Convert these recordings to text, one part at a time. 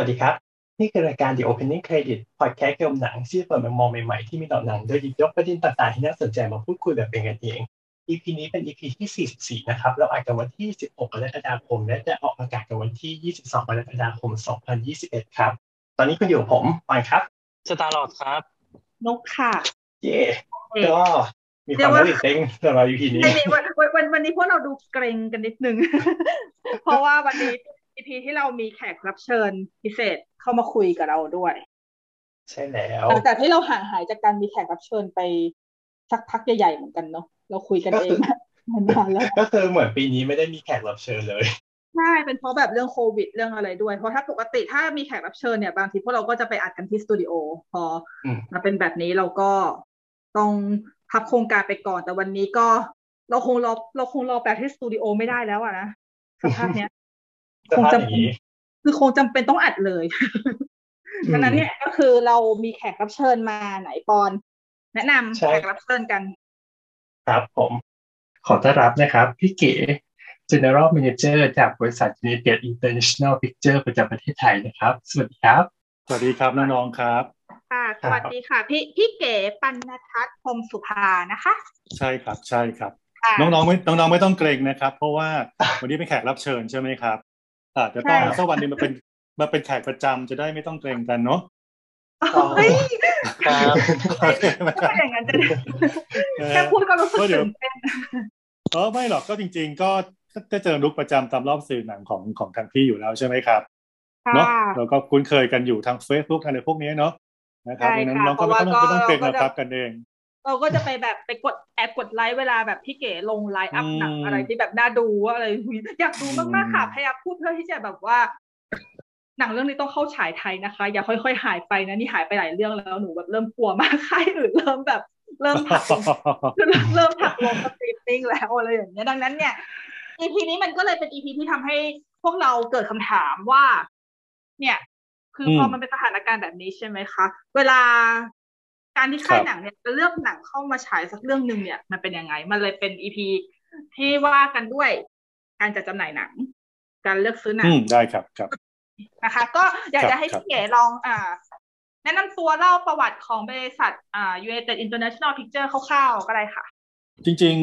วัสดีครับ นี่คือรายการ The Opening Credit Podcast เกี่ยวกับหนังที่เปิดมุมมองใหม่ๆที่มีต่อหนัง โดยหยิบยกประเด็นต่างๆที่น่าสนใจมาพูดคุยแบบเป็นกันเอง EP นี้เป็น EP ที่ 44 นะครับ เราอัดกันวันที่ 16 กรกฎาคม และจะออกอากาศกันวันที่ 22 กรกฎาคม 2021 ครับ ตอนนี้คุณอยู่กับผมปอนครับสตาร์ลอดครับนกค่ะ เย่ก็มีความน่าตื่นเต้นสำหรับ EP นี้ไอ้นี่วันวันวันวันนี้พวกเราดูเกรงกันนิดนึง เพราะว่าวันนี้ EP ที่เรามีแขกรับเชิญพิเศษเข้ามาคุยกับเราด้วย ใช่แล้วหลังจากที่เราห่างหายจากการมีแขกรับเชิญไปสักพักใหญ่ๆเหมือนกันเนาะเราคุยกันเองมานานแล้วก็คือเหมือนปีนี้ไม่ได้มีแขกรับเชิญเลยใช่เป็นเพราะแบบเรื่องโควิดเรื่องอะไรด้วย เพราะถ้าปกติถ้ามีแขกรับเชิญเนี่ยบางทีพวกเราก็จะไปอัดกันที่สตูดิโอพออืมมาเป็นแบบนี้เราก็ต้องพับโครงการไปก่อนแต่วันนี้ก็เราคงรอเราคงรอแบบที่สตูดิโอไม่ได้แล้วอะนะสภาพเนี้ย สภาพอย่างนี้คือคงจำเป็นต้องอัดเลยอืมดังนั้นเนี่ยก็คือเรามีแขกรับเชิญมาไหนปอน แนะนำใช่แขกรับเชิญกัน ครับผม ขอต้อนรับนะครับ พี่เก๋ General Manager จากบริษัท United International Picture ประจำประเทศไทยนะครับ สวัสดีครับ สวัสดีครับน้องๆครับค่ะคสรับวัสดีค่ะ พี่พี่เก๋ปัณทัศน์พรหมสุภานะคะ ใช่ครับใช่ครับค่ะน้องๆไม่น้องๆไม่ต้องเกรงนะครับ เพราะว่าวันนี้เป็นแขกรับเชิญใช่ไหมครับ อาจจะต้องใช่สักวันหนึงมาเป็นมาเป็นแขกประจำจะได้ไม่ต้องเกรงกันเนาะเฮ้ยครับโอเคไหมคก็รับอย่างนั้นจะเออแค่พูดก็รู้สึกก็เดี๋ยวตื่นเต้นเออไม่หรอกก็จริง ๆ ก็จะเจอลุกประจำตามรอบสื่อหนังของของทางพี่อยู่แล้วใช่ไหมครับเนาะค่ะเราก็คุ้นเคยกันอยู่ทาง Facebook อะไรพวกนี้เนาะนะครับใช่ดังนั้นค่ะน้องก็ไม่ต้องเพราะว่าไม่ต้องเกรงก็หรอกครับกันเอง เราก็จะไปแบบไปกดแอบกดไลค์เวลาแบบพี่เก๋ลง line up อืมหนังอะไรที่แบบน่าดูว่าอะไรอยากดูมากๆค่ะอืมพยายามพูดเพื่อที่จะแบบว่า หนังเรื่องนี้ต้องเข้าฉายไทยนะคะ อย่าค่อย ๆ หายไปนะนี่หายไปหลายเรื่องแล้วหนูแบบเริ่มกลัวมากค่ายอื่นเริ่มแบบ เริ่มผลักลงคือเริ่มผลักลงสตรีมมิ่งแล้วอะไรอย่างเงี้ยดังนั้นเนี่ย EP นี้มันก็เลยเป็น EP ที่ทำให้พวกเราเกิดคำถามว่า เนี่ย คือพอมมันเป็นสถานการณ์แบบนี้ใช่ไหมคะ เวลา การที่ค่ายครับหนังเนี่ยจะเลือกหนังเข้ามาฉายสักเรื่องหนึ่งเนี่ย มันเป็นยังไง มันเลยเป็น EP ที่ว่ากันด้วย การจัดจำหน่ายหนัง การเลือกซื้อหนัอืงมได้ครับครับนะคะ ก็อยากครับจะให้ครับพี่เก๋ลองอ่า แนะนำตัวเล่าประวัติของบริษัทอ่า United International Picture คร่าวๆก็ได้ค่ะ จริง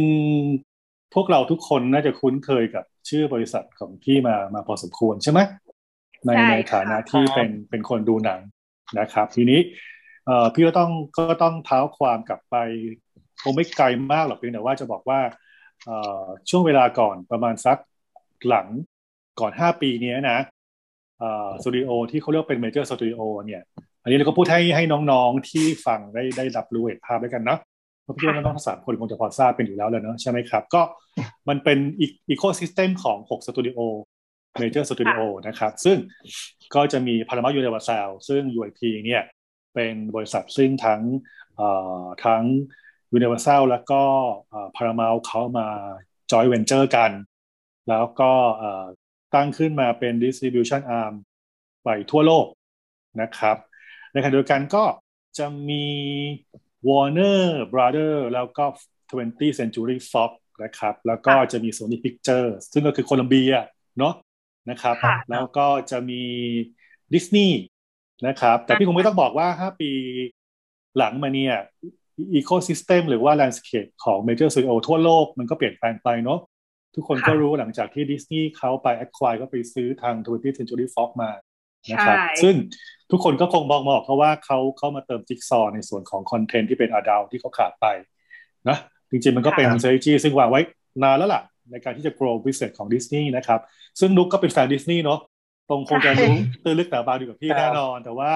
ๆ พวกเราทุกคนน่าจะคุ้นเคยกับชื่อบริษัทของพี่มามาพอสมควรใช่ไหมในใช่ในฐานะที่ครับเป็นเป็นคนดูหนังนะครับ ทีนี้ เอ่อพี่ก็ต้องก็ต้องเท้าความกลับไปคงไม่ไกลมากหรอกเพียงแต่ว่าจะบอกว่าเอ่อช่วงเวลาก่อนประมาณสักหลังก่อนห้าปีเนี้ยนะเอ่อสตูดิโอที่เขาเรียกว่าเป็น major studio เนี่ย อันนี้เราก็พูดให้ให้น้องๆที่ฟังได้ได้รับรู้เห็นภาพด้วยกันเนาะเพราะพี่ว่าน้องๆทั้งสามคนคงจะพอทราบเป็นอยู่แล้วเลยเนอะใช่ไหมครับ ก็มันเป็น ecosystem ของ 6 สตูดิโอ major studio นะครับ ซึ่งก็จะมี Paramount Universal ซึ่ง UIP เนี่ย เป็นบริษัทซึ่งทั้งเอ่อทั้ง Universal แล้วก็เอ่อ Paramount เขามา joint venture กัน แล้วก็เอ่อตั้งขึ้นมาเป็น distribution arm ไปทั่วโลกนะครับในขณะเดียวกันก็จะมี Warner Brother แล้วก็ 20th Century Fox นะครับ แล้วก็จะมี Sony Pictures ซึ่งก็คือโคลัมเบียเนาะนะครับค่ะแล้วก็จะมี Disney นะครับ แต่พี่คงไม่ต้องบอกว่า 5 ปีหลังมาเนี่ย Ecosystem หรือว่า Landscape ของ Major Studio ทั่วโลกมันก็เปลี่ยนแปลงไปเนาะทุกคนก็ค่ะรู้หลังจากที่ดิสนีย์เขาไป acquire ก็ไปซื้อทาง 20th Century Fox มานะครับใช่ซึ่งทุกคนก็คงมองมาออกเพราะว่าเขาเข้ามาเติมจิ๊กซอว์ในส่วนของคอนเทนต์ที่เป็น adult ที่เขาขาดไปนะจริงๆมันก็เป็น strategy ซึ่งวางไว้นานแล้วล่ะ ในการที่จะ grow business ของดิสนีย์นะครับ ซึ่งนุกก็เป็นแฟนดิสนีย์เนาะ ตรงคงจะรู้ตื้นลึกหนาบางดีกว่าพี่ครับแน่นอน แต่ว่า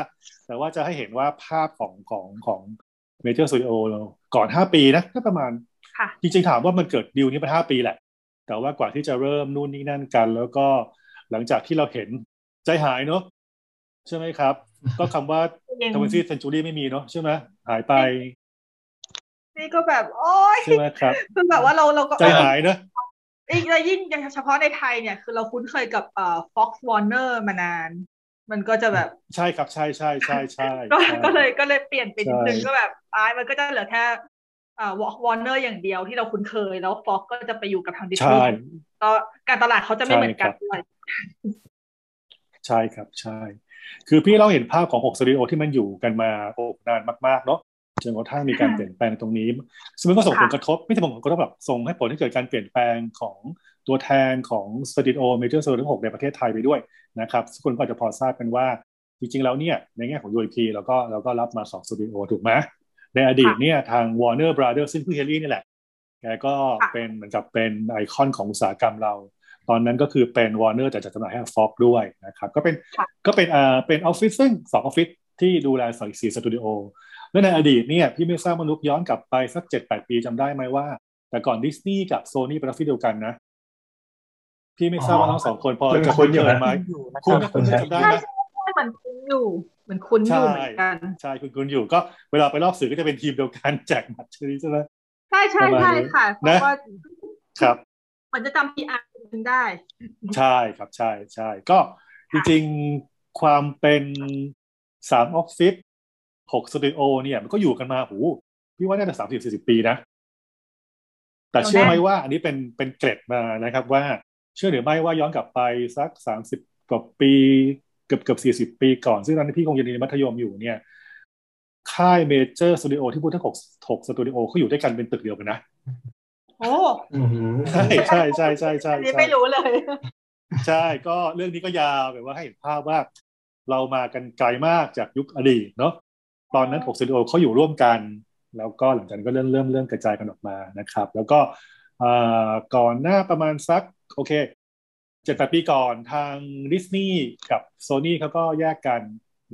แต่ว่าจะให้เห็นว่าภาพของของของ major studioก่อนห้าปีนะก็ประมาณค่ะจริงๆถามว่ามันเกิดดีลนี้มาห้าปีแหละ แต่ว่ากว่าที่จะเริ่มนู่นนี่นั่นกัน แล้วก็หลังจากที่เราเห็นใจหายเนอะใช่ไหมครับ ก็คำว่าทเวนตี้เซนจูรี่ไม่มีเนอะใช่ไหมหายไปนี่ก็แบบ โอ้ยใช่ไหมครับคือแบบว่าเราเราก็ใจหายเนอะ อีกแล้วยิ่งอย่างเฉพาะในไทยเนี่ย คือเราคุ้นเคยกับเอ่อ Fox Warner มานาน มันก็จะแบบใช่ครับใช่ใช่ใช่ใช่ก็ใช่ก็เลยก็เลยเปลี่ยนไปนิดนึงใช่ก็แบบตายมันก็จะเหลือแค่อ่าวอร์เนอร์อย่างเดียวที่เราคุ้นเคยแล้ว Fox ก็จะไปอยู่กับทางดิสใช่นีย์ก็การตลาดเขาจะไม่เหมือนกันใช่ครับด้วยใช่ครับใช่ คือพี่เราเห็นภาพของ6สตูดิโอที่มันอยู่กันมาโอ้นานมากๆเนาะ จนกระทั่งมีการเปลี่ยนแปลงตรงนี้ซึ่งมันก็ส่งผลกระทบ ไม่ใช่ผลกระทบแบบส่งให้ผลให้เกิดการเปลี่ยนแปลงของตัวแทนของสตูดิโอเมเจอร์สตูดิโอทั้งหกในประเทศไทยไปด้วยนะครับทุกคนก็อาจจะพอทราบกันว่า จริงๆ แล้วเนี่ยในแง่ของ UIP เราก็เราก็รับมาสองสตูดิโอถูกไหมในอดีตเนี่ยทาง Warner Brothers ซึ่งพี่เฮลลี่นี่แหละแกก็เป็นเหมือนกับเป็นไอคอนของอุตสาหกรรมเรา ตอนนั้นก็คือเป็น Warner แต่จัดจำหน่ายให้ Fox ด้วยนะครับก็เป็นค่ะก็เป็นอ่าเป็นออฟฟิศซึ่งสองออฟฟิศที่ดูแลสี่สตูดิโอ และในอดีตเนี่ยพี่ไม่ทราบมนุษย์ย้อนกลับไปสักเจ็ดแปดปีจำได้ไหมว่า แต่ก่อนดิสนีย์กับโซนี่เป็นออฟฟิศเดียวกันนะพี่ไม่ทราบว่าทั้งสองคนพอมันจะคุ้นอยู่เกินะดมาอยู่นะคคุณรับคุณจำได้ไหมใช่เหมือนคุ้นอยู่เหมือนคุ้นอยู่เหมือนกันใช่คุณคุณอยู่ก็เวลาไปรอบสื่อก็จะเป็นทีมเดียวกันแจกบัตรชนิดใช่ไหมใช่ใช่ประมาณใช่นี้ค่ะเพนะราะว่าครับเหมือนจะจำพีอาร์ได้ใช่ครับใช่ใช่ก็จริงๆความเป็นสามออฟฟิศ หกสตูดิโอเนี่ยมันก็อยู่กันมาหูพี่ว่าน่าจะสามสิบสี่สิบปีนะ แต่เชื่อไหมว่าอันนี้เป็นเป็นเกร็ดมานะครับว่าเชื่อหรือไม่ว่าย้อนกลับไปสักสามสิบกว่าปีเกือบเกือบสี่สิบปีก่อน ซึ่งตอนนั้นพี่คงยังเรียนมัธยมอยู่เนี่ย ค่าย major studio ที่พูดทั้งหกหกสตูดิโอเขาอยู่ด้วยกันเป็นตึกเดียวกันนะ โอ้อืมใช่ใช่ใช่ใช่ใช่อันนี้ใช่ไม่รู้เลย ใช่ก็เรื่องนี้ก็ยาวแบบว่าให้เห็นภาพว่าเรามากันไกลมากจากยุคอดีตเนาะ ตอนนั้น6สตูดิโอเขาอยู่ร่วมกัน แล้วก็หลังจากนั้นก็เริ่มเริ่มเริ่มกระจายกันออกมานะครับ แล้วก็อ่าก่อนหน้าประมาณสักโอเคเจ็ดแปดปีก่อนทางดิสนีย์กับโซนี่เขาก็แยกกัน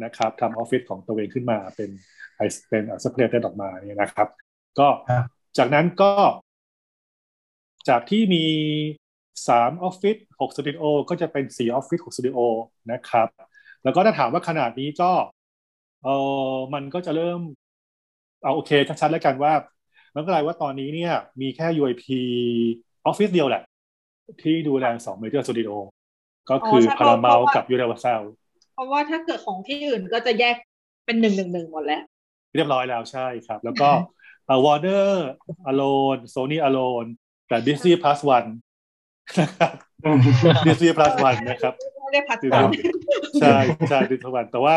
นะครับทำออฟฟิศของตัวเองขึ้นมาเป็นไอเป็นซัพพลายเออร์ออกมาเนี่ยนะครับ ก็ครับจากนั้นก็ จากที่มีสามออฟฟิศหกสตูดิโอก็จะเป็นสี่ออฟฟิศหกสตูดิโอนะครับ แล้วก็ถ้าถามว่าขณะนี้ก็ เออมันก็จะเริ่ม เอาโอเคชัดๆแล้วกันว่า มันก็กลายว่าตอนนี้เนี่ย มีแค่ UIP ออฟฟิศเดียวแหละ ที่ดูแลสองเมเจอร์สตูดิโอก็คืออใช่พาราเมลเพระว่กับยู n น v ว r ร์ l เพราะว่าถ้าเกิดของที่อื่นก็จะแยกเป็นหนึ่งหนึ่งหนึ่งหมดแล้ว เรียบร้อยแล้วใช่ครับ แล้วก็วอร์เนอร์ alone โซนี่ alone แต่ Disney Plus One นะครับ Disney Plus One นะครับไม่ได้พัดคือกันใช่ใช่ดิสวันแต่ว่า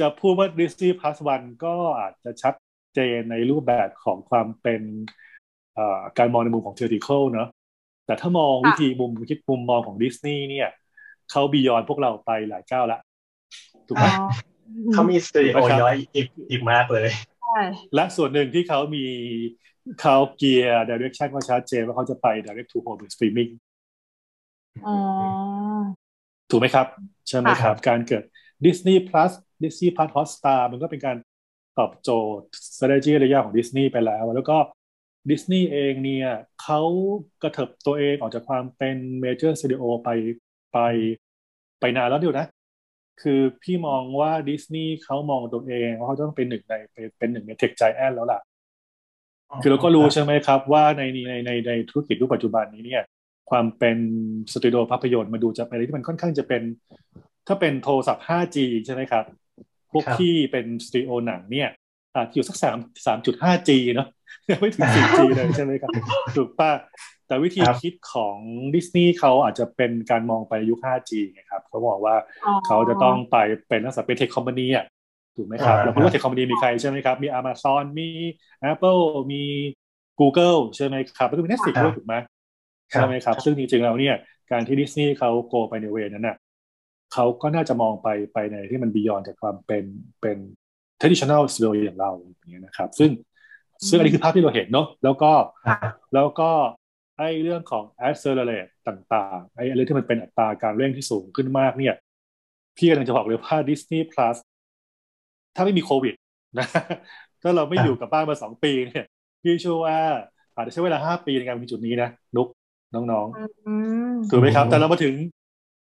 จะพูดว่า Disney Plus One ก็อาจจะชัดเจนในรูปแบบของความเป็นเอ่อการมองในมุมของ theoretical เนอะแต่ถ้ามองวิธีมุมคิดมุมมองของดิสนีย์เนี่ยเขาบียอนพวกเราไปหลายก้าวละถูกไหมเขามีสตูดิโอนะครับย่อยอีกอีกมากเลยใช่และส่วนหนึ่งที่เขามีเขาเกียร์ direction ว่าชัดเจนว่าเขาจะไป direct to home streaming อ๋อถูกไหมครับ ใช่ไหมครับ การเกิด Disney Plus Disney Plus Hotstar มันก็เป็นการตอบโจทย์ strategy ระยะของดิสนีย์ไปแล้ว แล้วก็ดิสนีย์เองเนี่ยเขากระเถิบตัวเองออกจากความเป็น major studio ไปไปไปนานแล้วเดียวนะ คือพี่มองว่าดิสนีย์เขามองตัวเองว่าเขาต้องเป็นหนึ่งในเป็นเป็นหนึ่งในเทคไจแอนแล้วล่ะ คือเราก็รู้ใช่ไหมครับว่าในในในในธุรกิจรูปปัจจุบันนี้เนี่ยความเป็นสตูดิโอภาพยนตร์มาดูจะเป็นอะไรที่มันค่อนข้างจะเป็น ถ้าเป็นโทรศัพท์ 5G ใช่ไหมครับ พวกครับที่เป็นสตูดิโอหนังเนี่ยอาจอยู่สักสามสามจุดห้า G เนาะยังไม่ถึง 4G เลยใช่ไหมครับถูกป่ะแต่วิธีครับคิดของดิสนีย์เขาอาจจะเป็นการมองไปยุค 5G ไงครับเขาบอกว่าอ๋อเขาจะต้องไปเป็นนักศึกษาเป็นเทคคอมพานีอะถูกไหมครับอ่าเรารู้ว่าเทคคอมพานีมีใครใช่ไหมครับ มี Amazon มี Apple มี Google ใช่ไหมครับแล้วก็มี Netflix ด้วยถูกไหมครับใช่ไหมครับ ซึ่งจริงๆแล้วเนี่ยการที่ดิสนีย์เขาโกไปในเวนั้นน่ะ เขาก็น่าจะมองไปไปในที่มันบียอนจากความเป็นเป็น traditional studio อย่างเราอย่างเงี้ยนะครับ ซึ่งซึ่งอันนี้คือภาพที่เราเห็นเนาะแล้วก็ครับแล้วก็ไอ้เรื่องของ accelerate ต่างๆไอ้เรื่องที่มันเป็นอัตราการเร่งที่สูงขึ้นมากเนี่ย พี่กำลังจะบอกเลยว่า Disney Plus ถ้าไม่มีโควิดนะถ้าเราไม่อยู่กับบ้านมาสองปีเนี่ยพี่เชื่อว่าอาจจะใช้เวลาห้าปีในการมาจุดนี้นะนุกน้องๆถูกไหมครับ แต่เรามาถึง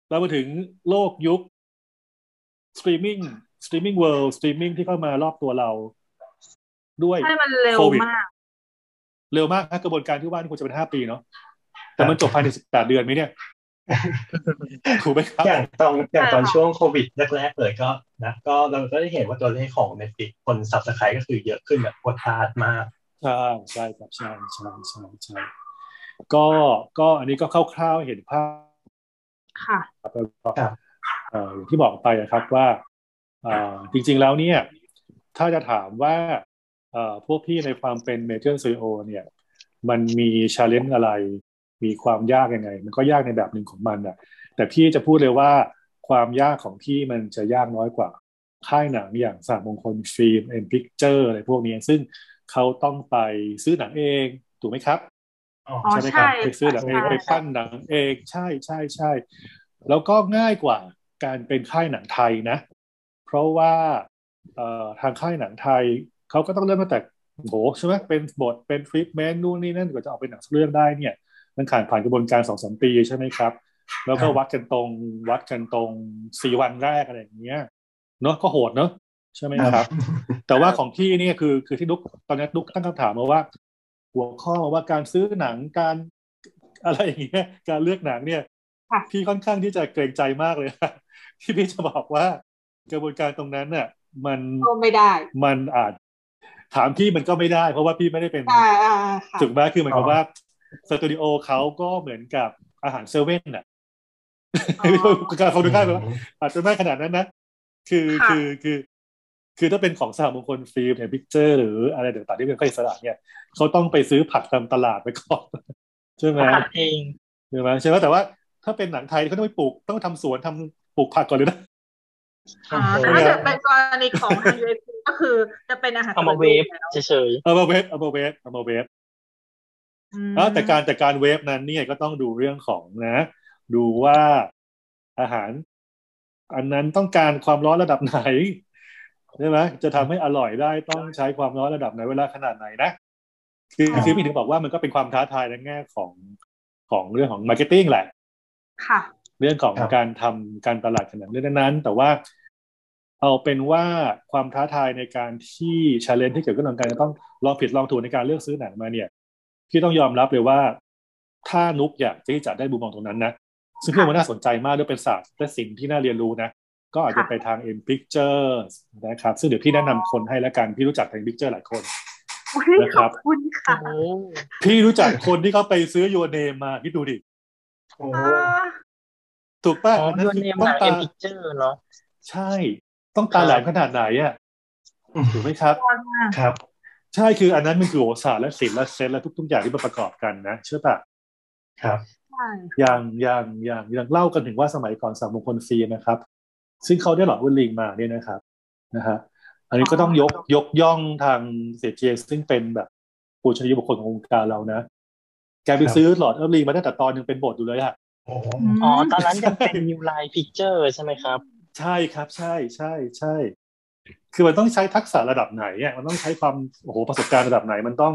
เรามาถึงโลกยุคสตรีมมิ่ง streaming world สตรีมมิ่งที่เข้ามารอบตัวเราด้วยใช่มันเร็วมาก เร็วมากกระบวนการที่ว่านี่ควรจะเป็นห้าปีเนาะแต่มันจบภายในสิบแปดเดือนไหมเนี่ยถูกไหมครับอย่างตอนอย่างตอนช่วงโควิดแรกๆเลยก็นะก็เราก็ได้เห็นว่าตัวเลขของ Netflix คน subscribe ก็คือเยอะขึ้นแบบพรวดพราดมากใช่ใช่ครับใช่ใช่ใช่ใช่ก็ก็อันนี้ก็คร่าวๆเห็นภาพ ค่ะแล้วก็อย่างที่บอกไปนะครับว่าจริง ๆแล้วเนี่ย ถ้าจะถามว่าพวกพี่ในความเป็น major studio เนี่ย มันมี challenge อะไร มีความยากยังไง มันก็ยากในแบบหนึ่งของมันอะแต่พี่จะพูดเลยว่าความยากของพี่มันจะยากน้อยกว่าค่ายหนังอย่างสหมงคลฟิล์ม M Pictures อะไรพวกนี้ ซึ่งเขาต้องไปซื้อหนังเอง ถูกไหมครับ ใช่ไหมครับไปซื้อหนังเองไปปั้นหนังเองใช่ใช่ใช่แล้วก็ง่ายกว่าการเป็นค่ายหนังไทยนะ เพราะว่าทางค่ายหนังไทยเขาก็ต้องเริ่มมาแต่โหใช่ไหมเป็นบทเป็นฟลิปแมนนู่นนี่นั่นกว่าจะออกเป็นหนังเรื่องได้เนี่ยมันผ่านผ่านกระบวนการสองสมปีใช่ไหมครับ แล้วก็วัดกันตรงวัดกันตรงสี่วันแรกอะไรอย่างเงี้ยเนาะก็โหดเนาะใช่ไหมครับ แต่ว่าของพี่เนี่ยคือคือที่นุกตอนนี้นุกตั้งคำถามมาว่า หัวข้อว่าการซื้อหนังการอะไรอย่างเงี้ยการเลือกหนังเนี่ยพี่ค่อนข้างที่จะเกรงใจมากเลยที่พี่จะบอกว่ากระบวนการตรงนั้นเนี่ยมันไม่ได้ มันอาจ ถามพี่มันก็ไม่ได้ เพราะว่าพี่ไม่ได้เป็นจุดมาคือหมายความว่าสตูดิโอเขาก็เหมือนกับอาหารเซเว่นอะการฟังดูง่ายแบบอาจจะไม่ขนาดนั้นนะคือคือคือ คือถ้าเป็นของสหมงคลฟิล์ม M Pictures หรืออะไรต่างๆที่เป็นค่ายอิสระเนี่ยเขาต้องไปซื้อผักตามตลาดไปก่อนใช่ไหมเองใช่ไหมใช่ไหมแต่ว่าถ้าเป็นหนังไทยเขาต้องไปปลูกต้องทำสวนทำปลูกผักก่อนเลยนะถ้าเกิดเป็นกรณีของทางเวฟก็คือจะเป็นอาหารเอามาเวฟเฉยๆเอามาเวฟเอามาเวฟเอามาเวฟแต่การแต่การเวฟนั้นเนี่ยก็ต้องดูเรื่องของนะ ดูว่าอาหาร อันนั้นต้องการความร้อนระดับไหน ใช่ไหมจะทำให้อร่อยได้ต้องใช้ความร้อนระดับไหนเวลาขนาดไหนนะคือคือพี่ถึงบอกว่ามันก็เป็นความท้าทายในแง่ของของเรื่องของ marketing แหละ ค่ะ เรื่องของการทำการตลาดขนาดเรื่องนั้น แต่ว่าเอาเป็นว่าความท้าทายในการที่ challenge ที่เกี่ยวกับเรื่องการจะต้องลองผิดลองถูกในการเลือกซื้อหนังมาเนี่ยพี่ต้องยอมรับเลยว่า ถ้านุกอยากที่จะได้มุมมองตรงนั้นนะซึ่งเพื่อนมันน่าสนใจมากด้วยเป็นศาสตร์และสิ่งที่น่าเรียนรู้นะ ก็อาจจะไปทาง M Pictures นะครับ ซึ่งเดี๋ยวพี่แนะนำคนให้แล้วกัน พี่รู้จักทาง Picture หลายคนนะครับคุณค่ะพี่รู้จักคนที่เขาไปซื้อ Your Name มาพี่ดูดิถูกป่ะ Your Name มา M Pictures เนาะใช่ ต้องตาแหลมขนาดไหนอะถูกไหมครับ ครับ ใช่คืออันนั้นมันคือโอ้ศาสตร์และศิลป์และ sense และทุก ๆ อย่างที่มาประกอบกันนะเชื่อปะครับอย่างอย่างอย่างอย่างเล่ากันถึงว่าสมัยก่อนสหมงคลฟิล์มนะครับ ซึ่งเขาได้ Lord of the Rings มาเนี่ยนะครับนะฮะอันนี้ก็ต้องยกยกย่องทางเสี่ยเจียงซึ่งเป็นแบบผู้ชนิบุคคลขององค์การเรานะแกไปซื้อ Lord of the Rings มาตั้งแต่ตอนยังเป็นบทอยู่เลยอะอ๋อตอนนั้นยังเป็น New Line Pictures ใช่ไหมครับ ใช่ครับใช่ใช่ใช่ คือมันต้องใช้ทักษะระดับไหนอะมันต้องใช้ความโอ้โหประสบการณ์ระดับไหน มันต้อง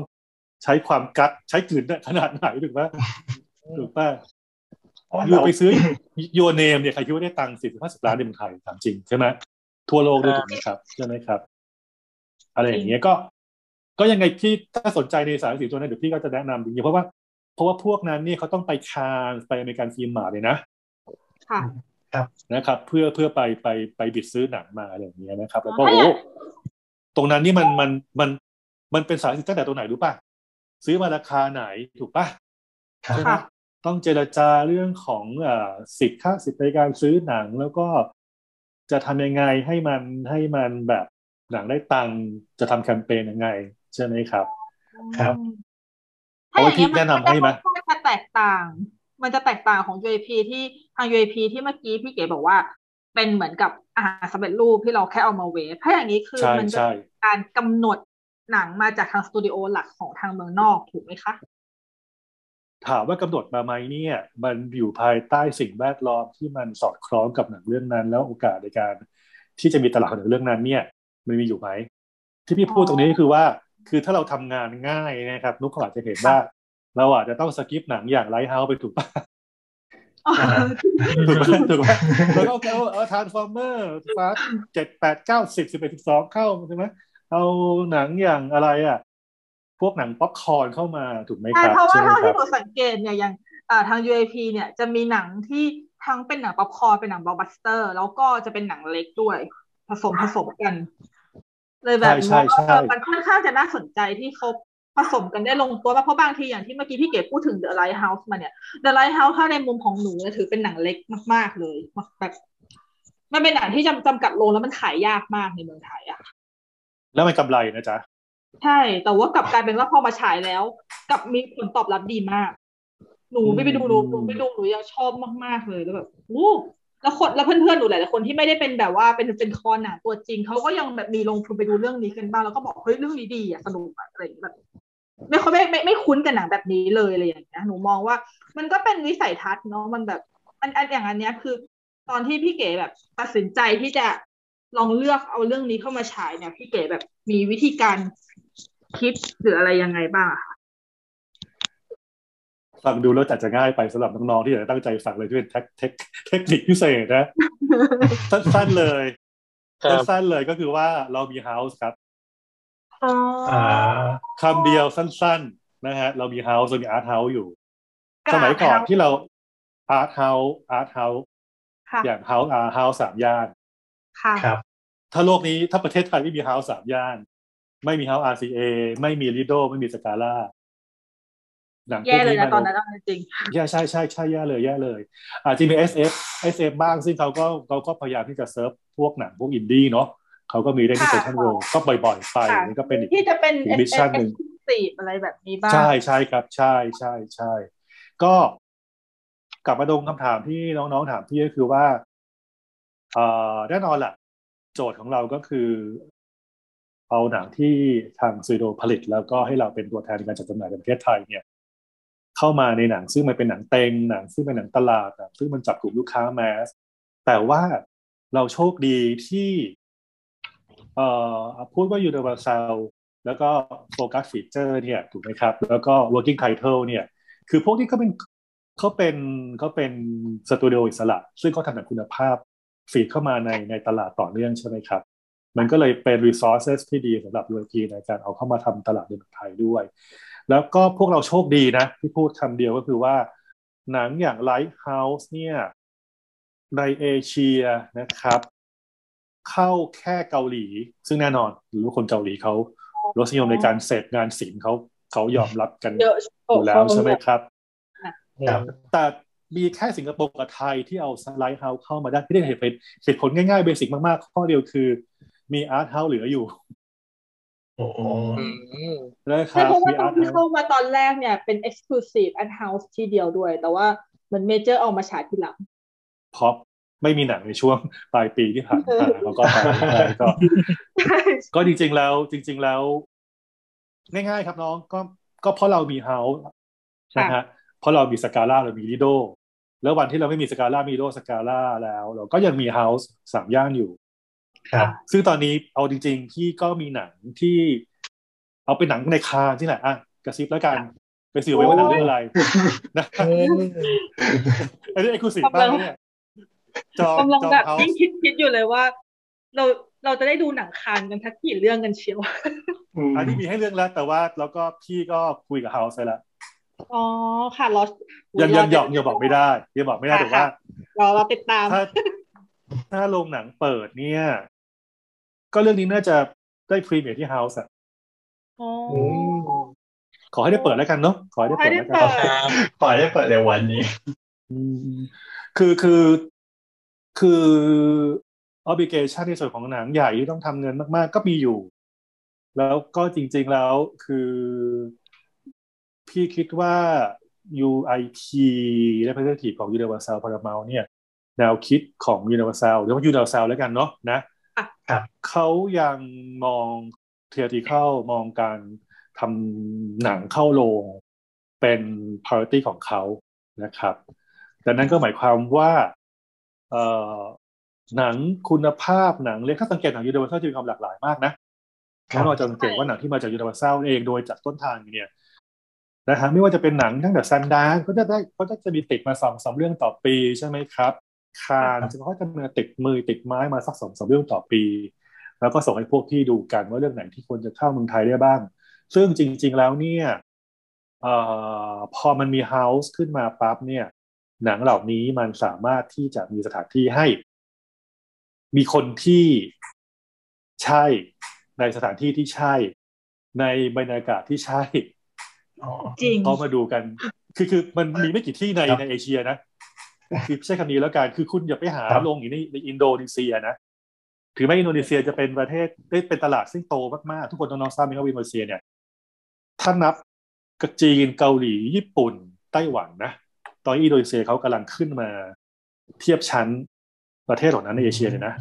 ใช้ความกัดใช้กลืนขนาดไหนถูกไหมถูกป่ะ อยู่ไปซื้อยูเนมเนี่ยใครคิดว่าได้ตังค์สิบห้าสิบล้านในเมืองไทยถามจริงใช่ไหมทั่วโลกด้วยถูกไหมครับใช่ไหมครับ อะไรอย่างเงี้ยก็ ก็ยังไงพี่ถ้าสนใจในสายสีตัวนั้นเดี๋ยวพี่ก็จะแนะนำจริงๆเพราะว่าเพราะว่าพวกนั้นนี่เขาต้องไปคานไปอเมริกันฟิล์มมาเลยนะค่ะครับนะครับ เพื่อเพื่อไปไปไปบิดซื้อหนังมาอะไรอย่างเงี้ยนะครับ แล้วก็โอ้ตรงนั้นนี่มันมันมันมันเป็นสายสิตั้งแต่ตรงไหนรู้ป่ะซื้อมาราคาไหนถูกป่ะใช่ไหม ต้องเจรจาเรื่องของอสิทธิ์ค่าสิทธิ์ในการซื้อหนัง แล้วก็จะทำยังไงให้มันให้มันแบบหนังได้ตังจะทำแคมเปญยังไง ใช่ไหมครับ ครับเอาไว้พี่แนะนำให้ไหมจะแตกต่าง มันจะแตกต่างของ UAP ที่ทาง UAP ที่เมื่อกี้พี่เก๋บอกว่า เป็นเหมือนกับอาหารสำเร็จรูปที่เราแค่เอามาเวฟถ้าอย่างนี้คือมันจะการกำหนดหนังมาจากทางสตูดิโอหลักของทางเมืองนอกถูกไหมคะ ถามว่ากำหนดมาไหมเนี่ย มันอยู่ภายใต้สิ่งแวดล้อมที่มันสอดคล้องกับหนังเรื่องนั้น แล้วโอกาสในการที่จะมีตลาดของหนังเรื่องนั้น เนี่ย มันมีอยู่ไหมที่พี่พูดตรงนี้คือว่า คือถ้าเราทำงานง่ายนะครับ นุกเขาอาจจะเห็นว่า เราอาจจะต้อง skip หนังอย่าง Lighthouse ไปถูกปะอ๋อถูกไหมถูกไหมแล้วก็เอาเอา Transformers Fast เจ็ดแปดเก้าสิบสิบเอ็ดสิบสองเข้าใช่ไหมเอาหนังอย่างอะไรอะ พวกหนังป๊อปคอร์นเข้ามาถูกไหมคใช่ เพราะว่าใช่ไหมเท่าครัที่หนูสังเกตเนี่ยอย่างอ่าทาง UAP เนี่ยจะมีหนังที่ทั้งเป็นหนังป๊อปคอร์นเป็นหนังบล็อกบัสเตอร์ แล้วก็จะเป็นหนังเล็กด้วย ผสมผสมกัน เลยแบบใช่ใช่ว่าใช่มันค่อนข้างจะน่าสนใจที่เขาผสมกันได้ลงตัวมากเพราะบางทีอย่างที่เมื่อกี้พี่เก๋พูดถึง The Lighthouse มาเนี่ย The Lighthouse ถ้าในมุมของหนูเนี่ยถือเป็นหนังเล็กมาก ๆ เลยแบบมันเป็นหนังที่จำจำกัดโรงแล้วมันขายยากมากในเมืองไทยอะแล้วมันกำไรนะจ๊ะ ใช่ แต่ว่ากลับกลายเป็นว่าพอมาฉายแล้วกลับมีผลตอบรับดีมาก หนูไม่ไปดูหนูหนูไปดูหนูยังชอบมากๆเลยแล้วแบบวู้แล้วคนแล้วเพื่อนๆหนูหลายๆคนที่ไม่ได้เป็นแบบว่าเป็นเป็นคอหนังตัวจริงเขาก็ยังแบบมีลงทุนไปดูเรื่องนี้กันบ้างแล้วก็บอกเฮ้ยเรื่องนี้ดีอะสนุกอะอะไรอย่างเงี้ยแบบไม่ค่อยไม่ไม่ไม่คุ้นกับหนังแบบนี้เลยอะไรอย่างเงี้ยหนูมองว่า มันก็เป็นวิสัยทัศน์เนาะมันแบบอันอันอย่างอันเนี้ยคือ ตอนที่พี่เก๋แบบตัดสินใจที่จะ ลองเลือกเอาเรื่องนี้เข้ามาฉายเนี่ยพี่เก๋แบบมีวิธีการคิดหรืออะไรยังไงบ้างอะคะฟังดูแล้วจัดจะง่ายไปสำหรับน้องๆที่อยากจะตั้งใจฟังเลยที่เป็นเทคเทคเทคนิคพิเศษนะ สั้นๆเลยครับสั้นๆเลยก็คือว่าเรามีเฮาส์ครับอ๋ออ่าคำเดียวสั้นๆนะฮะเรามีเฮาส์เรามีอาร์ตเฮาส์อยู่กราบสมัยก่อนเท้าที่เราอาร์ตเฮาส์อาร์ตเฮาส์ค่ะอย่างเฮาส์อาร์เฮาส์สามย่าน ค่ะครับ ถ้าโลกนี้ถ้าประเทศไทยไม่มีเฮาส์สามย่าน ไม่มีเฮาส์ RCA ไม่มีลิโดไม่มีสกาล่าหนังพวแย่กเลยนี้นะมันตอนนั้นเอาจริงแย่ใช่ใช่ใช่แย่เลยแย่เลย อาจจะมี SF SF บ้างซึ่งเขาก็เขาก็พยายามที่จะเซิร์ฟพวกหนังพวกอินดี้เนาะเขาก็มีได้ที่ค่ะเซนทรัลเวิลด์ก็บ่อยๆ ไปค่ะนี่ก็เป็นอีกที่จะเป็นอีเอก mission หนึ่งสีอะไรแบบนี้บ้าง ใช่ใช่ครับ ใช่ใช่ใช่ก็กลับมาตรงคำถามที่น้องๆถามพี่ก็คือว่าเอ่อ แน่นอนแหละโจทย์ของเราก็คือ เอาหนังที่ทางสตูดิโอผลิต แล้วก็ให้เราเป็นตัวแทนในการจัดจำหน่ายในประเทศไทยเนี่ย เข้ามาในหนังซึ่งมันเป็นหนังเต็งหนังซึ่งเป็นหนังตลาดหนังซึ่งมันจับกลุ่มลูกค้า mass แต่ว่าเราโชคดีที่เอ่อพูดว่า Universal แล้วก็ Focus Features เนี่ยถูกไหมครับ แล้วก็ Working Title เนี่ย คือพวกที่เขาเป็นเขาเป็นเขาเป็นสตูดิโออิสระ ซึ่งเขาทำหนังคุณภาพ feed เข้ามาในในตลาดต่อเนื่องใช่ไหมครับ มันก็เลยเป็น resources ที่ดีสำหรับ UAP ในการเอาเข้ามาทำตลาดในเมืองไทยด้วย แล้วก็พวกเราโชคดีนะ ที่พูดคำเดียวก็คือว่า หนังอย่าง Lighthouse เนี่ยในเอเชียนะครับ เข้าแค่เกาหลี ซึ่งแน่นอนหรือว่าคนเกาหลีเขารสนิยมในการเสพงานศิลป์เขาเขายอมรับกันเยอะอยู่แล้วใช่ไหมครับครับแต่ มีแค่สิงคโปร์กับไทยที่เอาสไลด์เฮาส์เข้ามาได้ที่ได้เหตุเป็นเหตุผลง่ายๆเบสิกมากๆ ข้อเดียวคือมีอาร์ตเฮาส์เหลืออยู่โอ้โหอืมนะคใช่รับเพราะว่ามีตออานร์ตที่เฮาเข้าส์มาตอนแรกเนี่ยเป็น exclusive and house ที่เดียวด้วย แต่ว่าเหมือนเมเจอร์เอามาฉายทีหลังเพราะไม่มีหนังในช่วงปลายปีที่ผ่านมาเขาก็ไปก็ ก็จริงๆแล้ว จริง ๆแล้ว ง่ายๆครับน้องก็ก็เพราะเรามีเฮาส์นะฮะเพราะเรามีสกาล่าเรามีลิโด แล้ววันที่เราไม่มีสกาล่ามีลิโดสกาล่าแล้ว เราก็ยังมีเฮาส์สามย่านอยู่ ครับ ซึ่งตอนนี้เอาจริงๆ ที่ก็มีหนังที่ เอาเป็นหนังในคานที่แหละอะกระซิบแล้วกัน ไปสื่อไว้ว่าหนังเรื่องอะไรนะอันนี้เอ็กซ์คลูซีฟมากนะเนี่ยจองกำลังจองแบบเฮายิ่งส์คิดคิดอยู่เลยว่า เราเราจะได้ดูหนังคานกันทักกี่เรื่องกันเชียวอันนี้มีให้เรื่องแล้วแต่ว่าแล้วก็พี่ก็คุยกับเฮาส์ไปแล้ว อ๋อค่ะรอยังยังยังยังบอกไม่ได้ยังบอกไม่ได้แต่ว่ารอเราติดตามถ้าถ้าโรงหนังเปิดเนี่ย ก็เรื่องนี้น่าจะได้พรีเมียร์ที่เฮาส์อะอ๋อขอให้ได้เปิดแล้วกันเนาะขอให้ได้เปิดแล้วกันขอให้ได้เปิดครับปล่อยได้เปิดเร็ววันนี้อืมคือคือคือ obligation ในส่วนของหนังใหญ่ที่ต้องทำเงินมาก ๆ ก็มีอยู่ แล้วก็จริง ๆแล้วคือ พี่คิดว่า UIP representative ของ Universal Paramount เนี่ยแนวคิดของ Universal หรือว่า Universal แล้วกันเนาะนะค่ะครับเขายังมอง theatrical มองการทำหนังเข้าโรงเป็น priority ของเขานะครับดังนั้นก็หมายความว่าเอ่อหนังคุณภาพหนังเล็กถ้าสังเกตหนัง Universal จะมีความหลากหลายมากนะแล้วเราจะสังเกตว่าหนังที่มาจากยูนิเวอร์แซลเองโดยจากต้นทางเนี่ย นะฮะไม่ว่าจะเป็นหนังตั้งแต่ Sundance ก็จะได้ก็จะมีติดมาสองสามเรื่องต่อปีใช่ไหมครับคานส์เขาจะมาติดมือติดไม้มาสักสองสามเรื่องต่อปี แล้วก็ส่งให้พวกที่ดูกันว่าเรื่องไหนที่ควรจะเข้าเมืองไทยได้บ้าง ซึ่งจริง ๆแล้วเนี่ยเออพอมันมี House ขึ้นมาปั๊บเนี่ย หนังเหล่านี้มันสามารถที่จะมีสถานที่ให้ มีคนที่ใช่ในสถานที่ที่ใช่ ในบรรยากาศที่ใช่ จริงเขามาดูกัน คือคือมันมีไม่กี่ที่ในในเอเชียนะคือใช้คำนี้แล้วกันคือคุณอย่าไปหาลงอยู่ในในอินโดนีเซียนะถือไม่อินโดนีเซียจะเป็นประเทศได้เป็นตลาดซึ่งโตมากๆ ทุกคนน้องๆทราบไหมว่าอินโดนีเซียเนี่ยถ้านับกับจีนเกาหลีญี่ปุ่นไต้หวันนะตอนอินโดนีเซียเขากำลังขึ้นมาเทียบชั้นประเทศเหล่านั้นในเอเชียเลยนะ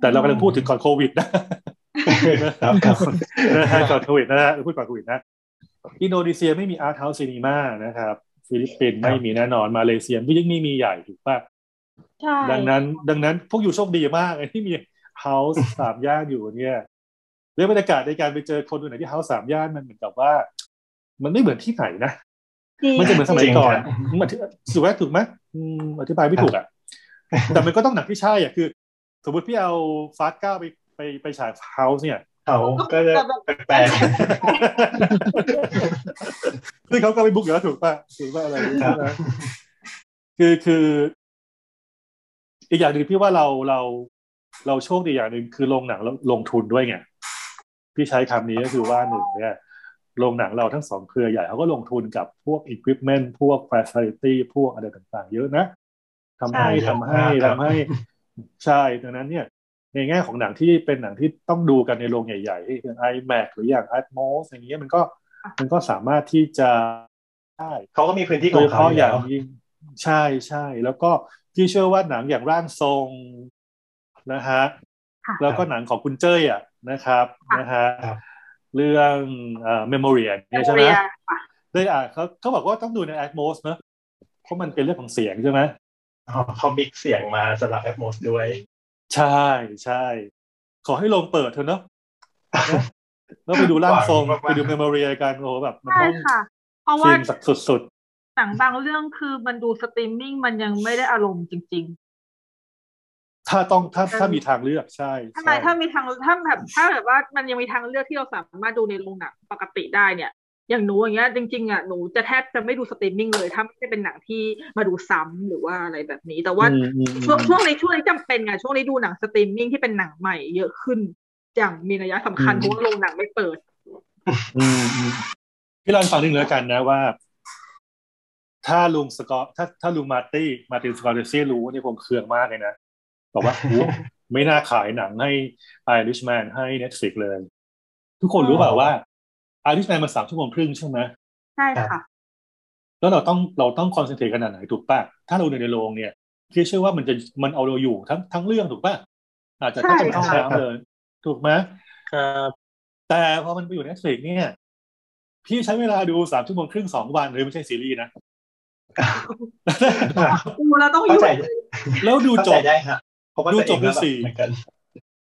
แต่เรากำลังพูดถึงก่อนโควิดนะครับก่อนโควิดนะฮะพูดก่อนโควิดนะ อินโดนีเซียไม่มี art house cinema นะครับฟิลิปปินส์ไม่มีแน่นอนมาเลเซียยิ่งไม่มีใหญ่ถูกป่ะใช่ดังนั้น ดังนั้นพวก you โชคดีมากเลยที่มี House สามย่านอยู่เนี่ยเรื่องบรรยากาศในการไปเจอคนดูไหนที่ House สามย่านมันเหมือนกับว่า มันไม่เหมือนที่ไหนนะมันจะเหมือนสมัยก่อนมันถูกไหมถูกไหมอธิบายไม่ถูกอะแต่มันก็ต้องหนักที่ใช่อะคือ สมมติพี่เอาฟาสก้าไปไปไปฉายเฮาส์เนี่ย เขาก็จะแปลกซึ่งเขาก็ไปบุ๊กอยู่แล้วถูกป่ะถูกป่ะอะไรใช่ไหมคือคือ อีกอย่างหนึ่งพี่ว่าเราเราเราโชคดีอย่างหนึ่งคือโรงหนังแล้วลงทุนด้วยไงพี่ใช้คำนี้ก็คือว่าหนึ่งเนี่ยโรงหนังเราทั้งสองเครือใหญ่เขาก็ลงทุนกับพวกอุปกรณ์พวก facility พวกอะไรต่างๆ เยอะนะทำให้ทำให้ทำให้ใช่ดังนั้นเนี่ย ในแง่ของหนังที่เป็นหนังที่ต้องดูกันในโรงใหญ่ๆอย่าง iMac หรืออย่าง Atmos อย่างเงี้ยมันก็มันก็สามารถที่จะได้เขาก็มีพื้นที่ขโดอยงเฉเขาพาะออย่ย่างแล้วยิ่งใช่ใช่แล้วก็พี่เชื่อว่าหนังอย่างร่างทรงนะฮะค่ะแล้วก็หนังของคุณเจ้ยอะนะครับนะฮะเรื่องเอ่อ Memorial เนี่ยใช่ไหม Memoria ค่ะได้อ่านเขาเขาบอกว่าต้องดูใน Atmos เนอะเพราะมันเป็นเรื่องของเสียงใช่ไหมอ๋อเขา mix เสียงมาสำหรับ Atmos ด้วย ใช่ใช่ ขอให้โรงเปิดเถอะเนอะนะแล้วไปดูร่างทรงหวังมากๆไปดู Memoria กันโอ้โหแบบมันใช่ต้องค่ะเพราะว่าฟินสักสุดหนังบางเรื่องคือมันดูสตรีมมิ่งมันยังไม่ได้อารมณ์จริง ๆ ถ้าต้องถ้าถ้ามีทางเลือกใช่ๆทำไมถ้ามีทางถ้าแบบถ้าแบบว่ามันยังมีทางเลือกที่เราสามารถดูในโรงหนังปกติได้เนี่ย อย่างหนูอย่างเงี้ยจริงๆอะหนูจะแทบจะไม่ดูสตรีมมิ่งเลย ถ้าไม่ได้เป็นหนังที่มาดูซ้ำหรือว่าอะไรแบบนี้ แต่ว่าอืมอืมช่วงช่วงนี้ช่วงนี้จำเป็นไงช่วงนี้ดูหนังสตรีมมิ่งที่เป็นหนังใหม่เยอะขึ้น อย่างมีนัยสำคัญเพราะว่าโรงหนังไม่เปิดอืมอืมพี่ลองฟังนิดนึงแล้วกันนะว่า ถ้าลุงสกอตถ้าถ้าลุงมาร์ตี้มาร์ตินสกอร์เซซี่รู้นี่ผมเคืองมากเลยนะบอกว่าโอ้ไม่น่าขายหนังให้ Irishman ให้ Netflix เลย ทุกคนรู้เปล่าว่า Irishman มันสามชั่วโมงครึ่งใช่ไหมใช่ค่ะ แล้วเราต้องเราต้อง concentrate ขนาดไหนถูกป่ะ ถ้าเราดูในโรงเนี่ยพี่เชื่อว่ามันจะมันเอาเราอยู่ทั้งทั้งเรื่องถูกป่ะ อาจจะต้องไปเข้าห้องน้ำเลย ถูกไหมครับแต่พอมันไปอยู่ Netflix เนี่ย พี่ใช้เวลาดูสามชั่วโมงครึ่งสองวันเลยไม่ใช่ซีรีส์นะกูเราต้องอเข้ายู่ใจแล้วดูเข้าจใจบได้ฮะเพราะว่าดูตัวเองจบด้วยก็แบบสี่เหมือนกัน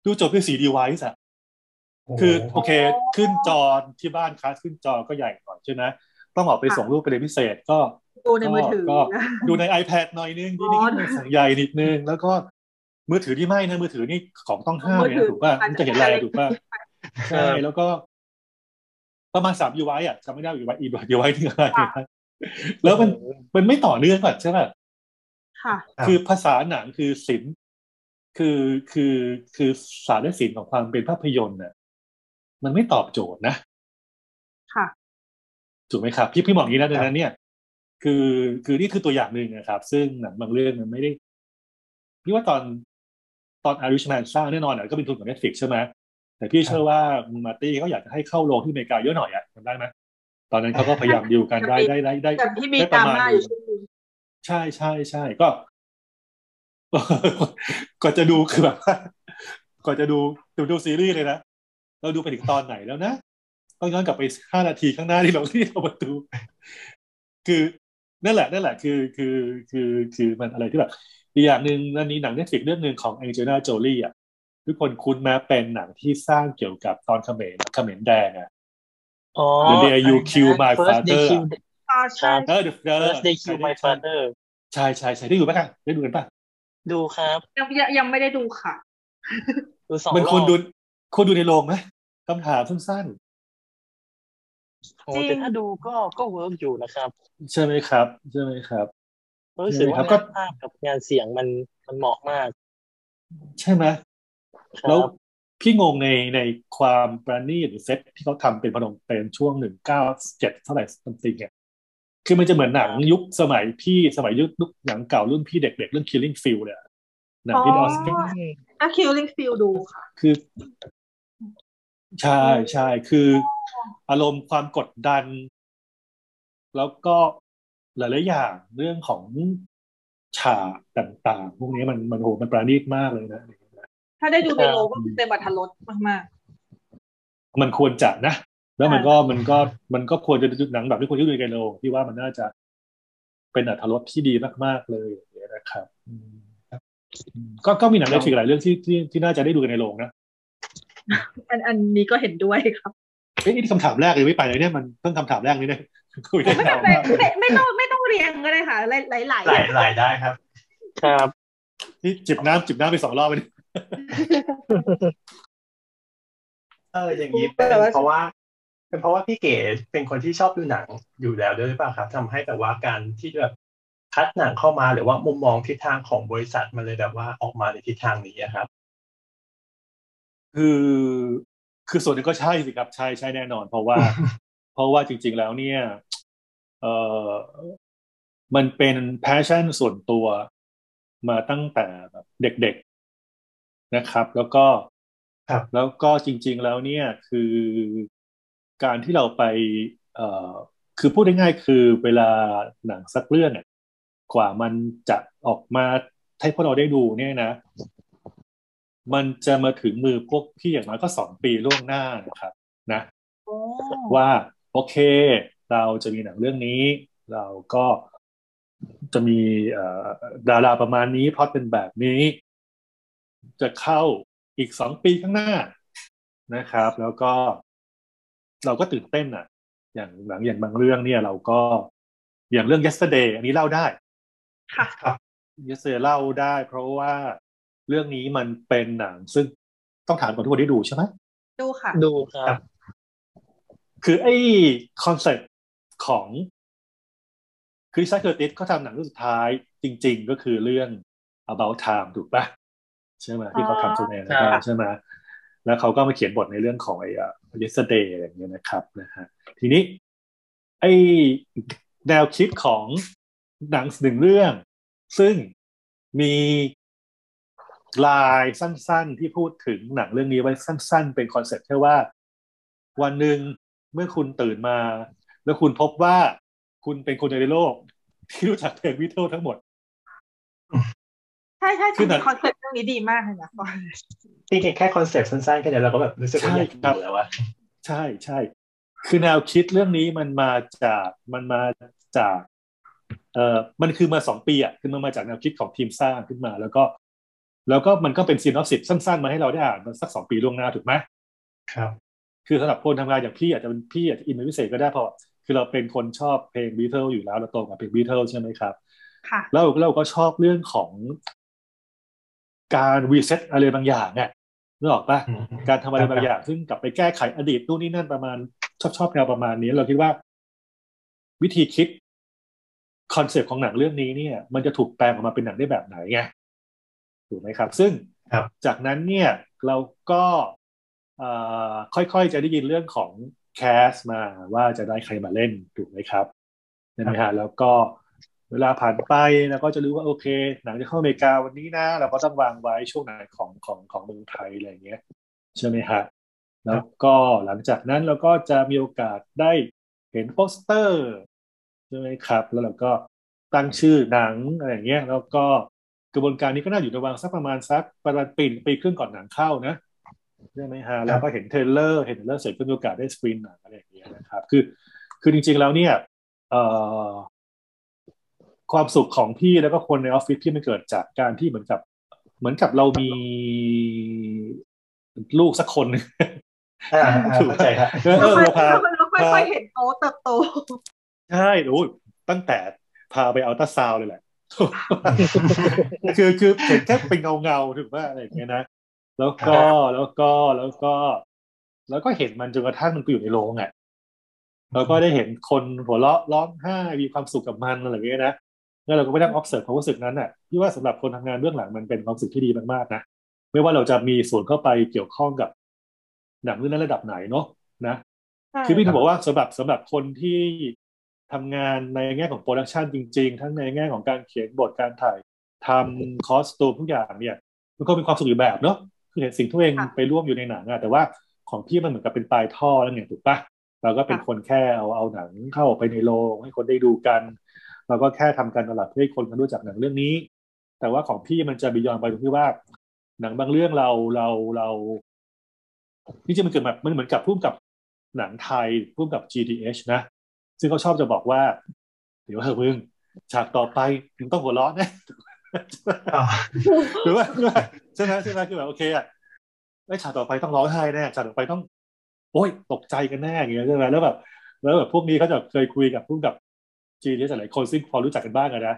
ดูจบด้วยสีดีไวส์อะ คือโอเค ขึ้นจอที่บ้านคลาสขึ้นจอก็ใหญ่หน่อยใช่ไหมต้องออกไปส่งรูปไปเรียนพิเศษก็ดูในมือถือก็ดูใน iPad หน่อยนึงอ๋นี่อนี่สั่งใหญ่นิดนึง แล้วก็มือถือที่ไม่นะมือถือนี่ของต้องห้ามมืเลอยถืนะอถูกป่ะอาจมันจะจะเห็นอะไรถูกป่ะครัใช่บแล้วก็ ประมาณสามยูไวอะจำไม่ได้ยูไวอียูไวที่อะไรนะแล้วมันมันไม่ต่อเนื่องแบบใช่ป่ะค่ะครับคือภาษาหนังคือศิลป์คือคือคือศาสตร์และศิลป์ของความเป็นภาพยนตร์น่ะ มันไม่ตอบโจทย์นะ ค่ะถูกไหมครับ พี่พี่บอกอย่างนี้นะดังนั้นเนี่ย คือคือนี่คือตัวอย่างหนึ่งนะครับ ซึ่งหนังบางเรื่องมันไม่ได้พี่ว่าตอนตอนอาริชแมนสร้างแน่นอนอะก็เป็นทุนของ Netflix ใช่ไหมแต่พี่เชื่อว่ามาร์ตี้เขาอยากจะให้เข้าโรงที่อเมริกาเยอะหน่อยอะจำได้ไหมตอนนั้นเขาก็พยายามดิวกันได้ได้ได้ได้แต่ที่มีได้ดปราระมาณม่าหอนึ่ยู่งช่วงนึงใช่ใช่ใช่ก็ก่อนจะดูคือแบบว่าก่อนจะดูดูดูซีรีส์เลยนะ เราดูไปถึงตอนไหนแล้วนะต้องย้อนกลับไปห้านาทีข้างหน้าที่เราที่เราประตู คือนั่นแหละนั่นแหละคือคือคือคือมันอะไรที่แบบอีกอย่างหนึ่งอันนี้หนังเน็ตฟลิกเรื่องหนึ่งของแองเจลิน่าโจลี่อะทุกคนคุ้นไหมเป็นหนังที่สร้างเกี่ยวกับตอนเขมรเขมรแดงอะอ๋อ The Day You Kill My First Day Father Kill อ่าคใช่รับเออ The First Day Kill My Father ใช่ใช่ใช่ได้ดูไหมคะได้ดูกันปะดูครับ ยังยังยังไม่ได้ดูค่ะดูสองมันรควรอบดู ควรดูในโรงไหมคำถามสั้นโอ้แต่ถ้าดูก็ก็ work อยู่นะครับๆใช่ไหมครับ ใช่ไหมครับรู้สึกครัว่าบก็งานภาพกับงานเสียงมันมันเหมาะมาก ใช่ไหมครัแล้วบพี่งงในในความประณีตหรือเซตที่เขาทำเป็นพนมเปญช่วงหนึ่งเก้าเจ็ดเท่าไหร่ something เนี่ยคือมันจะเหมือนหนังยุคสมัยพี่สมัยยุคยุคหนังเก่ารุ่นพี่เด็กๆเรื่อง Killing Field เนี่ยหนังที่อ๋อออสการ์ถ้า Killing Field ดูค่ะ คือ ใช่ใช่คืออารมณ์ความกดดัน แล้วก็หลายๆอย่างเรื่องของฉากต่างๆ พวกนี้มันมันโหมันประณีตมากเลยนะถ้าได้ดูในโรงก็เต็มบัตรรถมากมันควรจะนะ แล้วมันก็มันก็มันก็ควรจะดูหนังแบบที่ควรจะดูในโรงที่ว่ามันน่าจะเป็นอัธรสที่ดีมากๆเลยอย่างเงี้ยนะครับอืมอืมก็ก็มีหนังเรื่องหลายเรื่องที่ที่ที่น่าจะได้ดูกันในโรงนะๆ อันอันนี้ก็เห็นด้วยครับเอ้ยนี่คำถามแรกเลยไม่ไปเลยเนี่ยมันเพิ่งคำถามแรกนี่เนี่ยคุยได้ไม่ยาต้อวงไม่มากไม่ไม่ต้องไม่ต้องเรียงก็ได้ค่ะหลายหลายหลายหลายหลายได้ครับ ครับนี่จิบน้ำจิบน้ำไปสองรอบไปนี่เอออย่างนี้เป็นเพราะว่าเป็นเพราะว่าพี่เก๋เป็นคนที่ชอบดูหนังอยู่แล้วด้วยหรือเปล่าครับทำให้แบบว่าการที่แบบคัดหนังเข้ามาหรือว่ามุมมองทิศทางของบริษัทมันเลยแบบว่าออกมาในทิศทางนี้อะครับ คือคือส่วนหนึงก็ใช่สิครับใช่ใช่แน่นอน เพราะว่า เพราะว่าจริง ๆ แล้วเนี่ยเออมันเป็น passion ส่วนตัวมาตั้งแต่แบบเด็กๆนะครับ แล้วก็ครับแล้วก็จริง ๆ แล้วเนี่ยคือการที่เราไป เอ่อคือพูดง่ายๆคือเวลาหนังสักเรื่องเนี่ยกว่ามันจะออกมาให้พวกเราได้ดูเนี่ยนะ มันจะมาถึงมือพวกพี่อย่างน้อยก็สองปีล่วงหน้านะครับนะโอ้ว่าโอเค เราจะมีหนังเรื่องนี้ เราก็จะมีเอ่อดาราประมาณนี้พล็อตเป็นแบบนี้ จะเข้าอีกสองปีข้างหน้านะครับ แล้วก็เราก็ตื่นเต้นอะ อย่างหนังอย่างบางเรื่องเนี่ย เราก็อย่างเรื่อง yesterday อันนี้เล่าได้ ค่ะครับ yesterday เล่าได้ เพราะว่า เรื่องนี้มันเป็นหนัง ซึ่งต้องถามก่อนทุกคนได้ดูใช่ไหมดูค่ะดูครับ คือไอ้คอนเซ็ปต์ของริชาร์ดเคอร์ติสเขาทำหนังเรื่องสุดท้ายจริง ๆ ก็คือเรื่อง about time ถูกปะใช่ไหมที่เขาทำโซเนใช่นะครับใช่ไหมแล้วเขาก็มาเขียนบทในเรื่องของไอ้ uh, yesterday อะไรอย่างเงี้ยนะครับนะฮะทีนี้ไอ้แนวคิดของหนังหนึ่งเรื่อง ซึ่งมี ลายสั้นๆ ที่พูดถึงหนังเรื่องนี้ไว้สั้น ๆ เป็นคอนเซ็ปต์แค่ว่า วันหนึ่งเมื่อคุณตื่นมา แล้วคุณพบว่าคุณเป็นคนเดียวในโลก ที่รู้จักเพลงบีเทิลทั้งหมดใช่ใช่คือหนังคอนเซ็ปต์เรื่องนี้ดีมากเลยนะจริงๆแค่คอนเซปต์สั้นๆแค่เดียวเราก็แบบรู้สึกว่าอยากใช่ครับดูแล้วว่าใช่ใช่คือแนวคิดเรื่องนี้มันมาจากมันมาจากเอ่อมันคือมาสองปีอะคือมันมาจากแนวคิดของทีมสร้างขึ้นมา แล้วก็ แล้วก็มันก็เป็น synopsis สั้นๆ มาให้เราได้อ่านมันสักสองปีล่วงหน้าถูกไหมครับ คือสำหรับคนทำงานอย่างพี่อาจจะเป็นพี่อาจจะอินเป็นพิเศษก็ได้เพราะคือเราเป็นคนชอบเพลงบีเทิลอยู่แล้วเราโตกับเพลงบีเทิลใช่ไหมครับค่ะแล้วเราก็ชอบเรื่องของการ reset อะไรบางอย่างเนี่ยนึกออกปะอืมการทำอะไรบางอย่าง ซึ่งกลับไปแก้ไขอดีตนู่นนี่นั่นประมาณชอบชอบแนวประมาณนี้ เราคิดว่า วิธีคิดคอนเซปต์ของหนังเรื่องนี้เนี่ย มันจะถูกแปลงออกมาเป็นหนังได้แบบไหนไง ถูกไหมครับ ซึ่งครับจากนั้นเนี่ยเราก็เอ่อค่อยๆจะได้ยินเรื่องของแคสมาว่าจะได้ใครมาเล่นถูกไหมครับใช่ไหมฮะแล้วก็เวลาผ่านไปเราก็จะรู้ว่าโอเค หนังจะเข้าอเมริกาวันนี้นะ เราก็ต้องวางไว้ช่วงไหนของของของเมืองไทยอะไรอย่างเงี้ยใช่ไหมฮะแล้วก็หลังจากนั้นเราก็จะมีโอกาสได้เห็นโปสเตอร์ใช่ไหมครับ แล้วเราก็ตั้งชื่อหนังอะไรอย่างเงี้ยแล้วก็ กระบวนการนี้ก็น่าอยู่ระหว่างสักประมาณสักประมาณปีปีครึ่งก่อนหนังเข้านะใช่ไหมฮะแล้วก็เห็น trailer เห็น trailer เสร็จก็มีโอกาสได้สกรีนหนังอะไรอย่างเงี้ยนะครับคือคือจริง ๆแล้วเนี่ยเอ่อความสุขของพี่แล้วก็คนในออฟฟิศพี่มันเกิดจากการที่เหมือนกับ เหมือนกับเรามีลูกสักคนหนึ่งอ่าอ่าเข้าใจครับเออเออเราพาเราค่อยๆเห็นโตเติบโต ใช่โอ้ยตั้งแต่พาไปอัลตราซาวด์เลยแหละ คือคือเห็นแค่เป็นเงาเงาๆถึงว่าอะไรอย่างเงี้ยนะแล้วก็แล้วก็แล้วก็ แล้วก็เห็นมันจนกระทั่งมันไปอยู่ในโรงอะแล้วก็ได้เห็นคนหัวเราะร้องไห้มีความสุขกับมันอะไรอย่างเงี้ยนะแล้วเราก็ไม่ได้ observe ความรู้สึกนั้นอะพี่ว่าสำหรับคนทำงานเบื้องหลังมันเป็นความรู้สึกที่ดีมากๆนะไม่ว่าเราจะมีส่วนเข้าไปเกี่ยวข้องกับหนังเรื่องนั้นระดับไหนเนาะนะคือพี่ถึงบอกว่าสำหรับสำหรับคนที่ ทำงานในแง่ของ production จริง ๆ ทั้งในแง่ของการเขียนบทการถ่ายทำ costume ทุกอย่างเนี่ย มันก็เป็นความสุขอีกแบบเนาะคือเห็นสิ่งที่ตัวเองค่ะไปร่วมอยู่ในหนังอะแต่ว่าของพี่มันเหมือนกับเป็นปลายท่อแล้วไงถูกปะเราก็เป็นคนแค่เอาเอาหนังเข้าไปในโรงให้คนได้ดูกันเราก็แค่ทำการตลาดเพื่อให้คนมารู้จักหนังเรื่องนี้ แต่ว่าของพี่มันจะ beyond ไปตรงที่ว่า หนังบางเรื่องเราเราเราจริงๆมันเกิดแบบมันเหมือนกับผู้กำกับหนังไทยผู้กำกับ GDH นะ ซึ่งเขาชอบจะบอกว่า เดี๋ยวเฮ้ยมึงฉากต่อไปมึงต้องหัวเราะนะอ๋อหรือว่าหรือว่าใช่ไหมใช่ไหมคือแบบโอเคอะไอ้ฉากต่อไปต้องร้องไห้แน่ฉากต่อไปต้อง โอ้ยตกใจกันแน่อย่างเงี้ยใช่ไหมแล้วแบบแล้วแบบพวกนี้เขาจะเคยคุยกับผู้กำกับ GDH หลายคนซึ่งพอรู้จักกันบ้างอะนะ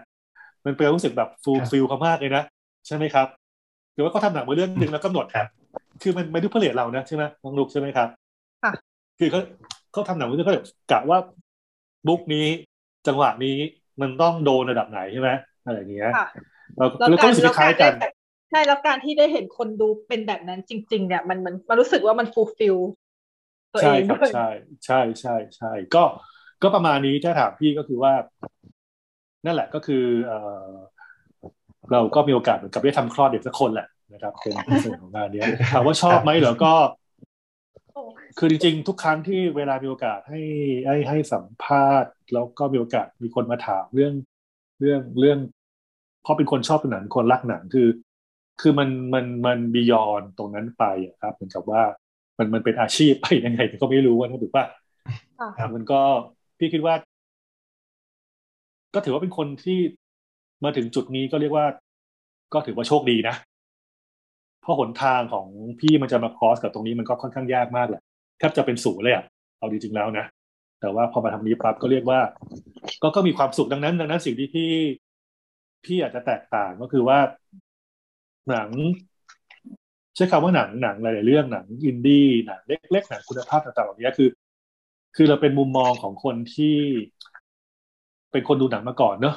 มันเป็นรู้สึกแบบ fulfill เขามากเลยนะใช่ไหมครับหรือว่าเขาทำหนังมาเรื่องหนึ่งแล้วกำหนดครับ คือมัน manipulate เรานะใช่ไหมน้องลูกใช่ไหมครับค่ะคือเขาเขาทำหนังมาเรื่องเขาแบบกะว่า มุกนี้จังหวะนี้มันต้องโดนระดับไหนใช่ไหมอะไรอย่างเงี้ยค่ะเราเราก็รู้สึกคล้ายๆกันได้ใช่แล้วการที่ได้เห็นคนดูเป็นแบบนั้นจริง ๆ เนี่ยมันมันมันรู้สึกว่ามัน fulfillตัวเอใช่ครับด้วยใช่ใช่ใช่ใช่ก็ก็ประมาณนี้ถ้าถามพี่ก็คือว่า นั่นแหละก็คือ เออเราก็มีโอกาสเหมือนกับได้ทำคลอดเด็กสักคนแหละนะครับ เป็นส่วนของงานเนี้ยถามว่าชอบไหมเหรอก็ คือจริงๆ ทุกครั้งที่เวลามีโอกาสให้ให้ให้สัมภาษณ์ แล้วก็มีโอกาสมีคนมาถามเรื่องเรื่องเรื่องเพราะเป็นคนชอบหนังคนรักหนังคือ คือมันมันมันบียอนตรงนั้นไปอะครับเหมือนกับว่ามันมันเป็นอาชีพไปยังไงก็ไม่รู้ว่าถูกป่ะค่ะครับมันก็พี่คิดว่า ก็ถือว่าเป็นคนที่มาถึงจุดนี้ก็เรียกว่า ก็ถือว่าโชคดีนะเพราะหนทางของพี่มันจะมาครอสกับตรงนี้มันก็ค่อนข้างยากมากแหละ แทบจะเป็นศูนย์เลยอะเอาจริงๆแล้วนะแต่ว่าพอมาทำนี้ปั๊บก็เรียกว่า ก็ก็มีความสุขดังนั้น ดังนั้นสิ่งที่พี่พี่อาจจะแตกต่างก็คือว่า หนังใช้คำว่าหนังหนังหลายๆเรื่องหนังอินดี้หนังเล็กๆหนังคุณภาพต่างๆเหล่านี้คือ คือเราเป็นมุมมองของคนที่ เป็นคนดูหนังมาก่อนเนอะ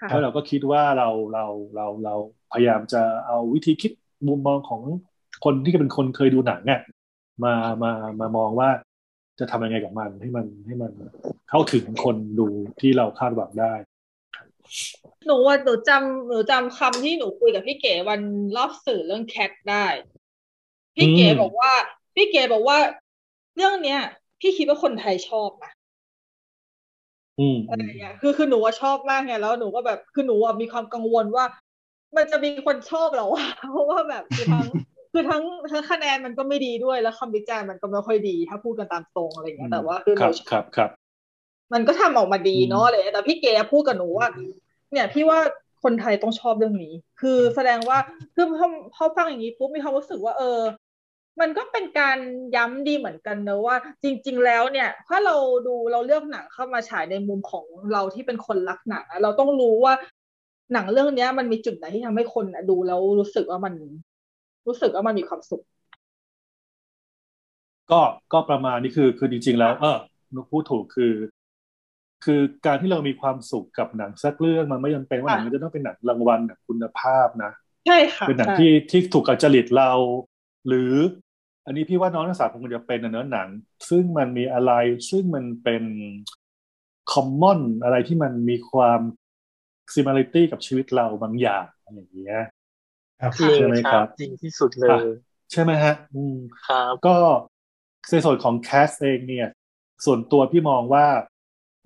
ค่ะแล้วเราก็คิดว่าเราเราเราเราพยายามจะเอาวิธีคิดมุมมองของคนที่เป็นคนเคยดูหนังเนี่ย มามามามองว่าจะทำยังไงกับมันให้มันให้มันเข้าถึงคนดูที่เราคาดหวังได้ หนูว่าหนูจำหนูจำคำที่หนูคุยกับพี่เก๋วันรอบสื่อเรื่องแคทได้ พี่เก๋อืมบอกว่า พี่เก๋บอกว่า เรื่องเนี้ย พี่คิดว่าคนไทยชอบนะอืมอะไรอย่างเงี้ยคือคือหนูว่าชอบมากไงแล้วหนูก็แบบคือหนูอะมีความกังวลว่า มันจะมีคนชอบเหรอวะเพราะว่าแบบคือทั้ง คือทั้งทั้งคะแนนมันก็ไม่ดีด้วยแล้วคำวิจารณ์มันก็ไม่ค่อยดี ถ้าพูดกันตามตรงอะไรอย่างเงี้ยแต่ว่าคือหครันูบครับครับมันก็ทำออกมาดีเนาะอืมอะไรอย่างเลย แต่พี่เก๋พูดกับหนูว่าเนี่ยพี่ว่าคนไทยต้องชอบเรื่องนี้ คือแสดงว่าคือพอพอฟังอย่างนี้ปุ๊บมีความรู้สึกว่า เออ มันก็เป็นการย้ำดีเหมือนกันเนอะว่า จริง ๆ แล้วเนี่ย ถ้าเราดูเราเลือกหนังเข้ามาฉายในมุมของเราที่เป็นคนรักหนังอะเราต้องรู้ว่าหนังเรื่องเนี้ยมันมีจุดไหนที่ทำให้คนอะดูแล้วรู้สึกว่ามัน รู้สึกว่ามันมีความสุข ก็ก็ประมาณนี้คือคือจริง ๆ แล้ว เออนุกพูดถูกคือ คือการที่เรามีความสุขกับหนังสักเรื่องมันไม่จำเป็นว่าหนังมันจะต้องเป็นหนังรางวัลหนังคุณภาพนะใช่ค่ะเป็นหนังใช่ที่ที่ถูกกับจริตเรา หรือ อันนี้พี่ว่าน้องนักศึกษาคงจะเป็นนะเนอะหนัง ซึ่งมันมีอะไรซึ่งมันเป็น common อะไรที่มันมีความ similarity กับชีวิตเราบางอย่างอะไรอย่างเงี้ย ครับจริงใช่ไหมครัรับจริงที่สุดเลยอะใช่ไหมฮะ อืมครับก็ในส่วนของ Cats เองเนี่ย ส่วนตัวพี่มองว่า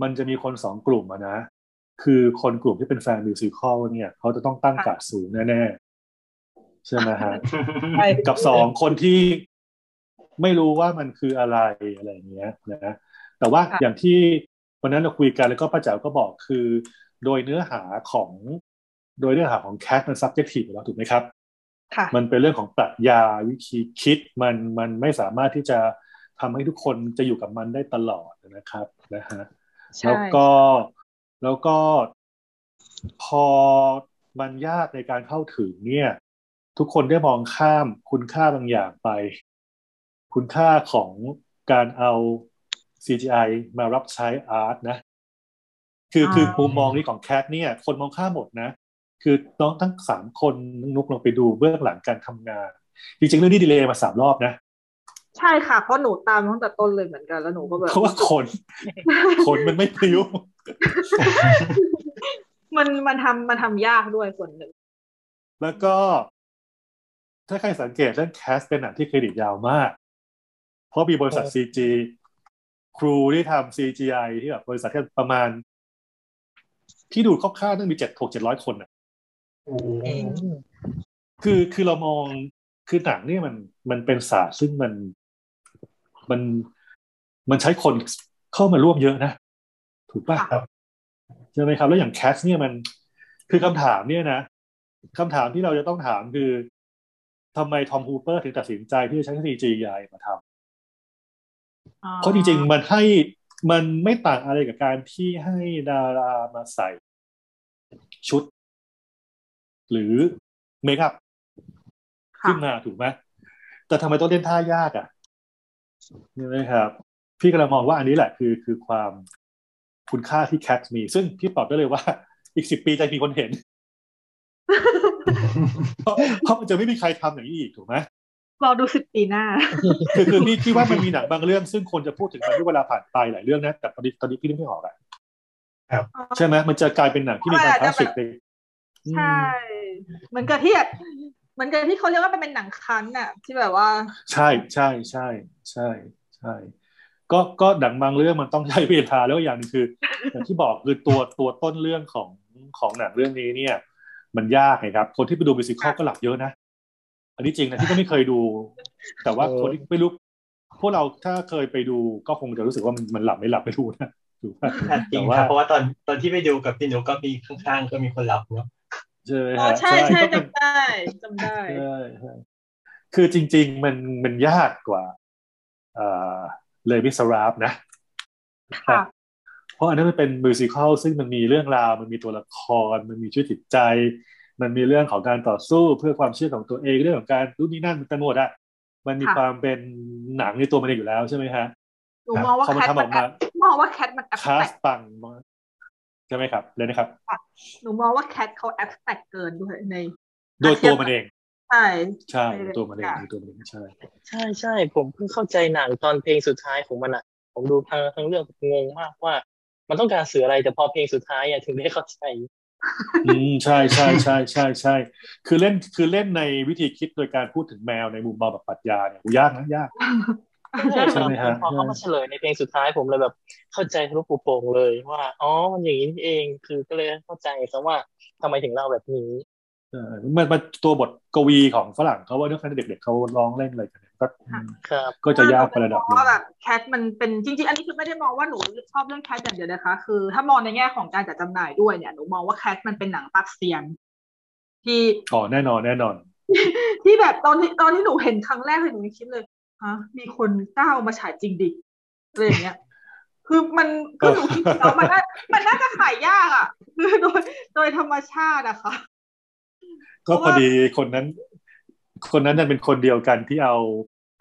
มันจะมีคนสองกลุ่มอะนะ คือคนกลุ่มที่เป็นแฟน musical เนี่ย เขาจะต้องตั้งการ์ดสูงแน่ๆ ใช่ไหมฮะใช่กับสองคนที่ไม่รู้ว่ามันคืออะไรอะไรอย่างเงี้ยนะแต่ว่าอย่างที่วันนั้นเราคุยกันแล้วก็ป้าแจ๋วก็บอกคือ โดยเนื้อหาของ โดยเนื้อหาของ Cats มัน subjective อยู่แล้วถูกไหมครับค่ะมันเป็นเรื่องของปรัชญาวิธีคิดมันมันไม่สามารถที่จะทำให้ทุกคนจะอยู่กับมันได้ตลอดนะครับนะฮะใช่แล้วก็แล้วก็พอมันยากในการเข้าถึงเนี่ย ทุกคนได้มองข้ามคุณค่าบางอย่างไป คุณค่าของการเอา CGI มารับใช้อาร์ตนะ คือคือมุมมองนี้ของแคทเนี่ย คนมองข้ามหมดนะ คือน้องทั้งสามคนนุกลองไปดูเบื้องหลังการทำงาน จริงๆเรื่องนี้ดีเลย์มาสามรอบนะใช่ค่ะ เพราะหนูตามตั้งแต่ต้นเลยเหมือนกันแล้วหนูก็แบบเพราะว่าขนขนมันไม่พลิ้วมันมันทำมันทำยากด้วยส่วนหนึ่ง แล้วก็ ถ้าใครสังเกตเรื่องแคสเป็นหนังที่เครดิตยาวมาก เพราะมีบริษัท CG ครูที่ทำ CGI ที่แบบบริษัทที่ประมาณ ที่ดูคร่าวๆต้องมีเจ็ดหกเจ็ดร้อยคนอะโอ้โห คือคือเรามองคือหนังเนี่ยมันมันเป็นศาสตร์ซึ่งมันมันมันใช้คนเข้ามาร่วมเยอะนะ ถูกป่ะครับใช่ไหมครับ แล้วอย่างแคสเนี่ยมันคือคำถามเนี่ยนะคำถามที่เราจะต้องถามคือทำไมทอมฮูเปอร์ถึงตัดสินใจที่จะใช้ CGI มาทำเพราะจริงๆมันให้มันไม่ต่างอะไรกับการที่ให้ดารามาใส่ชุด หรือเมคอัพค่ะขึ้นมาถูกไหมแต่ทำไมต้องเล่นท่ายากอะใช่ไหมครับ พี่กำลังมองว่าอันนี้แหละคือคือความคุณค่าที่แคทมี ซึ่งพี่ตอบได้เลยว่า อีกสิบปีจะมีคนเห็นเพราะเพราะมันจะไม่มีใครทำอย่างนี้อีกถูกไหมรอดูสิบปีหน้า คือคือพี่พี่ว่ามันมีหนังบางเรื่อง ซึ่งคนจะพูดถึงมันด้วยเวลาผ่านไปหลายเรื่องนะแต่ตอนนี้ตอนนี้พี่นึกไม่ออกอะใช่ไหมมันจะกลายเป็นหนังที่มีความคลาสสิกไปอืมใช่ เหมือนกับที่แบบเหมือนกับที่เขาเรียกว่ามันเป็นหนังคันน่ะ ที่แบบว่า ใช่ใช่ใช่ใช่ใช่ก็ก็ดังบางเรื่องมันต้องใช้เวลาแล้วอย่างหนึงคือ อย่างที่บอกคือตัวตัวต้นเรื่องของของหนังเรื่องนี้เนี่ย มันยากไงครับ คนที่ไปดูมิวสิควลก็หลับเยอะนะ อันนี้จริงนะที่ก็ไม่เคยดู แต่ว่าคนที่ไม่รู้พวกเราถ้าเคยไปดูก็คงจะรู้สึกว่ามันมันหลับไม่หลับไม่รู้นะถูกป่ะจริงแต่คว่ารับเพราะว่าตอนตอนที่ไปดูกับพี่นุกก็มีข้างๆก็มีคนหลับเนาะ ใช่ไหมอ๋อฮะใช่ใช่ก็เป็นจำได้จำได้ใช่ใช่คือจริง ๆ มันมันยากกว่าเอ่อเลมิสราฟนะค่ะเพราะอันนั้นมันเป็นมิวสิควลซึ่งมันมีเรื่องราว มันมีตัวละคร มันมีชีวิตจิตใจ มันมีเรื่องของการต่อสู้เพื่อความเชื่อของตัวเองเรื่องของการรู้นี่นั่นมันกันหมดอะมันมีค่ะความเป็นหนังในตัวมันเองอยู่แล้วใช่ไหมฮะหนูมองว่าพอมันแคททำอมัอนกมามองว่าแคทมันแอคาบสปังมากใช่ไหมครับเลยนะครับ หนูมองว่าแคทเขาแอบแตกเกินด้วยใน โดยตัวมันเอง ใช่ ใช่ใช่โดยตัวมันเองโดยตัวมันเองใช่ ใช่ใช่ผมเพิ่งเข้าใจหนังตอนเพลงสุดท้ายของมันอะ ผมดูทั้งทั้งเรื่องงงมากว่า มันต้องการสื่ออะไรแต่พอเพลงสุดท้ายอะถึงได้เข้าใจ อืมใช่ใช่ใช่ใช่ใช่คือเล่นคือเล่นในวิธีคิดโดยการพูดถึงแมวในมุมมองแบบปรัชญาเนี่ยโหยากนะยาก ใช่คใช่รับไหมฮะพอเขามาเฉลยในเพลงสุดท้ายผมเลยแบบ เข้าใจทะลุปุโปร่งเลยว่า อ๋อ มันอย่างนี้นี่เอง คือก็เลยเข้าใจครับว่าทำไมถึงเล่าแบบนี้เออมันมันตัวบทกวีของฝรั่งเขาว่าเรื่องนั้นเด็กๆเขาร้องเล่นอะไรกันเนี่ยก็อืมครับก็จะยากไประดับหเพนึ่งราะว่าแบบแคทมันเป็นจริง ๆ อันนี้คือไม่ได้มองว่าหนูชอบเรื่องแคทอย่างเดียวนะคะ คือถ้ามองในแง่ของการจัดจำหน่ายด้วยเนี่ยหนูมองว่าแคทมันเป็นหนังปักเซียน ที่อ๋อแน่นอนแน่นอน ที่แบบตอนที่ตอนที่หนูเห็นครั้งแรกเลยหนูยังคิดเลย ฮะมีคนกล้าเอามาฉายจริงดิอะไรอย่างเงี้ยคือมันคือหนูคิดแล้วมันน่ามันน่าจะขายยากอะคือโดยโดยธรรมชาติอะค่ะ ก็พอดีคนนั้น คนนั้นนั่นเป็นคนเดียวกันที่เอา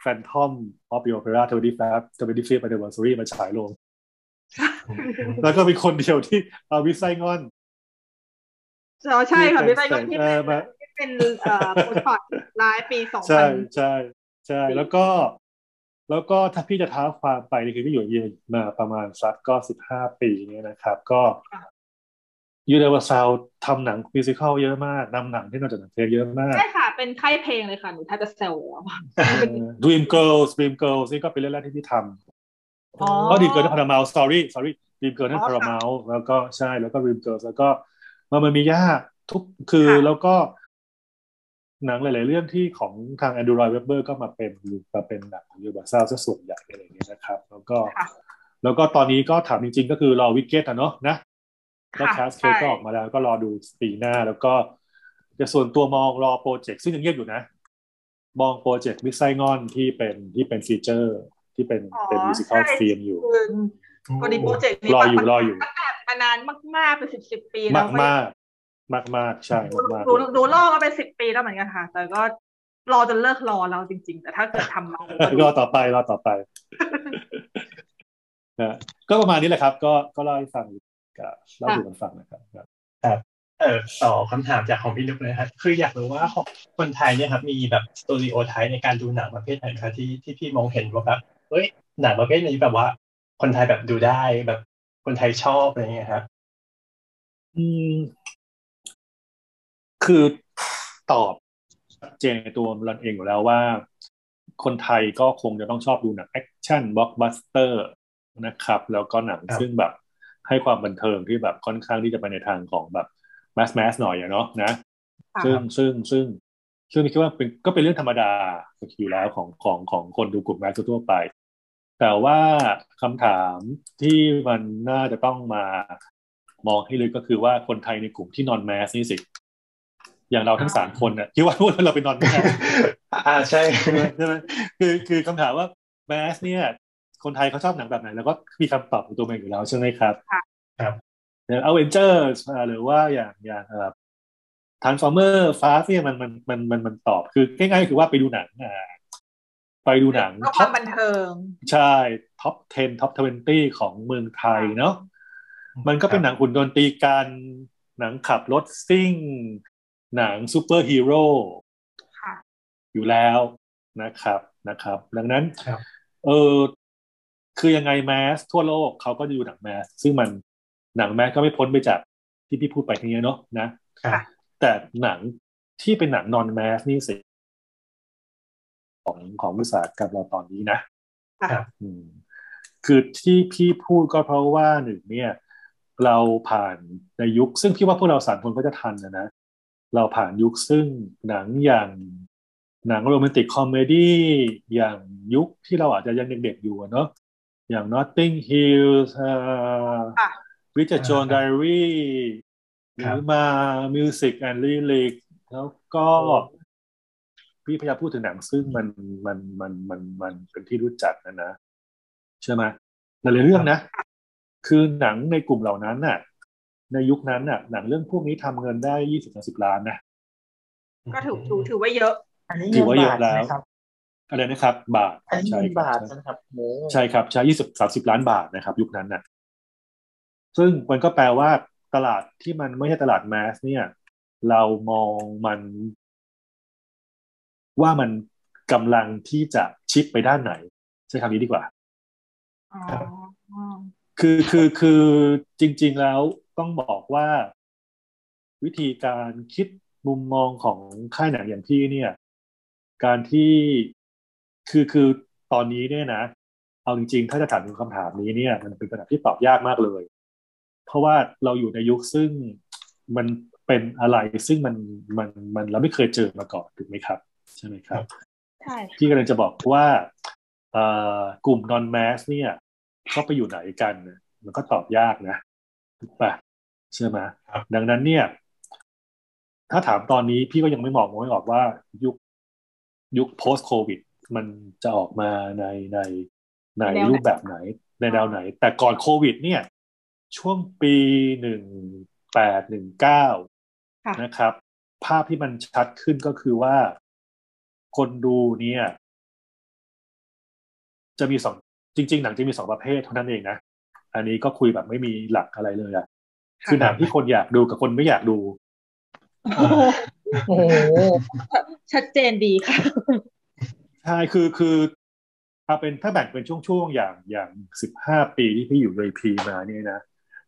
แฟนทอมออฟ the Opera 25 25 anniversary มาฉายลง แล้วก็เป็นคนเดียวที่เอาวิไซงอนอ๋อใช่ค่ะพี่ไส้ก็ที่เอเป็อนมาที่เป็นเอ่อโพสต์พอร์ตไลฟ์ปีสองใช่พันใช่ใช่ แล้วก็ แล้วก็ถ้าพี่จะท้าความไปนี่คือพี่อยู่เยียมาประมาณสักก็สิบห้าปีเนี่ยนะครับ ก็ยูนิเวอร์แซลทำหนังมิวสิควลเยอะมากนำหนังที่นอกจากหนังเพลงเยอะมากใช่ค่ะ เป็นค่ายเพลงเลยค่ะ หนูแทบจะเซลล์แล้วอะ Dream Girls Dream Girls นี่ก็เป็นเรื่องแรกที่พี่ทำอ๋อก็ Dream Girls ในพาราเมล sorry sorry Dream Girls ในอ๋อพาค่ะราเมลแล้วก็ใช่แล้วก็ Dream Girls แล้วก็มันมันมียากทุกคือค่ะแล้วก็ หนังหลาย ๆ เรื่องที่ของทาง Andrew Lloyd Webber ก็มาเป็นมาเป็นหนังของยูบาซาซะส่วนใหญ่อะไรอย่างเงี้ยนะครับ แล้วก็ค่ะแล้วก็ตอนนี้ก็ถามจริง ๆ ก็คือรอวิกเก็ตอะเนาะนะก็ค่ะแคสเคใช่ก็ออกมาแล้วก็รอดูปีหน้าแล้วก็แต่ส่วนตัวมองรอโปรเจกต์ซึ่งยังเงียบอยู่นะ มองโปรเจกต์ Miss Saigon ที่เป็นที่เป็น feature ที่เป็นเป็น musical film อยู่คือพอดีโปรเจกต์นี้รออยู่รออยู่ประกาศมานานมากๆเป็นสิบสิบปีมาแล้วมาก มากมากๆใช่มากมากดูดูรอมาเป็นสิบปีแล้วเหมือนกันค่ะ แต่ก็รอจนเลิกรอแล้วจริง ๆ แต่ถ้าเกิดทำมารอต่อไปรอต่อไปนะก็ประมาณนี้แหละครับ ก็ก็เล่าให้ฟังกับเล่าสู่กันฟังนะครับเออต่อคำถามจากของพี่นุกเลยครับคืออยากรู้ว่าของคนไทยเนี่ยครับมีแบบสตูดิโอไทป์ในการดูหนังประเภทไหนครับที่ที่พี่มองเห็นว่าแบบเฮ้ยหนังประเภทนี้แบบว่า คนไทยแบบดูได้แบบคนไทยชอบอะไรเงี้ยครับอืม คือตอบชัดเจนในตัวรันเองอยู่แล้วว่า คนไทยก็คงจะต้องชอบดูหนัง action blockbuster นะครับ แล้วก็หนังครับซึ่งแบบให้ความบันเทิงที่แบบค่อนข้างที่จะไปในทางของแบบ mass mass หน่อยอะเนาะนะ ซึ่งซึ่งซึ่งซึ่งคิดว่าเป็นก็เป็นเรื่องธรรมดาอยู่แล้วของของของคนดูกลุ่ม mass ทั่วไป แต่ว่าคำถามที่มันน่าจะต้องมามองให้ลึกก็คือว่าคนไทยในกลุ่มที่ non-mass นี่สิ อย่างเราทั้งสามคนน่ะคิดว่าพวกเราเป็น non-mass อ่าใช่ใช่ไหมใช่ไหมคือคือคำถามว่า mass เนี่ยคนไทยเขาชอบหนังแบบไหน แล้วก็มีคำตอบของตัวเองอยู่แล้วใช่ไหมครับค่ะครับอย่างอเวนเจอร์หรือว่าอย่างอย่างเอ่อ Transformers Fast เนี่ยมันมันมันมันมันตอบคือง่ายๆคือว่าไปดูหนังอ่าไปดูหนังก็ความบันเทิง ใช่ top 10 top 20 ของเมืองไทยเนาะมันก็เป็นหนังหุ่นยนต์ตีกันหนังขับรถซิ่ง หนังซูเปอร์ฮีโร่ค่ะอยู่แล้วนะครับนะครับ ดังนั้นครับเออคือยังไง mass ทั่วโลกเขาก็จะดูหนัง mass ซึ่งมันหนัง mass ก็ไม่พ้นไปจากที่พี่พูดไปทีนี้เนาะนะครับแต่หนังที่เป็นหนัง non-mass นี่สิของของอุตสาหกรรมเราตอนนี้นะครับอืมคือที่พี่พูดก็เพราะว่าหนึ่งเนี่ย เราผ่านในยุค ซึ่งพี่ว่าพวกเราสามคนก็จะทันนะนะ เราผ่านยุคซึ่งหนังอย่างหนัง romantic comedy อย่างยุคที่เราอาจจะยังเด็กๆอยู่อะเนาะอย่าง Notting Hill เอ่อค่ะ Bridget อ่า Jones's Diary ครัรืบอมา Music and Lyrics แล้วก็พี่พยายามพูดถึงหนังซึ่งมันมันมันมันมันเป็นที่รู้จักนะนะใช่ไหมหลายๆเรื่องนะ คือหนังในกลุ่มเหล่านั้นน่ะ ในยุคนั้นน่ะหนังเรื่องพวกนี้ทำเงินได้ยี่สิบสิบล้านนะก็ถือถือถือว่าเยอะ อันนี้ถืเงิอนว่าเยบาอะทแล้วนะครับอะไรนะครับ บาทอันนี้ใช่เงินครับบาทใช่นะครับโอ้ใช่ครับใช่ยี่สิบสามสิบล้านบาทนะครับ ยุคนั้นน่ะซึ่งมันก็แปลว่าตลาดที่มันไม่ใช่ตลาดแมสเนี่ย เรามองมัน ว่ามันกำลังที่จะชิปไปด้านไหน ใช้คำนี้ดีกว่าอ๋อคือคือคือจริง ๆแล้ว ต้องบอกว่า วิธีการคิดมุมมองของค่ายหนังอย่างพี่เนี่ย การที่คือคือตอนนี้เนี่ยนะเอาจริงๆ ถ้าจะถามถึงคำถามนี้เนี่ย มันเป็นคำถามที่ตอบยากมากเลย เพราะว่าเราอยู่ในยุคซึ่งมันเป็นอะไรซึ่งมันมันมันเราไม่เคยเจอมาก่อนถูกไหมครับ ใช่ไหมครับใช่พี่กำลังจะบอกว่าเอ่อกลุ่ม non mass เนี่ยเขาไปอยู่ไหนกันเนี่ยมันก็ตอบยากนะ ถูกปะใช่ไหมครับดังนั้นเนี่ย ถ้าถามตอนนี้พี่ก็ยังไม่มองไม่ออกว่ายุคยุค post covid มันจะออกมาในในในรูปแบบไหน ในแนวไหน แต่ก่อนโควิด เนี่ย ช่วงปีหนึ่งแปดหนึ่งเก้าค่ะนะครับ ภาพที่มันชัดขึ้นก็คือว่าคนดูเนี่ย จะมีสองจริง ๆ หนังจะมีสองประเภทเท่านั้นเองนะ อันนี้ก็คุยแบบไม่มีหลักอะไรเลยอะคือหนังที่คนอยากดูกับคนไม่อยากดูโอ้โหโอ้โหชัดเจนดีค่ะใช่คือคือเอาเป็นถ้าแบ่งเป็นช่วงๆอย่างอย่างสิบห้าปีที่พี่อยู่ในพีมาเนี่ยนะ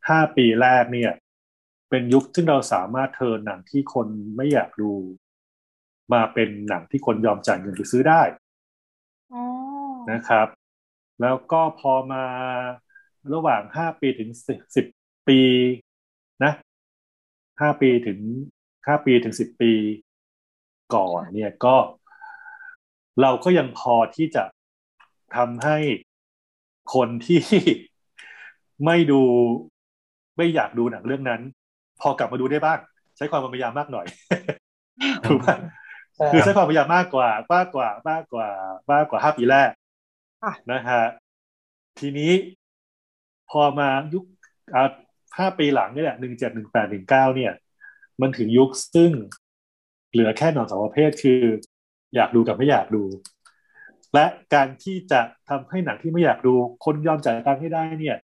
ห้าปีแรกเนี่ย เป็นยุคซึ่งเราสามารถเทิร์นหนังที่คนไม่อยากดู มาเป็นหนังที่คนยอมจ่ายเงินไปซื้อได้อ๋อนะครับ แล้วก็พอมา ระหว่างห้าปีถึงสิบปีนะห้าปีถึงห้าปีถึงสิบปีก่อนเนี่ยก็เราก็ยังพอที่จะทำให้คนที่ไม่ดูไม่อยากดูหนังเรื่องนั้น พอกลับมาดูได้บ้าง ใช้ความพยายามมากหน่อยถูกป่ะใช่คือใช้ความพยายามมากกว่ามากกว่ามากกว่ามากกว่าห้าปีแรกค่ะนะฮะทีนี้ พอมายุคห้าปีหลังนี่แหละหนึ่งเจ็ดหนึ่งแปดหนึ่งเก้าเนี่ย มันถึงยุคซึ่งเหลือแค่หนอนสองประเภทคือ อยากดูกับไม่อยากดู และการที่จะทำให้หนังที่ไม่อยากดู คนยอมจ่ายตังค์ให้ได้เนี่ย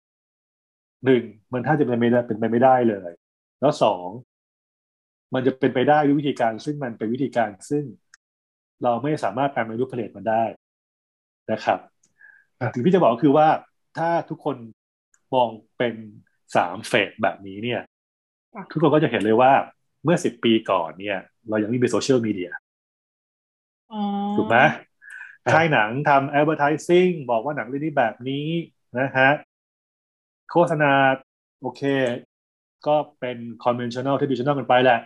หนึ่งมันถ้าจะเป็นไม่ได้เป็นไปไม่ได้เลย แล้วสองมันจะเป็นไปได้ด้วยวิธีการ ซึ่งมันเป็นวิธีการซึ่งเราไม่สามารถ manipulate มันได้นะครับถึงที่จะบอกคือว่าถ้าทุกคน มองเป็นสาม phase แบบนี้เนี่ยค่ะทุกคนก็จะเห็นเลยว่าเมื่อสิบปีก่อนเนี่ย เรายังไม่มีโซเชียลมีเดียอ๋อถูกไหมค่ายหนังทำ advertising บอกว่าหนังเรื่องนี้แบบนี้นะฮะ โฆษณาโอเค ก็เป็น conventional traditional กันไปแหละ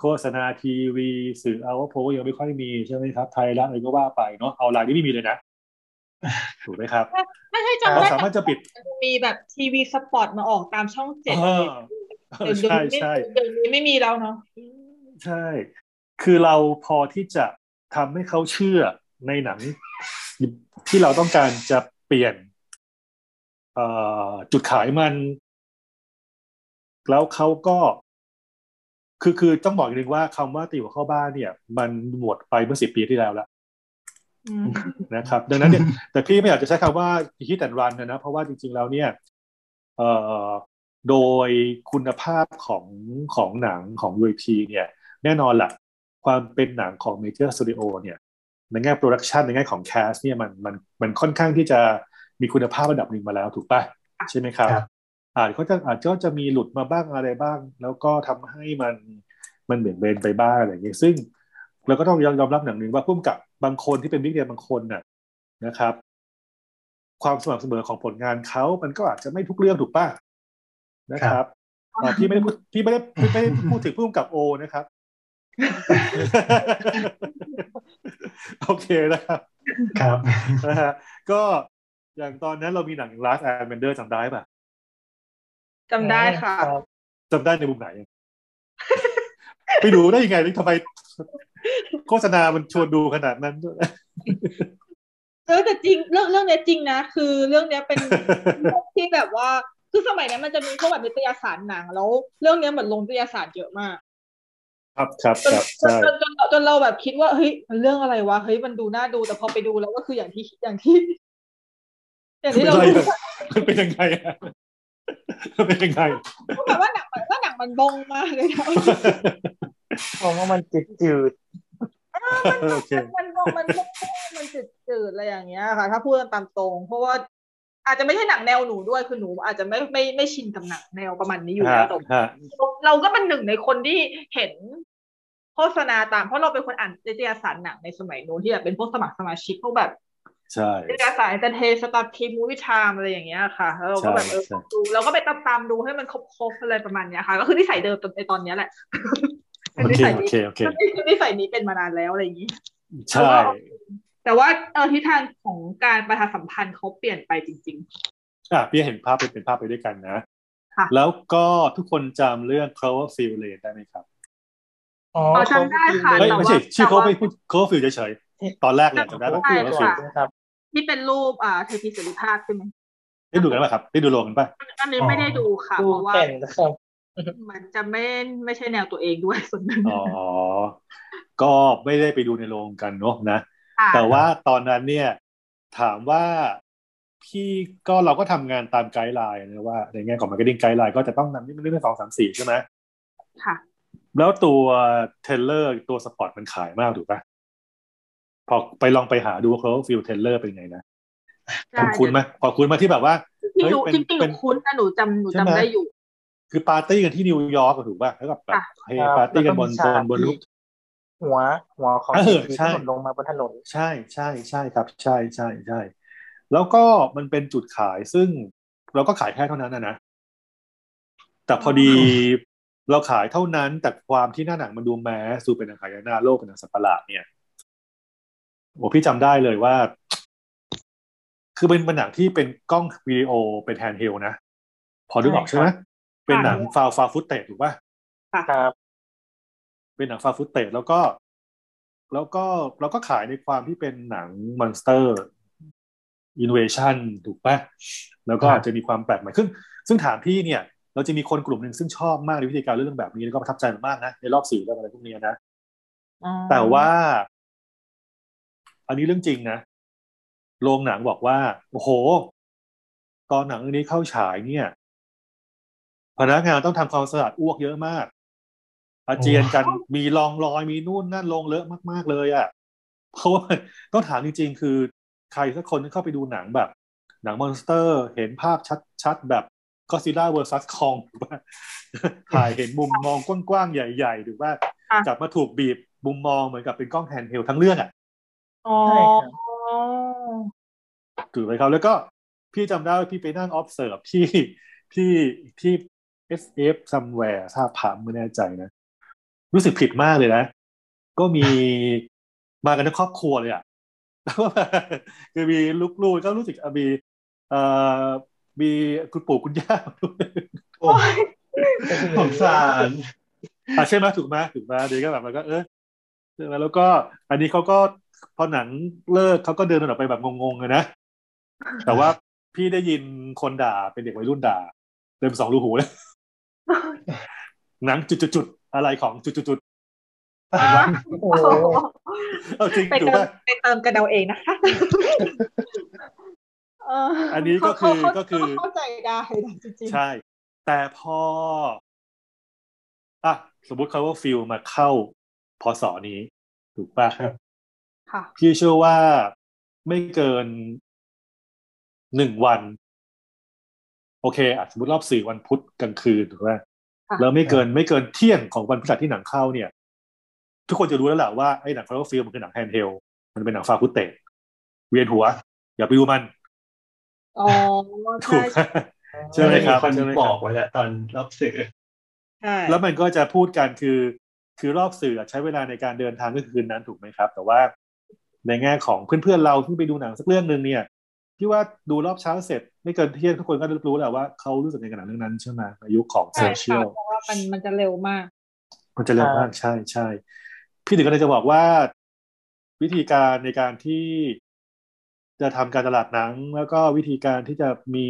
โฆษณาทีวี สื่อเอาว่าโพยังไม่ค่อยมีใช่ไหมครับ ไทยรัฐอะไรก็ว่าไปเนาะเอาไลน์นี่ไม่มีเลยนะ ถูกไหมครับไม่ใช่จำเราได้สามารถจะปิดมีแบบทีวีสปอตมาออกตามช่องเจ็ดเออเออเดี๋ยวใช่นี้ใช่เดี๋ยวนี้ไม่มีแล้วเนาะใช่ คือเราพอที่จะทำให้เขาเชื่อในหนัง ที่เราต้องการจะเปลี่ยนเอ่อจุดขายมัน แล้วเขาก็ คือคือต้องบอกอีกนึงว่าคำว่าตีหัวเข้าบ้านเนี่ย มันหมดไปเมื่อสิบปีที่แล้วแล้วอืม นะครับ ดังนั้นเนี่ยแต่พี่ไม่อยากจะใช้คำว่า hit and run นะนะเพราะว่าจริง ๆ แล้วเนี่ยเอ่อโดยคุณภาพของของหนังของ UAP เนี่ย แน่นอนแหละความเป็นหนังของ Major Studio เนี่ย ในแง่โปรดักชันในแง่ของ cast เนี่ยมันมันมันค่อนข้างที่จะมีคุณภาพระดับหนึ่งมาแล้วถูกป่ะใช่ไหมครับครับอาจเขาจะอาจจะจะมีหลุดมาบ้างอะไรบ้าง แล้วก็ทำให้มันมันเบี่ยงเบนไปบ้างอะไรอย่างเงี้ยซึ่งเราก็ต้องยอมยอมรับหนังหนึ่งว่าพุ่มกับ บางคนที่เป็นบิ๊กเดียบางคนน่ะนะครับ ความสม่ำเสมอของผลงานเขามันก็อาจจะไม่ทุกเรื่องถูกป่ะนะครับอ่าพี่ไม่ได้พูดพี่ไม่ได้พี่ไม่ได้พูดถึงพุ่มกับโอนะครับ โอเคนะครับ ครับนะฮะก็อย่างตอนนั้นเรามีหนัง Last Airbender จำได้ป่ะจำได้ค่ะรับจำได้ในมุมไหน ไปดูได้ยังไงทำไม โฆษณามันชวนดูขนาดนั้นเออแต่จริงเรื่องเรื่องเนี้ยจริงนะ คือเรื่องเนี้ยเป็นที่แบบว่าคือสมัยนั้นมันจะมีพวกแบบนิตยสารหนังแล้ว เรื่องเนี้ยเหมือนลงนิตยสารเยอะมาก ครับครับจนครับจนใช่จนจนจนเราแบบคิดว่าเฮ้ยมันเรื่องอะไรวะเฮ้ยมันดูน่าดูแต่พอไปดูแล้วก็คืออย่างที่อย่างที่อย่างที่เราเป็นดูไรอะมันเป็นยังไงอะมันเป็นยังไงก็แบบว่าหนังมันว่าหนังมันบงมากเลยนะ ผมว่ามันจืดจืดโอเคมันบงมันบงมันจืดจืดอะไรอย่างเงี้ยค่ะ ถ้าพูดกันตามตรง เพราะว่าอาจจะไม่ใช่หนังแนวหนูด้วยคือหนู อาจจะไม่ไม่ไม่ชินกับหนังแนวประมาณนี้อยู่แล้วฮะแต่ฮะเราก็เป็นหนึ่งในคนที่เห็นโฆษณาตามเพราะเราเป็นคนอ่านนิตยสารหนังในสมัยนู้นที่แบบเป็นพวกสมัครสมาชิกพวกแบบใช่นิตยสาร Entertain Starpics Movie Time อะไรอย่างเงี้ยค่ะแล้วเราก็แบบเออใช่ดูเราก็ไปตามตามๆดูให้มันครบๆอะไรประมาณเนี้ยค่ะ ก็คือนิสัยเดิมในตอนเนี้ยแหละ โอเคโอเคโอเคคือนิสัยนี้เป็นมานานแล้วอะไรอย่างงี้ ใช่ แต่ว่าเออทิศทางของการประชาสัมพันธ์เขาเปลี่ยนไปจริงอะพี่เห็นภาพเป็นเป็นภาพไปด้วยกันนะค่ะแล้วก็ทุกคนจำเรื่อง Cloverfield Lane ได้ไหมครับๆอ๋อเออจำได้ค่ะเฮ้ยแต่ว่าไม่ใช่ชื่อแต่เขาว่าไม่พูด Cloverfield เฉยๆตอนแรกเลยจำได้ปะใช่ Cloverfield ครับๆที่เป็นรูปอ่าเทพีเสรีภาพใช่ไหมได้ดูกันไหมครับ ได้ดูโรงกันป่ะอันนี้ไม่ได้ดูค่ะดูเพราะว่า แข่งนะครับมันจะไม่ไม่ใช่แนวตัวเองด้วยส่วนหนึ่งอ๋อ ก็ไม่ได้ไปดูในโรงกันเนาะนะค่ะแต่ว่าตอนนั้นเนี่ย ถามว่าพี่ก็เราก็ทำงานตามไกด์ไลน์นะว่า ในแง่ของ marketing ไกด์ไลน์ก็จะต้องนำนี่มันเรื่องสองสามสี่ใช่ไหมค่ะ แล้วตัวเทเลอร์ตัวสปอร์ตมันขายมากถูกปะพอไปลองไปหาดูเขาฟิลเทเลอร์เป็นไงนะใช่คุณไหมพอคุณมาที่แบบว่าจริงๆหนูเฮ้ยเป็นจริงๆหเป็นูนคุ้นนะหนูจำหนูใช่ไหมจำได้อยู่ คือปาร์ตี้กันที่นิวยอร์กอะถูกป่ะแล้วก็แบบค่ะเฮปาร์ตี้กันบนบนบนรูปหัวหัวของเออเทพีใช่ที่หล่นลงมาบนถนนใช่ใช่ใช่ครับ ใช่ใช่ใช่แล้วก็มันเป็นจุดขายซึ่งเราก็ขายแค่เท่านั้นนะนะแต่พอดีเราขายเท่านั้นแต่ความที่หน้าหนังมันดู mass ดูเป็นหนังขายหน้าโลกเป็นหนังสัตว์ประหลาดเนี่ยโอ้พี่จำได้เลยว่า คือเป็นเป็นหนังที่เป็นกล้องวิดีโอเป็น handheld นะ พอดูออกใช่ไหม เป็นหนังฟาวฟาวฟุตเตจถูกป่ะครับ เป็นหนังฟาฟุตเตจแล้วก็ แล้วก็เราก็ขายในความที่เป็นหนัง monster invasion ถูกปะแล้วก็อาจจะมีความแปลกใหม่ซึ่งซึ่งถามพี่เนี่ย เราจะมีคนกลุ่มหนึ่งซึ่งชอบมากในวิธีการเรื่องแบบนี้แล้วก็ประทับใจมากนะ ในรอบสื่อเรื่องอะไรพวกนี้นะแต่ว่า อันนี้เรื่องจริงนะโรงหนังบอกว่า โอ้โห ตอนหนังเรื่องนี้เข้าฉายเนี่ย พนักงานต้องทำความสะอาดอ้วกเยอะมาก อาเจียนกันมีร่องรอยมีนู่นนั่นลงเลอะมาก ๆเลยอะ่ะเพราะว่าต้องถามจริง ๆ คือใครสักคนที่เข้าไปดูหนังแบบ หนัง monster เห็นภาพชัดๆแบบ Godzilla versus Kong ถูกป่ะถ่ายเห็นมุมมองกว้างๆ ใหญ่ๆถูกป่ะกลับมาถูกบีบมุมมองเหมือนกับเป็นกล้องแฮนด์เฮลทั้งเรื่องอะอ๋อใช่ครับถูกไหมครับ แล้วก็พี่จำได้ว่าพี่ไปนั่ง observe ที่ที่ที่ SF somewhere ทราบผามไม่แน่ใจนะ รู้สึกผิดมากเลยนะ ก็มีมากันทั้งครอบครัวเลยอะคือมีลูกๆก็รู้สึกอะมีเอ่อมีคุณปู่คุณย่าด้วยโอ้ยสงสารอะใช่ไหมถูกไหมถูกไหมเดี๋ยวก็แบบมันก็เออใช่ไหมแล้วก็ อันนี้เขาก็พอหนังเลิกเขาก็เดินออกไปแบบงงๆเลยนะแต่ว่าพี่ได้ยินคนด่าเป็นเด็กวัยรุ่นด่าเต็มสองรูหูเลย หนังจุดๆๆอะไรของจุดๆโอ้โหๆเอาจริงไปถูกเติป่ะมไปเติมกันเอาเองนะคะเอันนี้ก็คือเขาก็คือเข้าใจได้นะจริงๆใช่ แต่พออะสมมติ Cloverfield มาเข้าพศนี้ ถูกป่ะค่ะพี่เชื่อว่าไม่เกินหนึ่งวัน โอเคอะสมมติรอบสื่อวันพุธกลางคืนถูกไหมค่ะ แล้วไม่เกินไม่เกินเที่ยงของวันพฤหัสที่หนังเข้าเนี่ย ทุกคนจะรู้แล้วแหละว่าไอ้หนัง Cloverfield มันคือหนัง handheldมันเป็นหนังฟาฟุตเตจเวียนหัว อย่าไปดูมันอ๋อถูใช่กใช่ไหมครับคนใช่ไหมบคอรับกไว้แล้วตอนรอบสื่อใช่แล้วมันก็จะพูดกันคือ คือรอบสื่อใช้เวลาในการเดินทางก็คือคืนนั้นถูกไหมครับ แต่ว่าในแง่ของเพื่อนๆเราที่ไปดูหนังสักเรื่องหนึ่งเนี่ย ที่ว่าดูรอบเช้าเสร็จ ไม่เกินเที่ยงทุกคนก็รู้แล้วว่าเขารู้สึกในขณะเรื่องนั้นใช่ไหมในยุคของโซเชียค่ะเพราะว่ามันมันจะเร็วมาก มันจะเร็วมากใช่ใช่พี่ถึงก็เลยจะบอกว่าวิธีการในการที่จะทำการตลาดหนัง แล้วก็วิธีการที่จะมี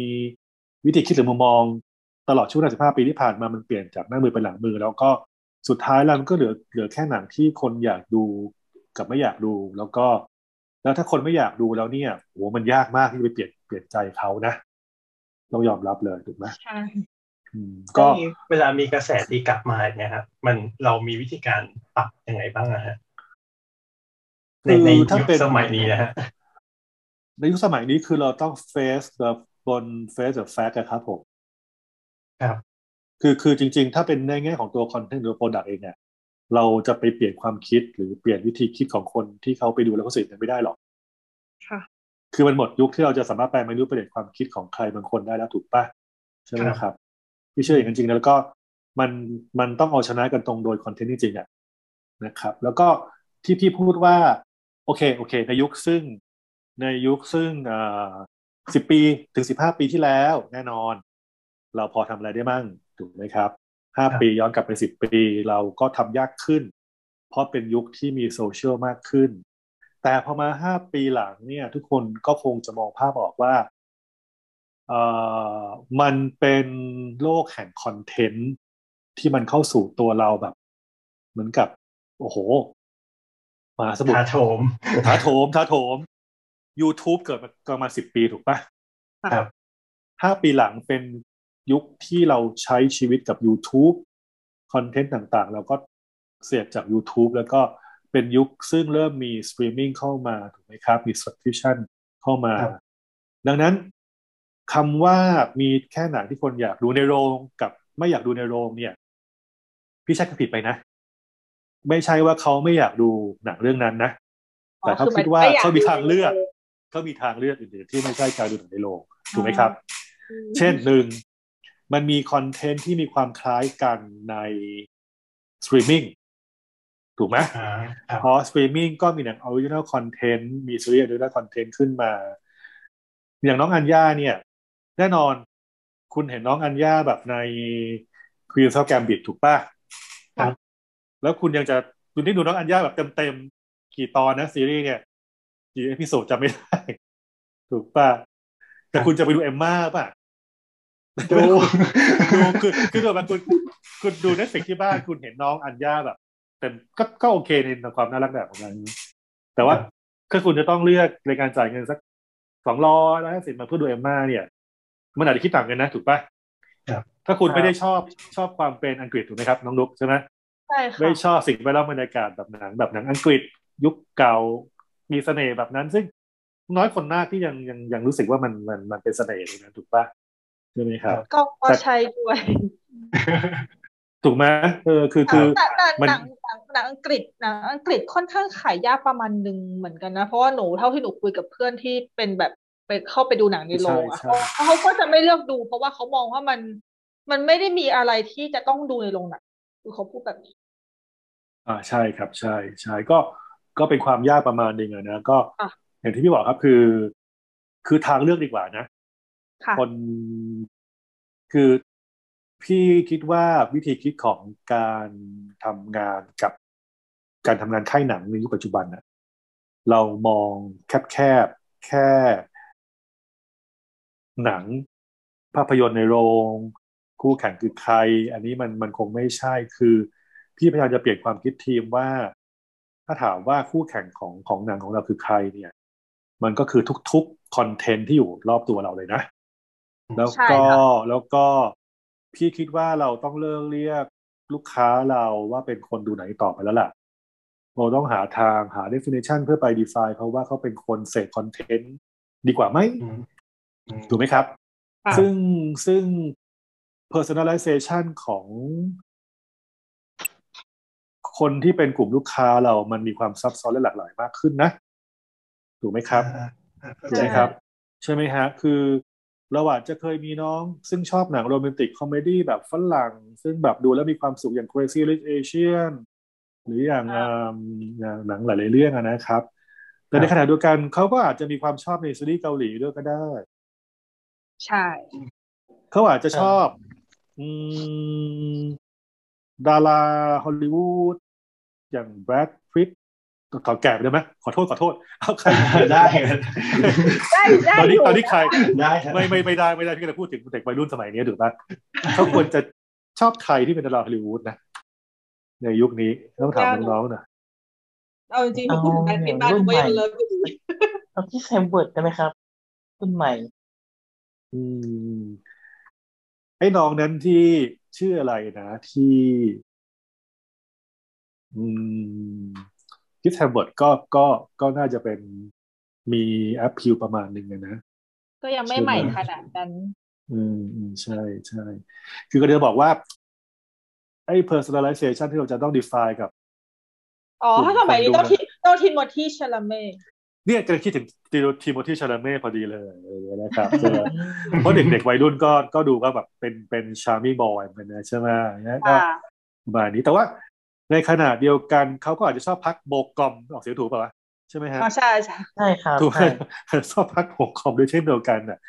วิธีคิดหรือมุมมองตลอดช่วง15ปีที่ผ่านมามันเปลี่ยนจากหน้ามือเป็นหลังมือ แล้วก็สุดท้ายแล้วมันก็เหลือเหลือแค่หนังที่คนอยากดูกับไม่อยากดู แล้วก็ แล้วถ้าคนไม่อยากดูแล้วเนี่ยโหมันยากมากที่จะไปเปลี่ยนเปลี่ยนใจเขานะต้องยอมรับเลยถูกไหมใช่อืมก็ก็เวลามีกระแสตีกลับมาเนี่ยครับมันเรามีวิธีการปรับยังไงบ้างอะฮะในในคือถ้ายุคเป็นสมัยนี้นะฮะในยุคสมัยนี้คือเราต้อง face the บน face the fact อะครับผม ครับ คือคือจริง ๆ ถ้าเป็นในแง่ของตัว content หรือ product เองเนี่ย เราจะไปเปลี่ยนความคิดหรือเปลี่ยนวิธีคิดของคนที่เขาไปดูแล้วเขาสื่อไม่ได้หรอกค่ะคือมันหมดยุคที่เราจะสามารถแปลงมารูปเปลี่ยนความคิดของใครบางคนได้แล้วถูกปะใช่ไหมครับพี่เชื่ออย่างนั้นจริงๆนะแล้วก็มันมันต้องเอาชนะกันตรงโดยคอนเทนต์จริงๆอะนะครับ แล้วก็ที่พี่พูดว่า โอเคโอเค ในยุคซึ่งในยุคซึ่งอ่าสิบปีถึงสิบห้าปีที่แล้ว แน่นอน เราพอทำอะไรได้มั่งถูกไหมครับ ห้าปีย้อนกลับไปสิบปี เราก็ทำยากขึ้น เพราะเป็นยุคที่มีโซเชียลมากขึ้น แต่พอมาห้าปีหลังเนี่ย ทุกคนก็คงจะมองภาพออกว่าเอ่อมันเป็นโลกแห่ง content ที่มันเข้าสู่ตัวเราแบบ เหมือนกับ โอ้โหมหาสมุทรถาโถมถาโถมถาโถม YouTube เกิดมาประมาณสิบปีถูกปะครับห้าปีหลังเป็น ยุคที่เราใช้ชีวิตกับ YouTube content ต่างๆ เราก็เสียบจาก YouTube แล้วก็เป็นยุคซึ่งเริ่มมีสตรีมมิ่งเข้ามาถูกไหมครับ มี subscription เข้ามาครับดังนั้นคำว่ามีแค่หนังที่คนอยากดูในโรงกับไม่อยากดูในโรงเนี่ย พี่ใช้คำผิดไปนะ ไม่ใช่ว่าเขาไม่อยากดูหนังเรื่องนั้นนะ แต่เขาคิดว่าเขามีทางเลือกเขามีทางเลือกอื่นๆที่ไม่ใช่การดูหนังในโรงถูกไหมครับ เช่นหนึ่ง มันมี content ที่มีความคล้ายกันในสตรีมมิ่งถูกไหมอ่าครับเพราะสตรีมมิ่งก็มีหนังออริจิน l ลคอนเทนต์มีซีรีส์ออริจิน l ลคอนเทนต์ขึ้นมา อย่างน้องอัญญาเนี่ย แน่นอนคุณเห็นน้องอัญญาแบบใน Queen's Gambit ถูกป่ะครับแล้วคุณยังจะคุณที่ดูน้องอัญญาแบบเต็มๆ กี่ตอนนะซีรีส์เนี่ยกี่ episode จำไม่ได้ ถูกป่ะ แต่คุณจะไปดู Emma ป่ะ ดูดูคือคือแบบคุณคุณดูเน็ตฟิกที่บ้านคุณเห็นน้องอัญญาแบบเต็มก็ก็โอเคในความน่ารักแบบของมันแต่ว่าถ้าคุณจะต้องเลือกในการจ่ายเงินสักสองร้อยแล้วสิมาเพื่อดูเอมม่าเนี่ย มันอาจจะคิดต่างกันนะ ถูกป่ะครับถ้าคุณไม่ได้ชอบชอบความเป็นอังกฤษถูกไหมครับ น้องลุกใช่ไหมใช่ค่ะไม่ชอบสิ่งแวดล้อมบรรยากาศแบบหนังแบบหนังอังกฤษ ยุคเก่ามีเสน่ห์แบบนั้น ซึ่งน้อยคนมากที่ยังยังยังรู้สึกว่ามันมันมันเป็นเสน่ห์เลยนะถูกป่ะ ใช่ไหมครับ ก็ก็ใช่ด้วย ถูกไหมเออคือคือแต่แต่มันหนังหนังหนังอังกฤษหนังอังกฤษค่อนข้างขายยากประมาณหนึ่งเหมือนกันนะ เพราะว่าหนูเท่าที่หนูคุยกับเพื่อนที่เป็นแบบไปเข้าไปดูหนังในโรงอะใช่ใช่เขาเขาก็จะไม่เลือกดู เพราะว่าเขามองว่ามันมันไม่ได้มีอะไรที่จะต้องดูในโรงหนังคือเขาพูดแบบนี้อ่าใช่ครับ ใช่ใช่ก็ก็เป็นความยากประมาณหนึ่งอะนะก็ค่ะอย่างที่พี่บอกครับคือ คือทางเลือกดีกว่านะ คคนคือพี่คิดว่าวิธีคิดของการทำงานกับการทำงานค่ายหนังในยุคปัจจุบันนะเรามองแคบๆแค่ หนังภาพยนตร์ในโรง คู่แข่งคือใคร อันนี้มันมันคงไม่ใช่คือ พี่พยายามจะเปลี่ยนความคิดทีมว่า ถ้าถามว่าคู่แข่งของของหนังของเราคือใครเนี่ย มันก็คือทุกๆคอนเทนต์ที่อยู่รอบตัวเราเลยนะ แล้วใช่ก็ค่ะแล้วก็พี่คิดว่าเราต้องเลิกเรียกลูกค้าเราว่าเป็นคนดูไหนต่อไปแล้วล่ะเราต้องหาทางหา definition เพื่อไป define เขาว่าเขาเป็นคนเสพคอนเทนต์ดีกว่าไหมอืมอืมถูกไหมครับค่ะซึ่งซึ่ง personalization ของคนที่เป็นกลุ่มลูกค้าเรามันมีความซับซ้อนและหลากหลายมากขึ้นนะ ถูกไหมครับอ่าอ่าถูกไหมครับ ใช่ไหมฮะ คือ เราอาจจะเคยมีน้องซึ่งชอบหนัง romantic comedy แบบฝรั่ง ซึ่งแบบดูแล้วมีความสุขอย่าง Crazy Rich Asian หรืออย่างอ่าอ่าอย่างหนังหลาย ๆ เรื่องอะนะครับ แต่ในขณะเดียวกันเขาก็อาจจะมีความชอบในซีรีส์เกาหลีด้วยก็ได้ ใช่ เขาอาจจะชอบอืมดาราฮอลลีวูดอย่างแบรด พิตขอแก่ไปได้ไหมขอโทษขอโทษเอาใครได้ได้ได้ตอนนี้อยู่ตอนนี้ใครได้ครับไม่ไม่ไม่ได้ไม่ได้พี่จะพูดถึงเด็กวัยรุ่นสมัยนี้ถูกปะเขาควรจะชอบใครที่เป็นดาราฮอลลีวูดนะในยุคนี้ต้องถามน้องๆนะเอาจริงๆหนูพูดถึงการเป็นบ้านหนูก็ยังเลิกอยู่ดีเอาที่แซมเบิร์ดได้ไหมครับรุ่นใหม่ อืมไอ้น้องนั้นที่ชื่ออะไรนะที่ อืม คิดแฮมเบิร์ดก็ก็ก็น่าจะเป็นมีแอปพิวประมาณหนึ่งอะนะ ก็ยังไม่ใหม่ขนาดนั้นอืมอืมใช่ใช่คือก็จะบอกว่า ไอ้ personalization ที่เราจะต้อง define กับ อ๋อ ถ้าสมัยนี้ต้องทีต้องทีโมธีชลาเม่เนี่ยจะคิดถึงทีโมธีชาลาเม่พอดีเลยเออนะครับใช่ไหมเพราะเด็กๆวัยรุ่นก็ก็ดูก็แบบเป็นเป็นชาร์มิ่งบอยเหมือนกันนะใช่ไหมนะก็ค่ะประมาณนี้แต่ว่า ในขณะเดียวกันเขาก็อาจจะชอบพักโบกกอมออกเสียงถูกป่าวะใช่ไหมฮะอ๋อใช่ใช่ใช่ครับถูกไหมใช่ชอบพักโบกกอมด้วยเช่นเดียวกันน่ะ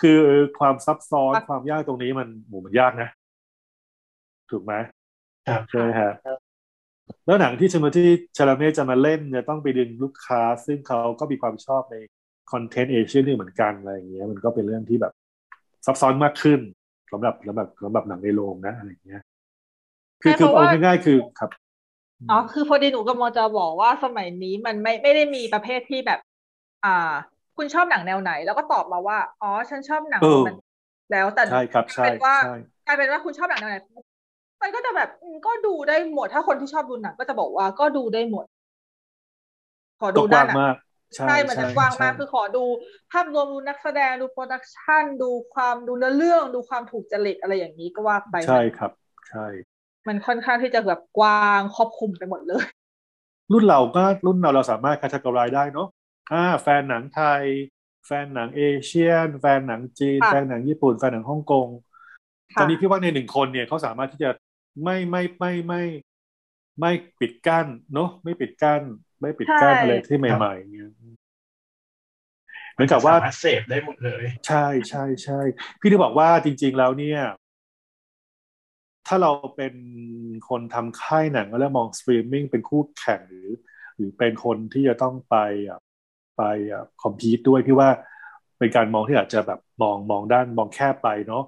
คือความซับซ้อนความยากตรงนี้มันโหมันยากนะ ถูกไหมครับใช่ไหมฮะแล้วหนังที่ชมาที่ชาลาเม่จะมาเล่นเนี่ยต้องไปดึงลูกค้า ซึ่งเขาก็มีความชอบในคอนเทนต์เอเชียนี่เหมือนกันอะไรอย่างเงี้ยมันก็เป็นเรื่องที่แบบซับซ้อนมากขึ้นสำหรับสำหรับสำหรับหนังในโรงนะอะไรอย่างเงี้ย คือคือเอาง่ายๆคือครับอ๋อคือพอดีหนูกำลังจะบอกว่าสมัยนี้มันไม่ไม่ได้มีประเภทที่แบบ อ่า คุณชอบหนังแนวไหน แล้วก็ตอบมาว่า อ๋อ ฉันชอบหนังเออมัน แล้วแต่ใช่ครับใช่เป็นว่าใช่กลายเป็นว่าคุณชอบหนังแนวไหนมันก็จะแบบอืมก็ดูได้หมด ถ้าคนที่ชอบดูหนังก็จะบอกว่าก็ดูได้หมด ขอก็ดูกหน้าว้างหนังมากใช่ใช่มันจะใช่กว้างมากใช่คือขอดูภาพรวมดูนักแสดงดูโปรดักชันดูความดูเนื้อเรื่องดูความถูกจริตอะไรอย่างนี้ก็ว่าไปใช่ครับ ใช่ มันค่อนข้างที่จะแบบกว้างครอบคลุมไปหมดเลย รุ่นเราก็รุ่นเราเราสามารถคัตกรายได้เนาะอ่าแฟนหนังไทย แฟนหนัง Asian แฟนหนังจีนค่ะแฟนหนังญี่ปุ่น แฟนหนังฮ่องกงค่ะตอนนี้พี่ว่าในหนึ่งคนเนี่ยเขาสามารถที่จะไม่ไม่ไม่ไม่ไม่ปิดกั้นเนาะไม่ปิดกั้น ไม่ปิดกั้นอะไรที่ใหม่ๆเนี่ยเหมือนกับว่าสามารถเสพได้หมดเลย ใช่ใช่ใช่พี่ได้บอกว่าจริง ๆ แล้วเนี่ย ถ้าเราเป็นคนทำค่ายหนังแล้วมองสตรีมมิ่งเป็นคู่แข่งหรือ หรือเป็นคนที่จะต้องไปอะไปอะ compete ด้วยพี่ว่าเป็นการมองที่อาจจะแบบมองมองด้านมองแคบไปเนาะ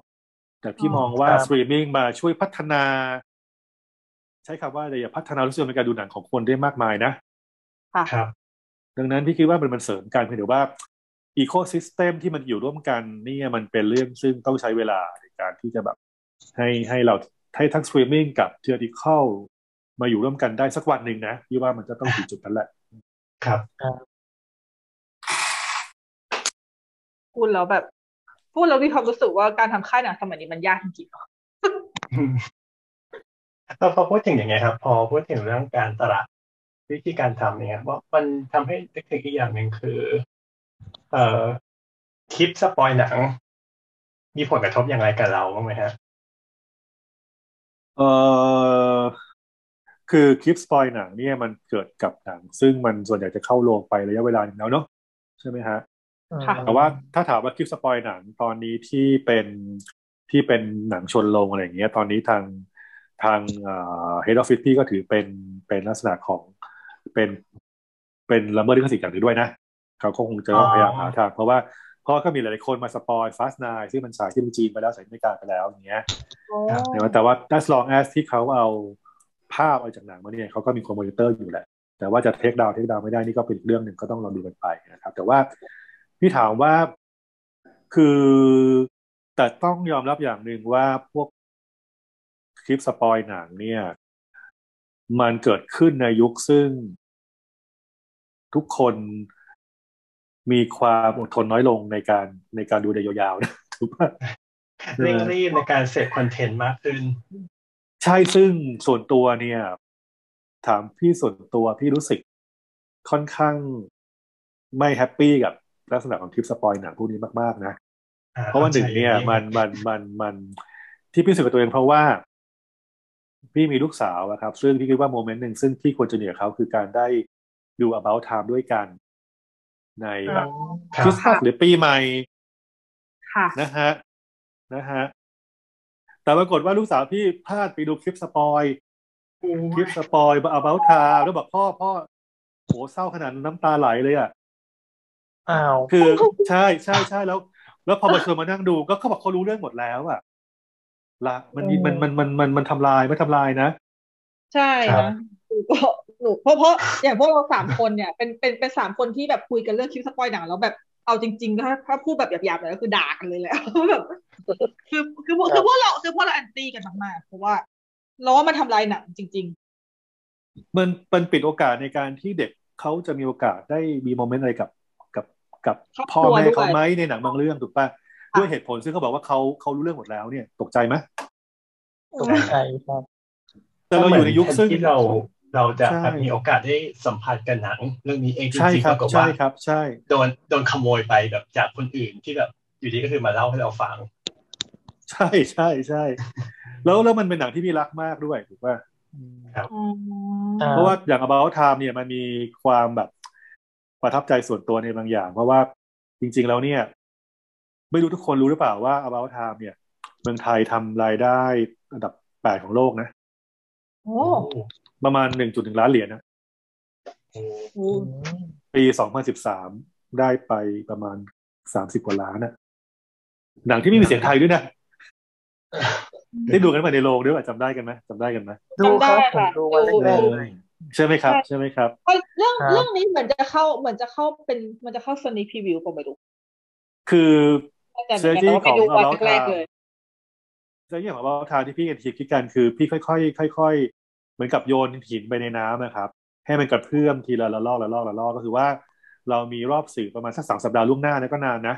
แต่พี่มองว่าสตรีมมิ่งมาช่วยพัฒนา ใช้คำว่าอะไรอย่าพัฒนารู้สึกในการดูหนังของคนได้มากมายนะครับ ดังนั้นพี่คิดว่ามันมันเสริมกันเพียงแต่ว่า ecosystem ที่มันอยู่ร่วมกันนี่มันเป็นเรื่องซึ่งต้องใช้เวลาในการที่จะแบบให้ให้เรา ให้ทั้งสตรีมมิ่งกับ theatrical มาอยู่ร่วมกันได้สักวันหนึ่งนะพี่ว่ามันจะต้องถึงจุดนั้นแหละ ครับพูดแล้วแบบพูดแล้วมีความรู้สึกว่าการทำค่ายหนังสมัยนี้มันยากจริงๆเนอะแล้วพอพูดถึงอย่างไงครับ พอพูดถึงเรื่องการตลาดวิธีการทำเนี่ยว่ามันทำให้นึกถึงอีกอย่างหนึ่งคือ เอ่อคลิปสปอยหนัง มีผลกระทบอย่างไรกับเราบ้างไหมฮะ เออคือคลิปสปอยหนังเนี่ยมันเกิดกับหนัง ซึ่งมันส่วนใหญ่จะเข้าโรงไประยะเวลาหนึ่งแล้วเนาะใช่ไหมฮะค่ะแต่ว่าถ้าถามว่าคลิปสปอยหนังตอนนี้ที่เป็นที่เป็นหนังชนโรงอะไรอย่างเงี้ย ตอนนี้ทางทางเอ่อ head office พี่ก็ถือเป็นเป็นลักษณะของเป็นเป็นละเมิดลิขสิทธิ์อย่างหนึ่งด้วยนะ เขาก็คงจะต้องพยายามหาทางเพราะว่า เพราะก็มีหลายๆคนมาสปอย Fast Nine ซึ่งมันฉายที่จีนไปแล้วฉายที่อเมริกาไปแล้วอย่างเงี้ยครับแต่ว่าแต่ว่า as long as ที่เขาเอาภาพเอาจากหนังมาเนี่ยเขาก็มี copyright อยู่แหละ แต่ว่าจะ take down take down ไม่ได้นี่ก็เป็นอีกเรื่องหนึ่งก็ต้องรอดูกันไปนะครับ แต่ว่าพี่ถามว่าคือแต่ต้องยอมรับอย่างหนึ่งว่าพวกคลิปสปอยหนังเนี่ย มันเกิดขึ้นในยุคซึ่งทุกคน มีความอดทนน้อยลงในการในการดูในยาวๆนะถูกปะเร่งรีบในการเสพคอนเทนต์มากขึ้น ใช่ซึ่งส่วนตัวเนี่ย ถามพี่ส่วนตัวพี่รู้สึกค่อนข้างไม่แฮปปี้กับลักษณะของคลิปสปอยหนังพวกนี้มากๆ นะอ่ะเพราะว่าหนึ่งเนี่ยเข้าใจมันมันมันมันที่พี่รู้สึกกับตัวเองเพราะว่า พี่มีลูกสาวอะครับ ซึ่งพี่คิดว่า moment หนึ่งซึ่งพี่ควรจะเหนือเขาคือการได้ดู about time ด้วยกัน ในแบบครัคริบสต์มาสหรือปีใหม่ค่ะนะฮะนะฮะแต่ปรากฏว่าลูกสาวพี่พลาดไปดูคลิปสปอยคลิปสปอย about time แล้วบอกพ่อพ่อโหเศร้าขนาดน้ำตาไหลเลยอะอ้าวคือใช่ใช่ใช่แล้ว แล้วพอมาชวนมานั่งดูก็เขาบอกเขารู้เรื่องหมดแล้วอะละมันมีมันมันมันมันมันทำลายไม่ทำลายนะ ใช่ครับนะหนูก็ หนูเพราะเพราะอย่างพวกเราสามคนเนี่ยเป็นเป็นเป็นสามคนที่แบบคุยกันเรื่องคลิปสปอยหนังแล้วแบบเอาจริงๆถ้าถ้าพูดแบบหยาบๆเลยก็คือด่ากันเลยแหละแบบคือคือพวกคือพวกเราคือพวกเราแอนตี้กันมากๆเพราะว่าเราว่ามันทำลายหนังจริงมันมันปิดโอกาสในการที่เด็กเขาจะมีโอกาสได้มีโมเมนต์อะไรกับกับกับครอบคพ่อรัวแม่ด้วยเขาไหมในหนังบางเรื่องถูกป่ะด้วยเหตุผลซึ่งเขาบอกว่าเขาเขารู้เรื่องหมดแล้วเนี่ย ตกใจไหมตกใจครับแต่เราอยู่ในยุคซึ่งที่เรา เราจะใช่แบบมีโอกาสได้สัมผัสกับหนัง เรื่องนี้เองจใช่ริงๆครัปบรากฏใช่ว่าครับใช่โดนโดนขโมยไปแบบจากคนอื่นที่แบบอยู่ดีก็คือมาเล่าให้เราฟัง ใช่ใช่ใช่แล้วแล้วมันเป็นหนังที่พี่รักมากด้วยถูกป่ะครับๆอืมอ่าเพราะว่าอย่าง about time เนี่ยมันมีความแบบประทับใจส่วนตัวในบางอย่าง เพราะว่าจริง ๆ แล้วเนี่ย ไม่รู้ทุกคนรู้หรือเปล่าว่า about time เนี่ย เมืองไทยทำรายได้อันดับแปดของโลกนะโอ้ ประมาณหนึ่งจุดหนึ่งล้านเหรียญนะโอ้โหปีสองพันสิบสามได้ไปประมาณสามสิบกว่าล้านนะหนังที่ไม่มีเสียงไทยด้วยนะได้ดูกันมาในโรงด้วยป่ะจำได้กันไหมจำได้กันไหมดูครับผมดูวันแรกๆเลยใช่ไหมครับ ใช่ไหมครับเอ้ยเรื่องครับเรื่องนี้เหมือนจะเข้าเหมือนจะเข้าเป็นมันจะเข้า sneak preview ผมไม่รู้คือแต่เหมือนกันแต่ว่าไปดูวันแรกๆเลยจะอย่างว่าทางที่พี่กับทีคิดกันคือ พี่ค่อยๆค่อยๆ เหมือนกับโยนหินไปในน้ำนะครับ ให้มันกระเพื่อมทีละละลอกละลอกละลอกก็คือว่า เรามีรอบสื่อประมาณสักสามสัปดาห์ล่วงหน้านะก็นานนะ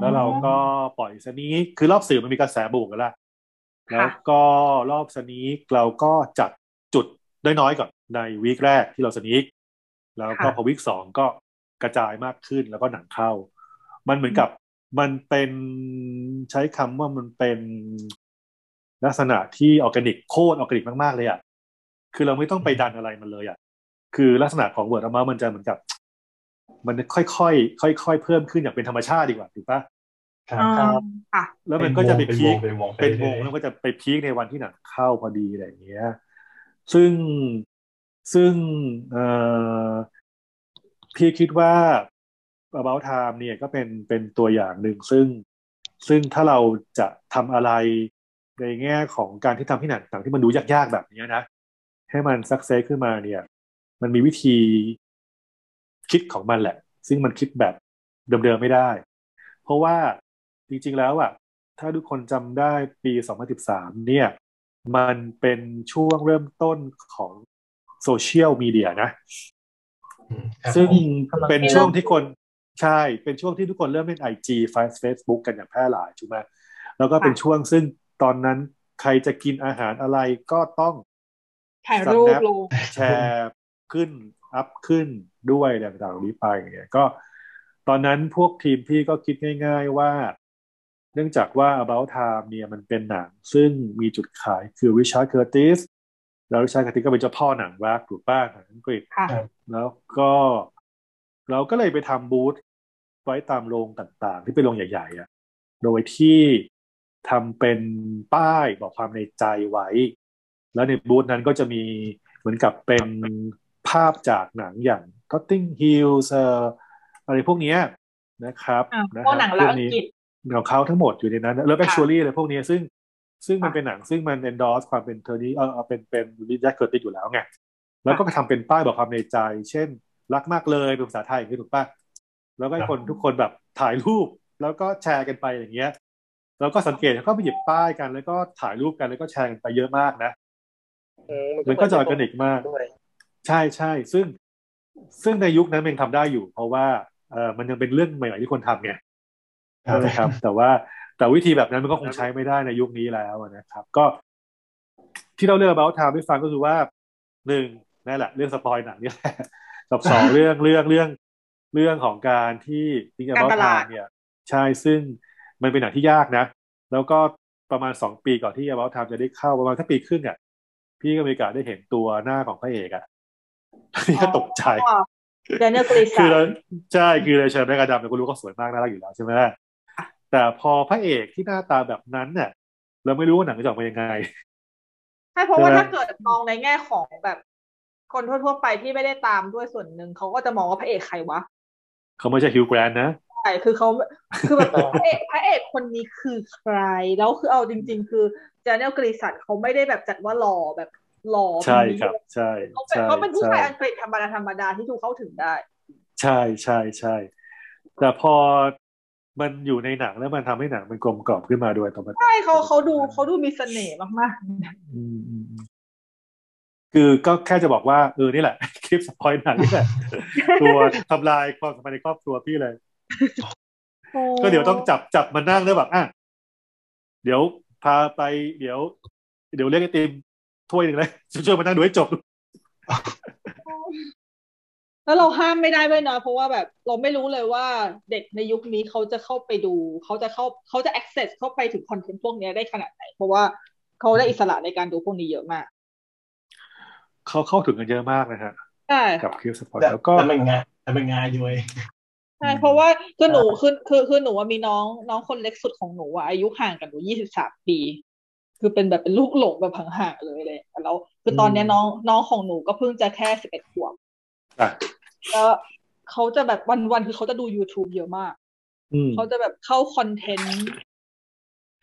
แล้วเราก็ปล่อย sneak คือรอบสื่อมันมีกระแสบวกกันละแล้วก็รอบ sneak เราก็จัดจุดน้อยๆก่อนใน week แรกที่เรา sneak แล้วก็ค่ะพอ week สองก็กระจายมากขึ้นแล้วก็หนังเข้า มันเหมือนกับมันเป็นใช้คำว่ามันเป็นลักษณะที่ออร์แกนิกโคตรออร์แกนิกมาก ๆ เลยอะ คือเราไม่ต้องไปดันอะไรมันเลยอะคือลักษณะของ word of mouth มันจะเหมือนกับ มันค่อยๆค่อยๆเพิ่มขึ้นอย่างเป็นธรรมชาติดีกว่าถูกปะครับอ่าครับค่ะแล้วมันก็จะไปเป็นพีวคงเป็นวงเป็นวงรื่อยๆแล้วก็จะไปพีคในวันที่หนังเข้าพอดีอะไรอย่างเงี้ย ซึ่งซึ่งเอ่อพี่คิดว่า About Time เนี่ยก็เป็นเป็นตัวอย่างหนึ่งซึ่งซึ่งถ้าเราจะทำอะไรในแง่ของการที่ทำให้หนังหนังที่มันดูยากๆแบบเนี้ยนะ ให้มันสักเซสขึ้นมาเนี่ย มันมีวิธีคิดของมันแหละ ซึ่งมันคิดแบบเดิมๆไม่ได้ เพราะว่าจริงๆแล้วอะถ้าทุกคนจำได้ปี 2013 เนี่ย มันเป็นช่วงเริ่มต้นของโซเชียลมีเดียนะอืมครับซึ่งกำลังเป็นช่วงที่คนใช่ เป็นช่วงที่ทุกคนเริ่มเล่น IG Facebook กันอย่างแพร่หลายถูกไหมแล้วก็เป็นช่วงซึ่งตอนนั้นใครจะกินอาหารอะไรก็ต้อง ถ่ายรูป Snap ลงแชร์ขึ้นอัพขึ้นด้วยอะไรต่างๆเหล่านี้ไปเนี่ยก็ตอนนั้นพวกทีมพี่ก็คิดง่าย ๆว่า เนื่องจากว่า About Time เนี่ยมันเป็นหนัง ซึ่งมีจุดขายคือริชาร์ดเคอร์ติสแล้วริชาร์ดเคอร์ติสก็เป็นเจ้าพ่อหนังรักถูกปะหนังอังกฤษค่ะแล้วก็เราก็เลยไปทำบูธไว้ตามโรงต่างๆ ที่เป็นโรงใหญ่ๆอะโดยที่ทำเป็นป้ายบอกความในใจไว้ แล้วในบูธนั้นก็จะมีเหมือนกับเป็นภาพจากหนังอย่าง Notting Hill เอ่ออะไรพวกเนี้ยนะครับอ่านะพวกหนังรักอังกฤษของเขาทั้งหมดอยู่ในนั้นแล้วแบ c ช u รี่อะไรพวกเนี้ยซึ่งซึ่งมันค่ะเป็นหนังซึ่งมัน endorse ความเป็นเทอร์นี้เออเป็นเป็นวิจาร์เกิร์ติอยู่แล้วไงแล้วก็ทำเป็นป้ายบอกความในใจ เช่น รักมากเลยเป็นภาษาไทยอย่างนี้ถูกปะแล้วก็ให้คนทุกคนแบบถ่ายรูปแล้วก็แชร์กันไปอย่างเงี้ยแล้วก็สังเกตเขาไปหยิบป้ายกันแล้วก็ถ่ายรูปกันแล้วก็แชร์กันไปเยอะมากนะอื มันก็จะออร์แกนิกมากด้วยใช่ใช่ซึ่งซึ่งในยุคนั้นมันยังทำได้อยู่ เพราะว่าเออมันยังเป็นเรื่องใหม่ๆที่คนทำไงครับนะครับ แต่ว่าแต่วิธีแบบนั้นมันก็คงใช้ไม่ได้ในยุคนี้แล้วนะครับ ก็ที่เราเลือก about time ให้ฟังก็คือว่าหนึ่งนั่นแหละ เรื่องสปอยหนังนี่แหละกับสองเรื่องเรื่องเรื่องเรื่องของการที่จริงๆการ about ตลาด time เนี่ยใช่ซึ่งมันเป็นหนังที่ยากนะ แล้วก็ประมาณสองปีก่อนที่ about time จะได้เข้าประมาณถ้าปีครึ่งอะ พี่ก็มีโอกาสได้เห็นตัวหน้าของพระเอกอะพี่ก็ตกใจเดนเนลกรีสัคือเราใช่คือเลยเชิญแม่กระดำเราก็รู้เขาสวยมากน่ารักอยู่แล้วใช่ไหมแต่พอพระเอกที่หน้าตาแบบนั้นเนี่ยเราไม่รู้ว่าหนังจะออกมายังไงใช่เพราะว่าใช่ไหมถ้าเกิดมองในแง่ของแบบคนทั่วๆไปที่ไม่ได้ตามด้วยส่วนหนึ่งเขาก็จะมองว่าพระเอกใครวะ เขาไม่ใช่ฮิวแกรนด์นะใช่ คือเขาคือแบบพระเอกพระเอกคนนี้คือใคร แล้วคือเอาจริง ๆ คือเจเนลกรีสันเขาไม่ได้แบบจัดว่าหล่อแบบหล่อใช่ครับ ใช่เขาเป็นใช่เขาเป็นผู้ใช่ชายอังกฤษธรรมดาธรรมดาที่ดูเข้าถึงได้ ใช่ใช่ใช่แต่พอมันอยู่ในหนังแล้วมันทำให้หนังมันกลมกล่อมขึ้นมาโดยอัตโนมัติใช่เขาเขาดูเขาดูมีเสน่ห์มากอืมอืมอืมคือก็แค่จะบอกว่าเออนี่แหละ คลิปสปอยหนังนี่แหละตัวทำลายความสัมพันธ์ในครอบครัวพี่เลยๆ ก็เดี๋ยวต้องจับจับมานั่งแล้วแบบอะเดี๋ยวพาไปเดี๋ยว เดี๋ยวเรียกไอติมถ้วยหนึ่งเลยช่วยมานั่งดูให้จบ แล้วเราห้ามไม่ได้ด้วยนะเพราะว่าแบบเราไม่รู้เลยว่าเด็กในยุคนี้เขาจะเข้าไปดู เขาจะเข้าเขาจะ access เข้าไปถึงคอนเทนต์พวกนี้ได้ขนาดไหน เพราะว่าเขาได้อิสระในการดูพวกนี้เยอะมากเขาเข้าถึงกันเยอะมากนะฮะใช่กับคลิปสปอยแต่แล้วก็แต่มันงานแต่มันงานด้วย ใช่เพราะว่าคือหนูคือคือคือหนูว่ามีน้องน้องคนเล็กสุดของหนูอะอายุห่างกันหนูยี่สิบสามปี คือเป็นแบบเป็นลูกหลงแบบห่างๆเลยเลยแล้วคือตอนเนี้ยน้องน้องของหนูก็เพิ่งจะแค่สิบเอ็ดขวบอะแล้วเขาจะแบบวันๆคือเขาจะดู YouTube เยอะมากอืมเขาจะแบบเข้าคอนเทนต์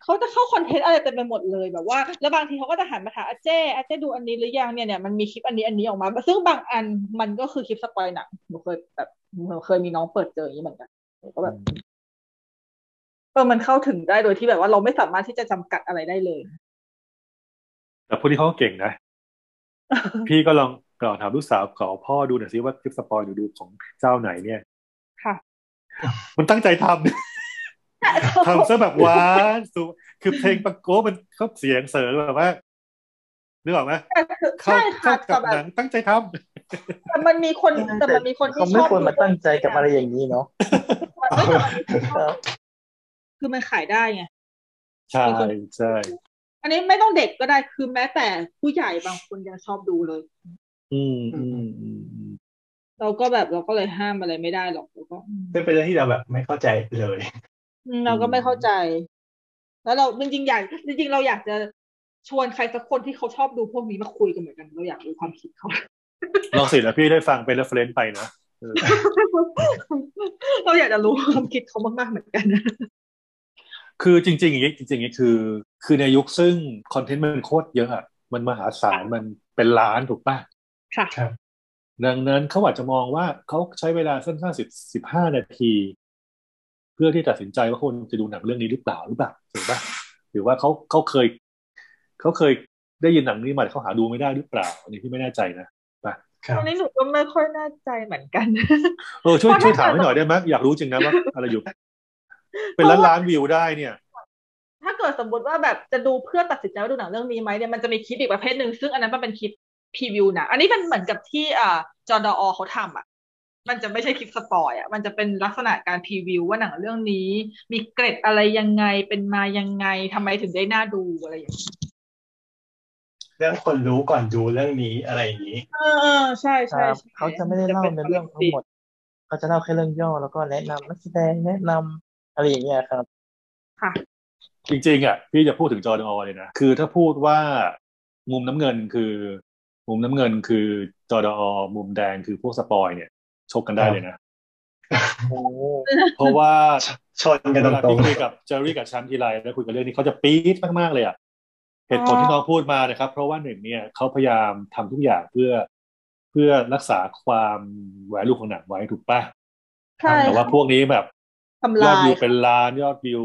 เขาจะเข้าคอนเทนต์อะไรเต็มไปหมดเลยแบบว่า แล้วบางทีเขาก็จะหันมาถามอาเจ้อาเจ้ดูอันนี้หรือยังเนี่ยเนี่ยมันมีคลิปอันนี้อันนี้ออกมา ซึ่งบางอันมันก็คือคลิปสปอยหนังหนูเคยแบบหนู เคยมีน้องเปิดเจออย่างนี้เหมือนกันหนูก็แบบเออมันเข้าถึงได้โดยที่แบบว่าเราไม่สามารถที่จะจำกัดอะไรได้เลย แต่พวกนี้เขาก็เก่งนะ พี่ก็ลองก่อนถามลูกสาวขอพ่อดูหน่อยซิว่าคลิปสปอยหนูดูของเจ้าไหนเนี่ย ค่ะ มันตั้งใจทำทำซะแบบหวานสุดคือเพลงปังโก้มันเขาเสียงเสริมแบบว่า นึกออกไหมแต่คือเข้าใช่ค่ะเข้ากัแต่บแบหนับงตั้งใจทำแต่มันมีคนแต่มันมีคนที่เขาชไม่อบควรมาตั้งใจกับอะไรอย่างนี้เนาะไม่แต่มันมีคนชอบคือมันขายได้ไงใช่ใช่อันนี้ไม่ต้องเด็กก็ได้คือแม้แต่ผู้ใหญ่บางคนยังชอบดูเลย อืมอืมอืมอืมเราก็แบบเราก็เลยห้ามอะไรไม่ได้หรอกแล้วก็อืมซึ่งเป็นเรื่องที่เราแบบไม่เข้าใจเลยอืมเราก็ไม่เข้าใจ แล้วเราจริงๆอยากจริงๆเราอยากจะ ชวนใครสักคนที่เขาชอบดูพวกนี้มาคุยกันเหมือนกันเราอยากรู้ความคิดเขาลองสิแล้วพี่ได้ฟังเป็น reference ไปนะเออเราอยากจะรู้ความคิดเขามากๆเหมือนกันนะคือจริงๆอย่างนี้จริงๆอย่างนี้คือ คือในยุคซึ่งคอนเทนต์มันโคตรเยอะอะมันมหาศาลมันเป็นล้านถูกป่ะค่ะครับดังนั้นเขาอาจจะมองว่าเขาใช้เวลาสั้นๆสิบสิบห้านาที เพื่อที่ตัดสินใจว่าคนจะดูหนังเรื่องนี้หรือเปล่าหรือเปล่าถูกป่ะหรือว่าเขาเขาเคย เขาเคยได้ยินหนังนี้มาแต่เขาหาดูไม่ได้หรือเปล่าอันนี้พี่ไม่แน่ใจนะครับอันนี้หนูก็ไม่ค่อยแน่ใจเหมือนกันเออช่วยเพราะช่วยถ้าถามให้เกิดหน่อยได้ไหมอยากรู้จริงนะว่าอะไรอยู่ เป็นล้านล้านวิวได้เนี่ย ถ้าเกิดสมมติว่าแบบจะดูเพื่อตัดสินใจว่าดูหนังเรื่องนี้ไหมเนี่ยมันจะมีคลิปอีกประเภทหนึ่งซึ่งอันนั้นมันเป็นคลิปพรีวิวนะอันนี้มันเหมือนกับที่อ่าจอดอเขาทำอะ มันจะไม่ใช่คลิปสปอยอะมันจะเป็นลักษณะการพรีวิวว่าหนังเรื่องนี้ มีเกร็ดอะไรยังไงเป็นมายังไงทำไมถึงได้น่าดูอะไรอย่างนี้ เรื่องคนรู้ก่อนดูเรื่องนี้อะไรอย่างนี้เออเออใช่คใช่รับใช่เขาจะไม่ได้เล่าในเรื่องทั้งหมดเขาจะเล่าแค่เรื่องย่อแล้วก็แนะนำนักแสดงแนะนำอะไรอย่างเงี้ยครับ ค่ะ จริงๆอะพี่จะพูดถึงจอร์ดอเลยนะคือถ้าพูดว่ามุมน้ำเงินคือ มุมน้ำเงินคือจอร์ดอมุมแดงคือพวกสปอยเนี่ย ชกกันได้เลยนะโอ้เพราะว่าชนกันเวตลารงที่คุยกับเจอรี่กับแชมป์ทีไรแล้วคุยกันเรื่องนี้เขาจะปี๊ดมากๆเลยอะ เหตุผลที่น้องพูดมานะครับ เพราะว่าหนึ่งเนี่ยเขาพยายามทำทุกอย่างเพื่อเพื่อรักษาความแหวลูของหนังไว้ถูกป่ะใช่แต่ว่าพวกนี้แบบทำยอลาดยวิวเป็นล้านยอดวิว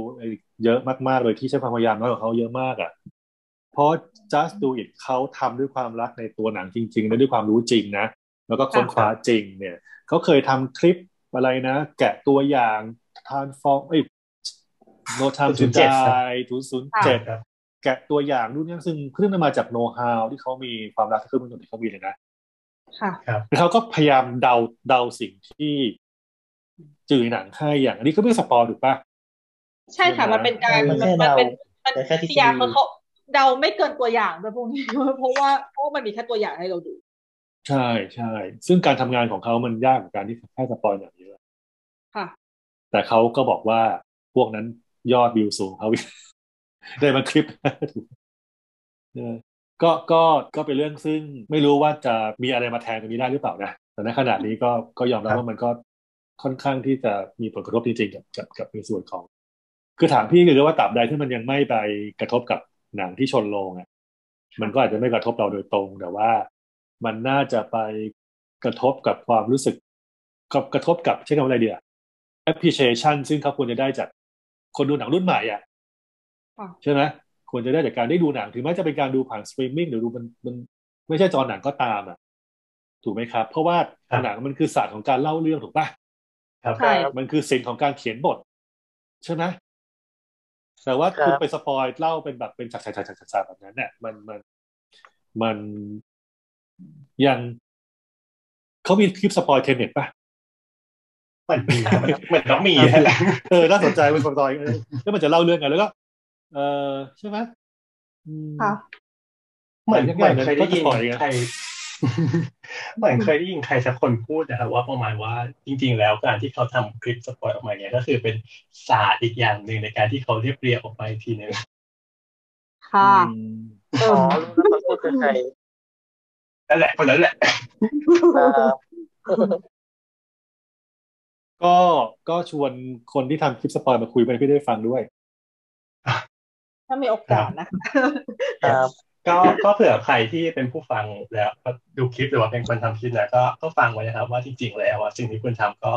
เยอะมากๆเลยที่ใช้ความพยายามน้อยกว่าเขาเยอะมากอะ เพราะ just do it เขาทำด้วยความรักในตัวหนังจริงๆและด้วยความรู้จริงนะ แล้วก็ค้นคว้าจริงเนี่ยเขาเคยทำคลิปอะไรนะ แกะตัวอย่าง transform เอ้ย no time to 007ครับ die ศูนย์ศูนย์เจ็ดครับ แกะตัวอย่างรุ่นนี้ซึ่งเครื่องนำมาจากโน้ตฮาวที่เขามีความรักที่เครื่องมือที่เขามีเลยนะค่ะแล้วเขาก็พยายามเดาเดาสิ่งที่จือหนังให้อย่างอันนี้ก็ไม่สปอยถูกปะใช่ค่ะมันเป็นการมันมัแค่นเดาเป็นมันแต่แค่ทฤษฎีอยางเขาเดาไม่เกินตัวอย่างด้วยพวกนี้เพราะว่าเพราะว่ามันมีแค่ตัวอย่างให้เราดู ใช่ใช่ซึ่งการทำงานของเขามันยากกว่าการที่แค่สปอยหนังเยอะค่ะ แต่เขาก็บอกว่าพวกนั้นยอดวิวสูงเขา ได้มาคลิปเออก็ก็ก็เป็นเรื่องซึ่งไม่รู้ว่าจะมีอะไรมาแทนตรงนี้ได้หรือเปล่านะแต่ในขณะนี้ก็ก็ยอมรับครับว่ามันก็ค่อนข้างที่จะมีผลกระทบจริงๆกับกับกับในส่วนของ คือถามพี่คือว่าตราบใดที่มันยังไม่ไปกระทบกับหนังที่ชนโรงอะมันก็อาจจะไม่กระทบเราโดยตรง แต่ว่ามันน่าจะไปกระทบกับความรู้สึกกับกระทบกับใช้คำว่าอะไรเดีย appreciation ซึ่งเขาควรจะได้จากคนดูหนังรุ่นใหม่อะค่ะ ใช่ไหมควรจะได้จากการได้ดูหนัง ถึงแม้จะเป็นการดูผ่านสตรีมมิ่งหรือดูมันมันไม่ใช่จอหนังก็ตามอะ ถูกไหมครับ เพราะว่าครับหนังมันคือศาสตร์ของการเล่าเรื่องถูกปะครับใช่มันคือศิลป์ของการเขียนบท ใช่ไหมแต่ว่าครับคุณไปสปอยเล่าเป็นแบบเป็นฉากๆๆๆๆแบบนั้นเนี่ยมันมันมันยังเขามีคลิป spoil Tenet ป่ะเหมือนมีครับเหมือนต้องมีฮะเออน่าสนใจเป็น spoil เออแล้วมันจะเล่าเรื่องไงแล้วก็ เออใช่ไหมอืมค่ะเหมือนอย่างเหมือนนั้นเคยได้ยินก็จะปล่อยไงใครเหมือนเคยได้ยินใครสักคนพูดนะครับว่าประมาณว่าจริง ๆ แล้วการที่เขาทำคลิป spoil ออกมาเนี่ยก็คือเป็นศาสตร์อีกอย่างหนึ่งในการที่เขาเรียบเรียงออกมาอีกทีหนึ่งค่ะอืมเออ๋ออรู้แล้วเขาพูดคือใครนั่นแหละคนนั้นแหละครับก็ก็ชวนคนที่ทำคลิปสปอยมาคุยไปให้พี่ได้ฟังด้วย ถ้ามีโอกาสนะคะครับก็ก็เผื่อใครที่เป็นผู้ฟังแล้วก็ดูคลิปหรือว่าเป็นคนทำคลิปนะก็ก็ฟังไว้นะครับ ว่าจริงๆแล้วอะสิ่งที่คุณทำก็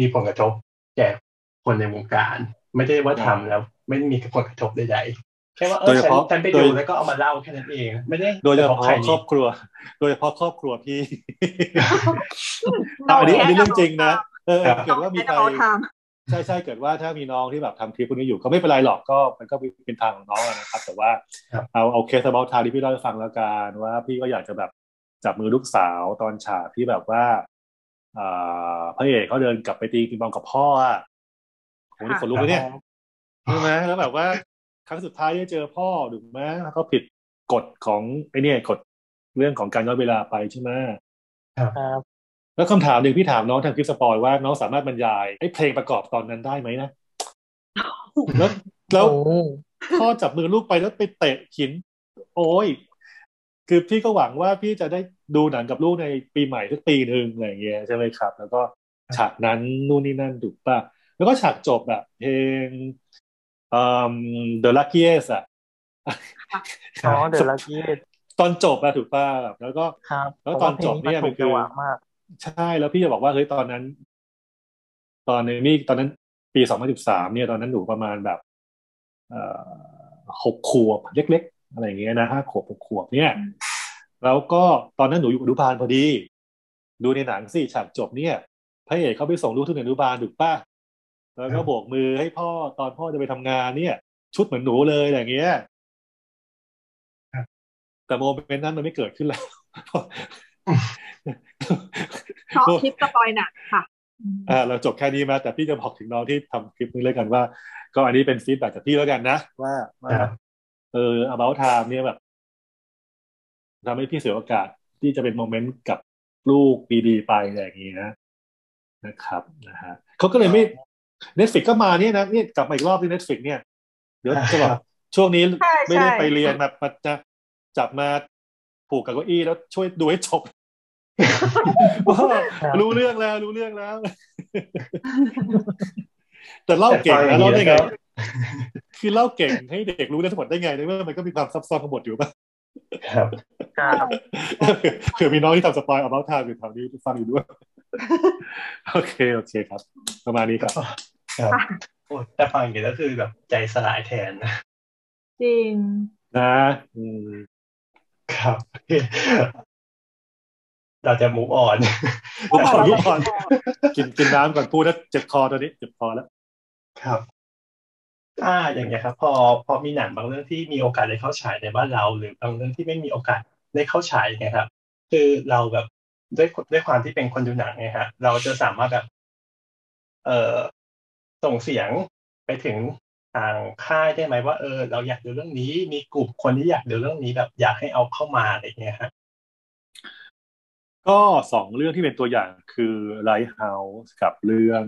มีผลกระทบแก่คนในวงการ ไม่ได้ว่าทำแล้ว ไม่มีผลกระทบใดๆแค่ว่าเอโดอยเฉฉันพาะฉันไปโดดูยแล้วก็เอามาเล่าแค่นั้นเอง ไม่ได้โดยเฉกระทบพาะใครครอบครัว โดยเฉพาะครอบครัวพี่อันนี้อันนี้เรื่องจริงนะเออเกิดว่ามีใครเอาท ใช่ใช่เกิดว่าถ้ามีน้องที่แบบทำคลิปพวกนี้อยู่ก็ไม่เป็นไรหรอกก็มันก็เป็นทางของน้องอะนะครับ แต่ว่าครับเอาเอาเคส about time ที่พี่เล่าให้ฟังแล้วกันว่าพี่ก็อยากจะแบบจับมือลูกสาวตอนฉากที่แบบว่าอ่าพระเอกเขาเดินกลับไปตีปิงปองกับพ่ออะโหนี่ขนลุกเลยเนี่ยใช่ไหมแล้วแบบว่าครั้งสุดท้ายได้เจอพ่อถูกไหมแล้วเขาผิดกฎของไอ้เนี่ยกฎเรื่องของการย้อนเวลาไปใช่ไหมครับ แล้วคำถามหนึ่งพี่ถามน้องทางคลิปสปอยว่าน้องสามารถบรรยายไอ้เพลงประกอบตอนนั้นได้ไหมนะแล้วแล้วโอ้พ่อจับมือลูกไปแล้วไปเตะหิน โอ้ยคือพี่ก็หวังว่าพี่จะได้ดูหนังกับลูกในปีใหม่ทุกปีหนึ่งอะไรอย่างเงี้ยใช่ไหมครับ แล้วก็ฉากนั้นนู่นนี่นั่นถูกป่ะแล้วก็ฉากจบแบบเพลงอืม The Luckiest อะอ๋อเดอะลักกี้ตอนจบอะถูกป่ะแล้วก็ครับแล้วตอนจบเนี่ยผมว่าพลงมันคือ ถูกจังหวะมากใช่แล้วพี่จะบอกว่าเฮ้ยตอนนั้น ตอนนี้นี่ตอนนั้นปีสองพันสิบสามเนี่ยตอนนั้นหนูประมาณแบบเอ่อหกขวบเล็ก ๆ อะไรอย่างเงี้ยนะห้าขวบหกขวบเนี่ย แล้วก็ตอนนั้นหนูอยู่อนุบาลพอดี ดูในหนังสิฉากจบเนี่ยพระเอกเขาไปส่งลูกที่อนุบาลถูกป่ะแล้วก็โบกมือให้พ่อตอนพ่อจะไปทำงานเนี่ย ชุดเหมือนหนูเลยอย่างเงี้ยครับแต่โมเมนต์นั้นมันไม่เกิดขึ้นแล้ว เพราะคลิปสปอยหนักค่ะอ่าเราจบแค่นี้มาแต่พี่จะบอกถึงน้องที่ทำคลิปนี้เลยกันว่า ก็อันนี้เป็น feedback จากพี่แล้วกันนะ ว่าว่าครับเออ About Time เนี่ยแบบทำให้พี่เสียโอกาสที่จะเป็น moment กับลูกดีๆไปอะไรอย่างนี้นะนะครับนะฮะเขาก็เลยไม่ Netflix ก็มาเนี่ยนะเนี่ยกลับมาอีกรอบที่ Netflix เนี่ย เดี๋ยวจะบอกช่วงนี้ใช่ไม่ได้ใช่ไปเรียนแบบมาจะจับมาผูกกับเก้าอี้แล้วช่วยดูให้จบ ว่ารู้เรื่องแล้วรู้เรื่องแล้ว แต่เล่าเก่งนะเล่าได้ไงคือเล่าเก่งให้เด็กรู้ได้ทั้งหมดได้ไงในเมื่อมันก็มีความซับซ้อนทั้งหมดอยู่ป่ะครับครับเผื่อมีน้องที่ทำสปอยเอาเบลทามอยู่แถวนี้ฟังอยู่ด้วย โอเคโอเคครับ ประมาณนี้ครับครับโอ้แต่ฟังอย่างนี้ก็คือแบบใจสลายแทนนะจริงนะอืมครับ เราจะมูฟออนลุกก่อนลุกก่อนกินกินน้ำก่อนพูดแล้วเจ็บคอตอนนี้เจ็บคอแล้ว ครับอ่าอย่างเงี้ยครับ พอพอมีหนังบางเรื่องที่มีโอกาสได้เข้าฉายในบ้านเรา หรือบางเรื่องที่ไม่มีโอกาสได้เข้าฉายไงครับ คือเราแบบด้วยด้วยความที่เป็นคนดูหนังไงฮะเราจะสามารถแบบ เอ่อส่งเสียงไปถึงทางค่ายได้ไหมว่าเออเราอยากดูเรื่องนี้มีกลุ่มคนที่อยากดูเรื่องนี้แบบอยากให้เอาเข้ามาอะไรเงี้ยฮะ ก็สองเรื่องที่เป็นตัวอย่างคือ Lighthouse กับเรื่อง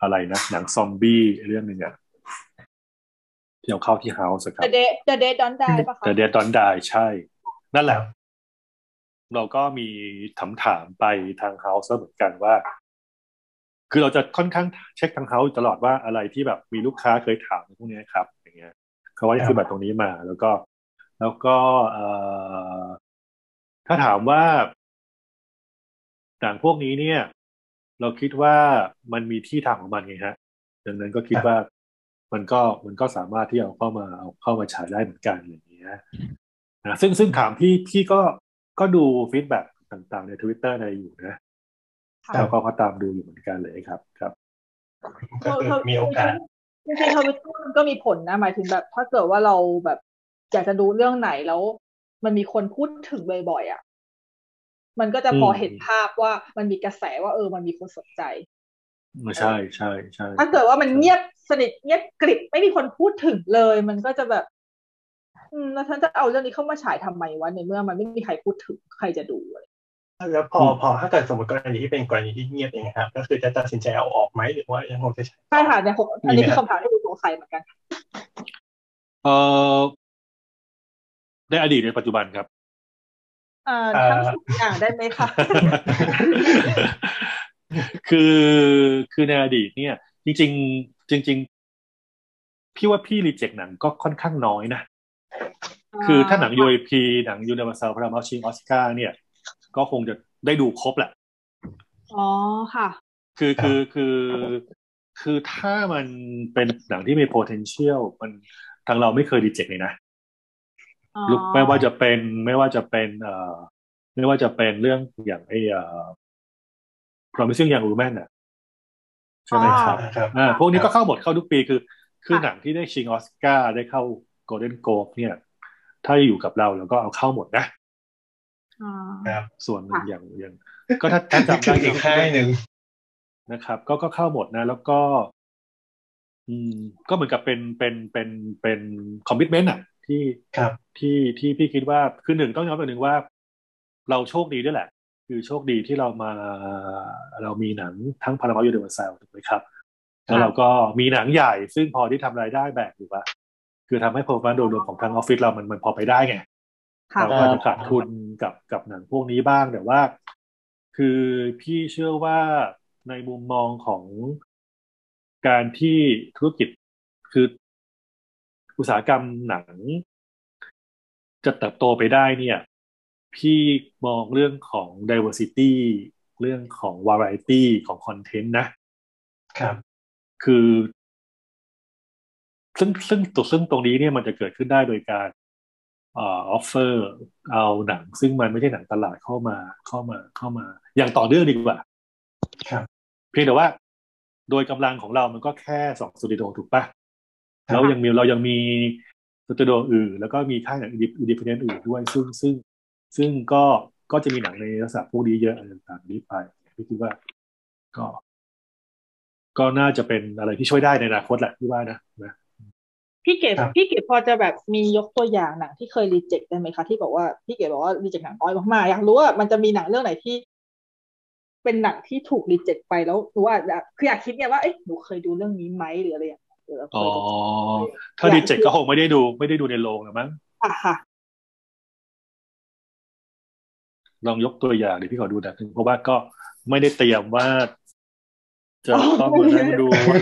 อะไรนะ หนังซอมบี้เรื่องหนึ่งอะที่เอาเข้าที่เฮาส์ครับ The Day The Day Don't Die ปะคะแต่เดดดอนดายใช่ นั่นแหละ เราก็มีถามถามๆไปทางเฮาส์เหมือนกันว่า คือเราจะค่อนข้างเช็คทางเฮาส์ตลอดว่าอะไรที่แบบมีลูกค้าเคยถามพวกนี้ครับ อย่างเงี้ยเขาว่าคือแบบตรงนี้มา แล้วก็ แล้วก็เอ่อถ้าถามว่า หนังพวกนี้เนี่ย เราคิดว่ามันมีที่ทางของมันไงฮะ ดังนั้นก็คิดว่ามันก็มันก็สามารถที่เอาเข้ามาเอาเข้ามาฉายได้เหมือนกันอย่างเงี้ยนะซึ่งซึ่งถามพี่พี่ก็ก็ดูfeedback ต่างๆ ในทวิตเตอร์ในอยู่นะค่ะแล้วก็ก็ตามดูอยู่เหมือนกันเลยครับ ครับก็คือมีโอกาสจริงๆทวิตเตอร์มันก็มีผลนะหมายถึงแบบ ถ้าเกิดว่าเราแบบอยากจะดูเรื่องไหนแล้ว มันมีคนพูดถึงบ่อยๆอะ มันก็จะพอเห็นภาพว่ามันมีกระแสว่าเออมันมีคนสนใจใช่ใช่ใช่ถ้าเกิดว่ามันเงียบสนิทเงียบกริบไม่มีคนพูดถึงเลย มันก็จะแบบอืมแล้วฉันจะเอาเรื่องนี้เข้ามาฉายทำไมวะในเมื่อมันไม่มีใครพูดถึงใครจะดูอะไรแล้วพอพอถ้าเกิดสมมติกรณีที่เป็นกรณีที่เงียบเองครับ ก็คือจะตัดสินใจเอาออกไหมหรือว่ายังคงจะใช้ใช่ค่ะในหกอันนี้คือคำถามที่ดูสงสัยเหมือนกันเออในอดีตในปัจจุบันครับ อ่าทั้งสองอย่างได้ไหมคะคือคือในอดีตเนี่ย จริง ๆ จริง ๆ พี่ว่าพี่รีเจ็คหนังก็ค่อนข้างน้อยนะ คือถ้าหนัง UAP หนัง Universal p r a m o ชิงออสการ์เนี่ย ก็คงจะได้ดูครบแหละ อ๋อค่ะ คือคือคือคือถ้ามันเป็นหนังที่มี potential มันทางเราไม่เคยรีเจ็คเลยนะอ๋อ ลุกไม่ว่าจะเป็นไม่ว่าจะเป็นเอ่อไม่ว่าจะเป็นเรื่องอย่างไอ้เอ่อ promising young woman น่ะใช่ไหมครับครับอ่าพวกนี้ก็เข้าหมดเข้าทุกปีคือ คือค่ะหนังที่ได้ชิงออสการ์ได้เข้า Golden Globe เนี่ย ถ้าอยู่กับเราเราก็เอาเข้าหมดนะอ๋อครับส่วนหนึ่งค่ะอย่างอย่าง ก็ถ้าถ้าจำคืได้ออีกค่ายหนึ่งนะครับ ก็ก็เข้าหมดนะ แล้วก็ อืม ก็เหมือนกับเป็นเป็นเป็นเป็นคอมมิชเมนต์อะ ที่ครับที่ที่พี่คิดว่าคือหนึ่งต้องยอมรับหนึ่งว่า เราโชคดีด้วยแหละ คือโชคดีที่เรามาเรามีหนังทั้งพารามายูเดอร์ซัลถูกไหมครับ แล้วเราก็มีหนังใหญ่ ซึ่งพอที่ทำรายได้แบกอยู่ปะคือทำให้ performance โดยรวมของทางออฟฟิศเรามันมันพอไปได้ไงค่ะเราก็อาจจะขาดทุนกับกับหนังพวกนี้บ้างแต่ว่า คือพี่เชื่อว่าในมุมมองของการที่ธุรกิจคือ อุตสาหกรรมหนัง จะเติบโตไปได้เนี่ย พี่มองเรื่องของ diversity เรื่องของ variety ของ content นะ ครับ คือ ซึ่งซึ่งตัวซึ่งตรงนี้เนี่ยมันจะเกิดขึ้นได้โดยการเอ่อ offer เอาหนัง ซึ่งมันไม่ใช่หนังตลาดเข้ามาเข้ามาเข้ามา อย่างต่อเนื่องดีกว่า ครับ เพียงแต่ว่า โดยกำลังของเรามันก็แค่สองสตูดิโอถูกปะครับ แล้วยังมีเรายังมีสตูดิโออื่น แล้วก็มีค่ายหนัง independent อื่นด้วย ซึ่งซึ่งซึ่งก็ก็จะมีหนังในลักษณะพวกนี้เยอะอะไรต่างๆนี้ไปพี่คิดว่า ก็ ก็น่าจะเป็นอะไรที่ช่วยได้ในอนาคตแหละพี่ว่านะนะพี่เก๋ครับพี่เก๋พอจะแบบมียกตัวอย่างหนังที่เคย reject ได้ไหมคะที่บอกว่าพี่เก๋บอกว่า reject หนังน้อยมากๆอยากรู้ว่ามันจะมีหนังเรื่องไหนที่ เป็นหนังที่ถูกรีเจ็คไปแล้วหนูว่าอยากคืออยากคิดไงว่าเอ๊ะหนูเคยดูเรื่องนี้ไหมหรืออะไรอย่างเงี้ยหรื อเราเคอ๋อยดูถ้าดีเจ็ก็คงไม่ได้ดู ไม่ได้ดูในโรงหรอกมั้งอะค่ะลองยกตัวอย่างเดี๋ยวพี่ขอดูหนังหนึ่งเพราะว่าก็ไม่ได้เตรียมว่า จะต้องมานั่งดูว่า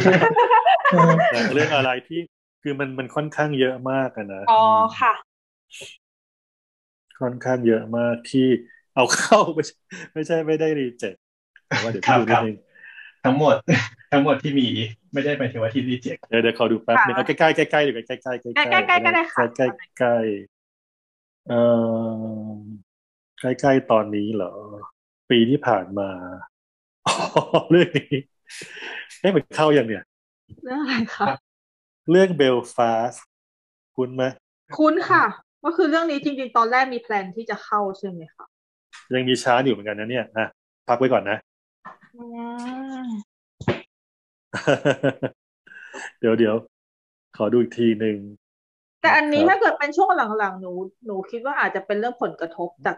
หนังเรื่องอะไรที่คือมันมันค่อนข้างเยอะมากอะนะอ๋อค่ะ ค่อนข้างเยอะมากที่เอาเข้าไม่ใช่ไม่ใช่ไม่ได้รีเจ็คแต่ว่าเดี๋ยวครัพี่บดูคนิรัดบนึง ทั้งหมดทั้งหมดที่มีไม่ได้หมายถึงว่าที่รีเจ็คเดี๋ยวเดี๋ยวขอดูแป๊บนึงค่ะเอาใกล้ๆใกล้ๆหรือใกล้ๆใกล้ๆใกล้ๆใกล้ๆใกล้ๆก็ได้ค่ะใกล้ๆใกล้ๆเอ่อใกล้ๆตอนนี้เหรอ ปีที่ผ่านมาอ๋อเรื่องนี้ได้เหมือนเข้าอย่างเนี่ยเรื่องอะไรคะเรื่องเบลฟาสคุณไหมคุ้นค่ะ ก็คือเรื่องนี้จริงๆ ตอนแรกมี plan ที่จะเข้าใช่ไหมคะยังมีช้าอยู่เหมือนกันนะเนี่ยนะพักไว้ก่อนนะอืม เดี๋ยวเดี๋ยวขอดูอีกทีหนึ่งแต่อันนี้ครับถ้าเกิดเป็นช่วงหลังๆหนูหนูคิดว่าอาจจะเป็นเรื่องผลกระทบจาก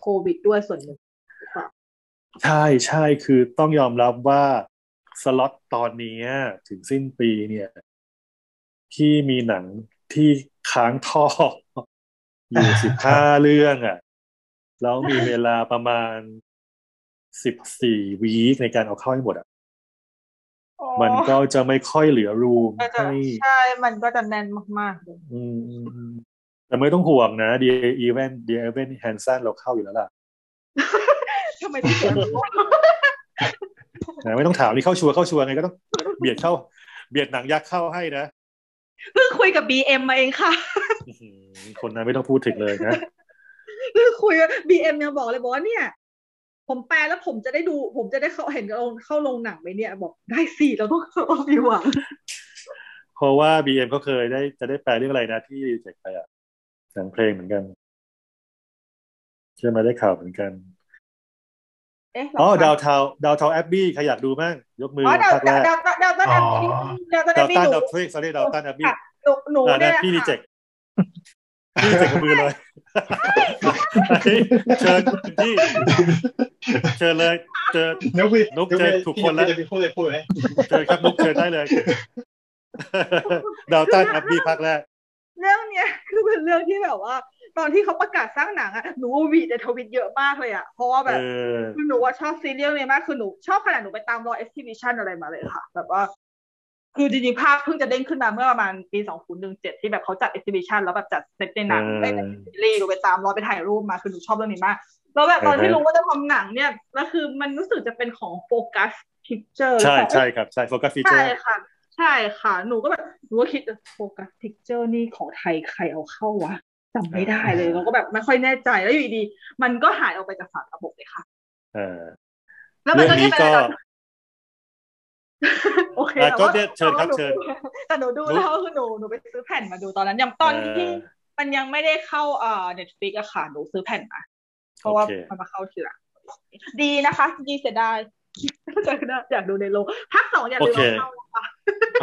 โควิดด้วยส่วนหนึ่งหรือเปล่าใช่ใช่คือต้องยอมรับว่าสล็อตตอนนี้ถึงสิ้นปีเนี่ย ที่มีหนังที่ค้างท่ออยู่สิบห้าเรื่องอะ แล้วมีเวลาประมาณ สิบสี่ week ในการเอาเข้าให้หมดอะอ๋อมันก็จะไม่ค่อยเหลือ room ก็จะให้ใช่ มันก็จะแน่นมากๆเลยอืมอืมอืมแต่ไม่ต้องห่วงนะ Dear Evan Dear Evan Hansen เราเข้าอยู่แล้วล่ะทำไมถึงเสียงรู้นะไม่ต้องถามนี่เข้าชัวร์เข้าชัวร์ไงก็ต้องเบียดเข้า เบียดหนังยักษ์เข้าให้นะเพิ่งคุยกับ BM มาเองค่ะอื้อหือคนนั้นไม่ต้องพูดถึงเลยนะเพิ่งคุยกับ BM ยังบอกเลยบอกว่าเนี่ย ผมแปลแล้วผมจะได้ดู ผมจะได้เข้าเห็นเข้าเข้าโรงหนังไหมเนี่ย บอกได้สิเราต้องเราต้องมีหวังเพราะว่าบีเอ็มเขาเคยได้จะได้แปลเรื่องอะไรนะที่เจ็กไปอะหนังเพลงเหมือนกันใช่ไหมได้ข่าวเหมือนกันเอ๊ะอ๋อเรดาวเทาดาวเทาแอบบี้ใครอยากดูมั่งยกมืออ๋อดาวภาคแรดาวกดาวดาวดาวต้นแอปปี้ดาวต้นแอดาปวปี้ตันหนูดาวเทรกซอรี่ดาวตันแอบบี้ค่ะหนูหนูอ่าเนี่นะยพี่รีเจ็ค่ะกพี่รีเจ็กกับมือเลย เชิญพี่เชิญเลยเจอนุ๊กพี่นุ๊กเจอถูกคนแล้วพี่พูดเลยพูดเลยเชิญครับนุกเชิญได้เลยดาวตันแอบบี้ภาคแรกเรื่องเนี้ยคือเป็นเรื่องที่แบบว่า ตอนที่เขาประกาศสร้างหนังอะหนูหวีดในทวิตเยอะมากเลยอะเพราะว่าแบบเออคือหนูว่าชอบซีรีส์นี้มากคือหนูชอบขนาดหนูไปตามรอ exhibition อะไรมาเลยค่ะ แบบว่า คือจริงๆภาพเพิ่งจะเด้งขึ้นมาเมื่อประมาณปีสองศูนย์หนึ่งเจ็ดที่แบบเขาจัด exhibition แล้วแบบจัดเซตในหนังเออในซีรีส์หนูไปตามรอไปถ่ายรูปมาคือหนูชอบเรื่องนี้มากแล้วแบบตอนที่อ่าฮะรู้ว่าจะทำหนังเนี่ยแล้วคือมันรู้สึกจะเป็นของ Focus Pictures ใช่ใช่ครับใช่ Focus Features ใช่ค่ะใช่ค่ะ หนูก็แบบหนูก็คิด Focus Pictures นี่ของไทยใครเอาเข้าวะจำไม่ได้เลยเราก็แบบไม่ค่อยแน่ใจแล้วอยู่ดีๆมันก็หายออกไปจากสารระบบเลยค่ะ เออแล้วมันเรื่องก็นี้จะก็เป็น โอเคอะแต่ก็ว่าเนี่ยเชิญครับแต่ว่าหนูเชิญแต่หนูดูนุ๊กแล้วคือหนูหนูไปซื้อแผ่นมาดูตอนนั้นยังตอนที่เออมันยังไม่ได้เข้าเอ่อ Netflix อะค่ะหนูซื้อแผ่นมาเพราะว่าโอเคมันมาเข้าทีหลังดีนะคะจริงๆเสียดายอยากดูในโรงภาคสองอยากดูโอเคเข้านะคะ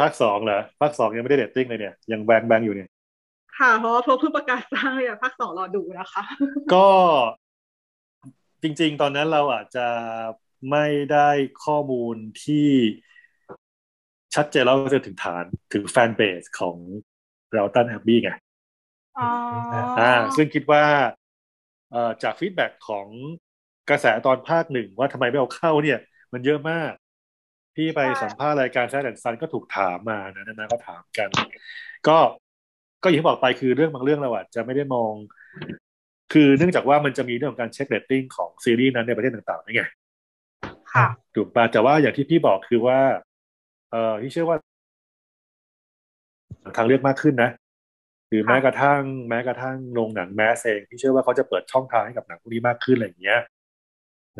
ภาคสองเหรอภาคสองยังไม่ได้ dating เลยเนี่ยยัง blank blank อยู่เนี่ยค่ะเพราะว่าเพิ่งประกาศสร้างเลยอะภาคสองรอดูนะคะ ก็จริง ๆ ตอนนั้นเราอาจจะไม่ได้ข้อมูลที่ ชัดเจนแล้วจะถึงฐานถึง fanbase ของ Downton Abbey ไงอ๋ออ่าซึ่งคิดว่าเอ่อจาก feedback ของกระแสตอนภาคหนึ่งว่าทำไมไม่เอาเข้าเนี่ย มันเยอะมากพี่ไปสัมภาษณ์รายการแซดแอนซันก็ถูกถามมานะนะก็ถามกัน ก็ก็อย่างที่บอกไปคือเรื่องบางเรื่องเราอาจจะไม่ได้มอง คือเนื่องจากว่ามันจะมีเรื่องของการเช็คเรตติ้งของซีรีส์นั้นในประเทศต่างๆนี่ไงค่ะถูกปะแต่ว่าอย่างที่พี่บอกคือว่า เอ่อที่เชื่อว่าทางเลือกมากขึ้นนะหรือแม้กระทั่งแม้กระทั่งโรงหนังแมสเองที่เชื่อว่าเขาจะเปิดช่องทางให้กับหนังพวกนี้มากขึ้นอะไรอย่างเงี้ย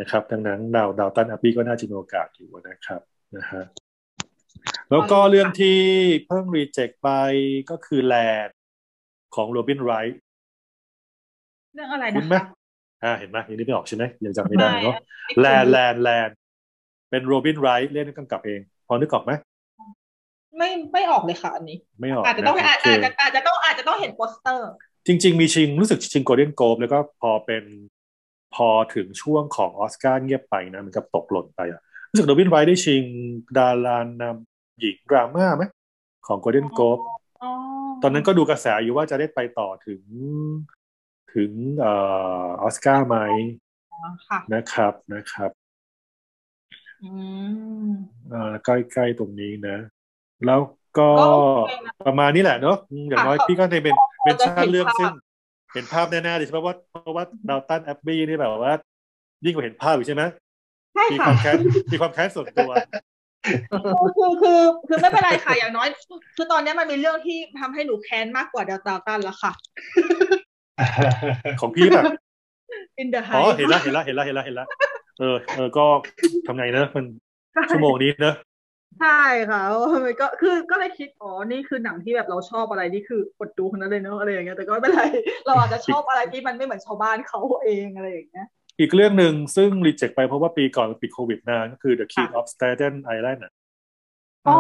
นะครับ ดังนั้นดาวดาวตันอัปปี้ก็น่าจะมีโอกาสอยู่นะครับนะฮะแล้วก็เรื่องที่เพิ่งรีเจ็คไปก็คือแลนของโรบินไรท์เรื่องอะไรคุนะณไหมคะอ่าเห็นไหมยังนึกไม่ออกใช่ไหมยังจำไม่ได้เนาะไม่แลนคุ้นแลนแลนเป็นโรบินไรท์เล่นกำกับเอง พอนึกออกไหมไม่ไม่ออกเลยค่ะอันนี้ ไม่ออกอาจจะต้องนอาจโเคอาจจะอาจจะต้องอาจจะต้องเห็นโปสเตอร์ จริง ๆ มีชิงรู้สึกชิงโกลเด้นโกลบแล้วก็พอเป็นพอถึงช่วงของออสการ์เงียบไปนะมันก็ตกหล่นไปอะรู้สึกโรบินไรท์ได้ชิงดารานำหญิงดราม่าไหมของโกลเด้นโกลบอ๋อตอนนั้นก็ดูกระแสอยู่ว่าจะได้ไปต่อถึงถึงเอ่อออสการ์ไหมค่ะนะครับนะครับ อืมเอ่อใกล้ๆตรงนี้นะ แล้วก็ก็โอเคนะประมาณนี้แหละเนอะอืมอย่างน้อยค่ะพี่ก็ในเป็นพอเป็นจะชาติเรื่องเห็นภาพซึ่งเห็นภาพแน่ๆเลยใช่ไหมว่าเพราะว่าดาวตันแอปบี้นี่แบบว่า ยิ่งกว่าเห็นภาพอยู่ใช่ไหมใช่มีคค่ะวามแค้นมีความแค้นส่วนตัวคือคือคือไม่เป็นไรค่ะอย่างน้อย คือตอนนี้มันมีเรื่องที่ทำให้หนูแค้นมากกว่าเดลต้าตันแล้วค่ะ ของพี่แบบ In the อ๋อ Heights เห็นละเห็นละเห็นละเห็นละเห็นละ เออเออก็ทำไงเนอะมันชั่วโมงนี้เนอะใช่ค่ะมันก็คือก็เลยคิดอ๋อนี่คือหนังที่แบบเราชอบอะไรนี่คือกดดูคนนั้นเลยเนอะอะไรอย่างเงี้ยแต่ก็ไม่เป็นไรเราอาจจะชอบอะไรที่มันไม่เหมือนชาวบ้านเขาเองอะไรอย่างเงี้ยอีกเรื่องหนึ่งซึ่งรีเจ็คไปเพราะว่าปีก่อนมันปิดโควิดนานก็คือ The King of Staten Island อะอ๋อ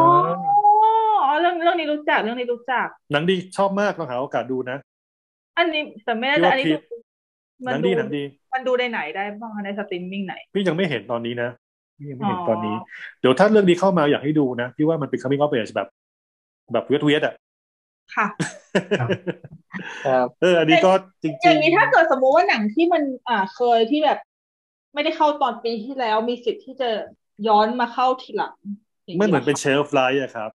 อ๋อเรื่องเรื่องนี้รู้จักเรื่องนี้รู้จัก หนังดีชอบมากลองหาโอกาสดูนะ อันนี้แต่ไม่แน่พี่ใจว่าอันนี้พี่ดูหมันังดูดีหนังดี มันดูในไหนได้บ้างคะในสตรีมมิ่งไหน พี่ยังไม่เห็นตอนนี้นะพี่ยังไม่เห็นอ๋อตอนนี้ เดี๋ยวถ้าเรื่องนี้เข้ามาอยากให้ดูนะพี่ว่ามันเป็น coming of age แบบ แบบเวทเวทอะค่ะครับครับเอออันนี้ก็จริงอย่างนี้ถ้าเกิดสมมุติว่าหนังที่มัน อ่าเคยที่แบบ ไม่ได้เข้าตอนปีที่แล้วมีสิทธิ์ที่จะย้อนมาเข้าทีหลังย่างไม่เหมือนเป็น shelf life อะครับ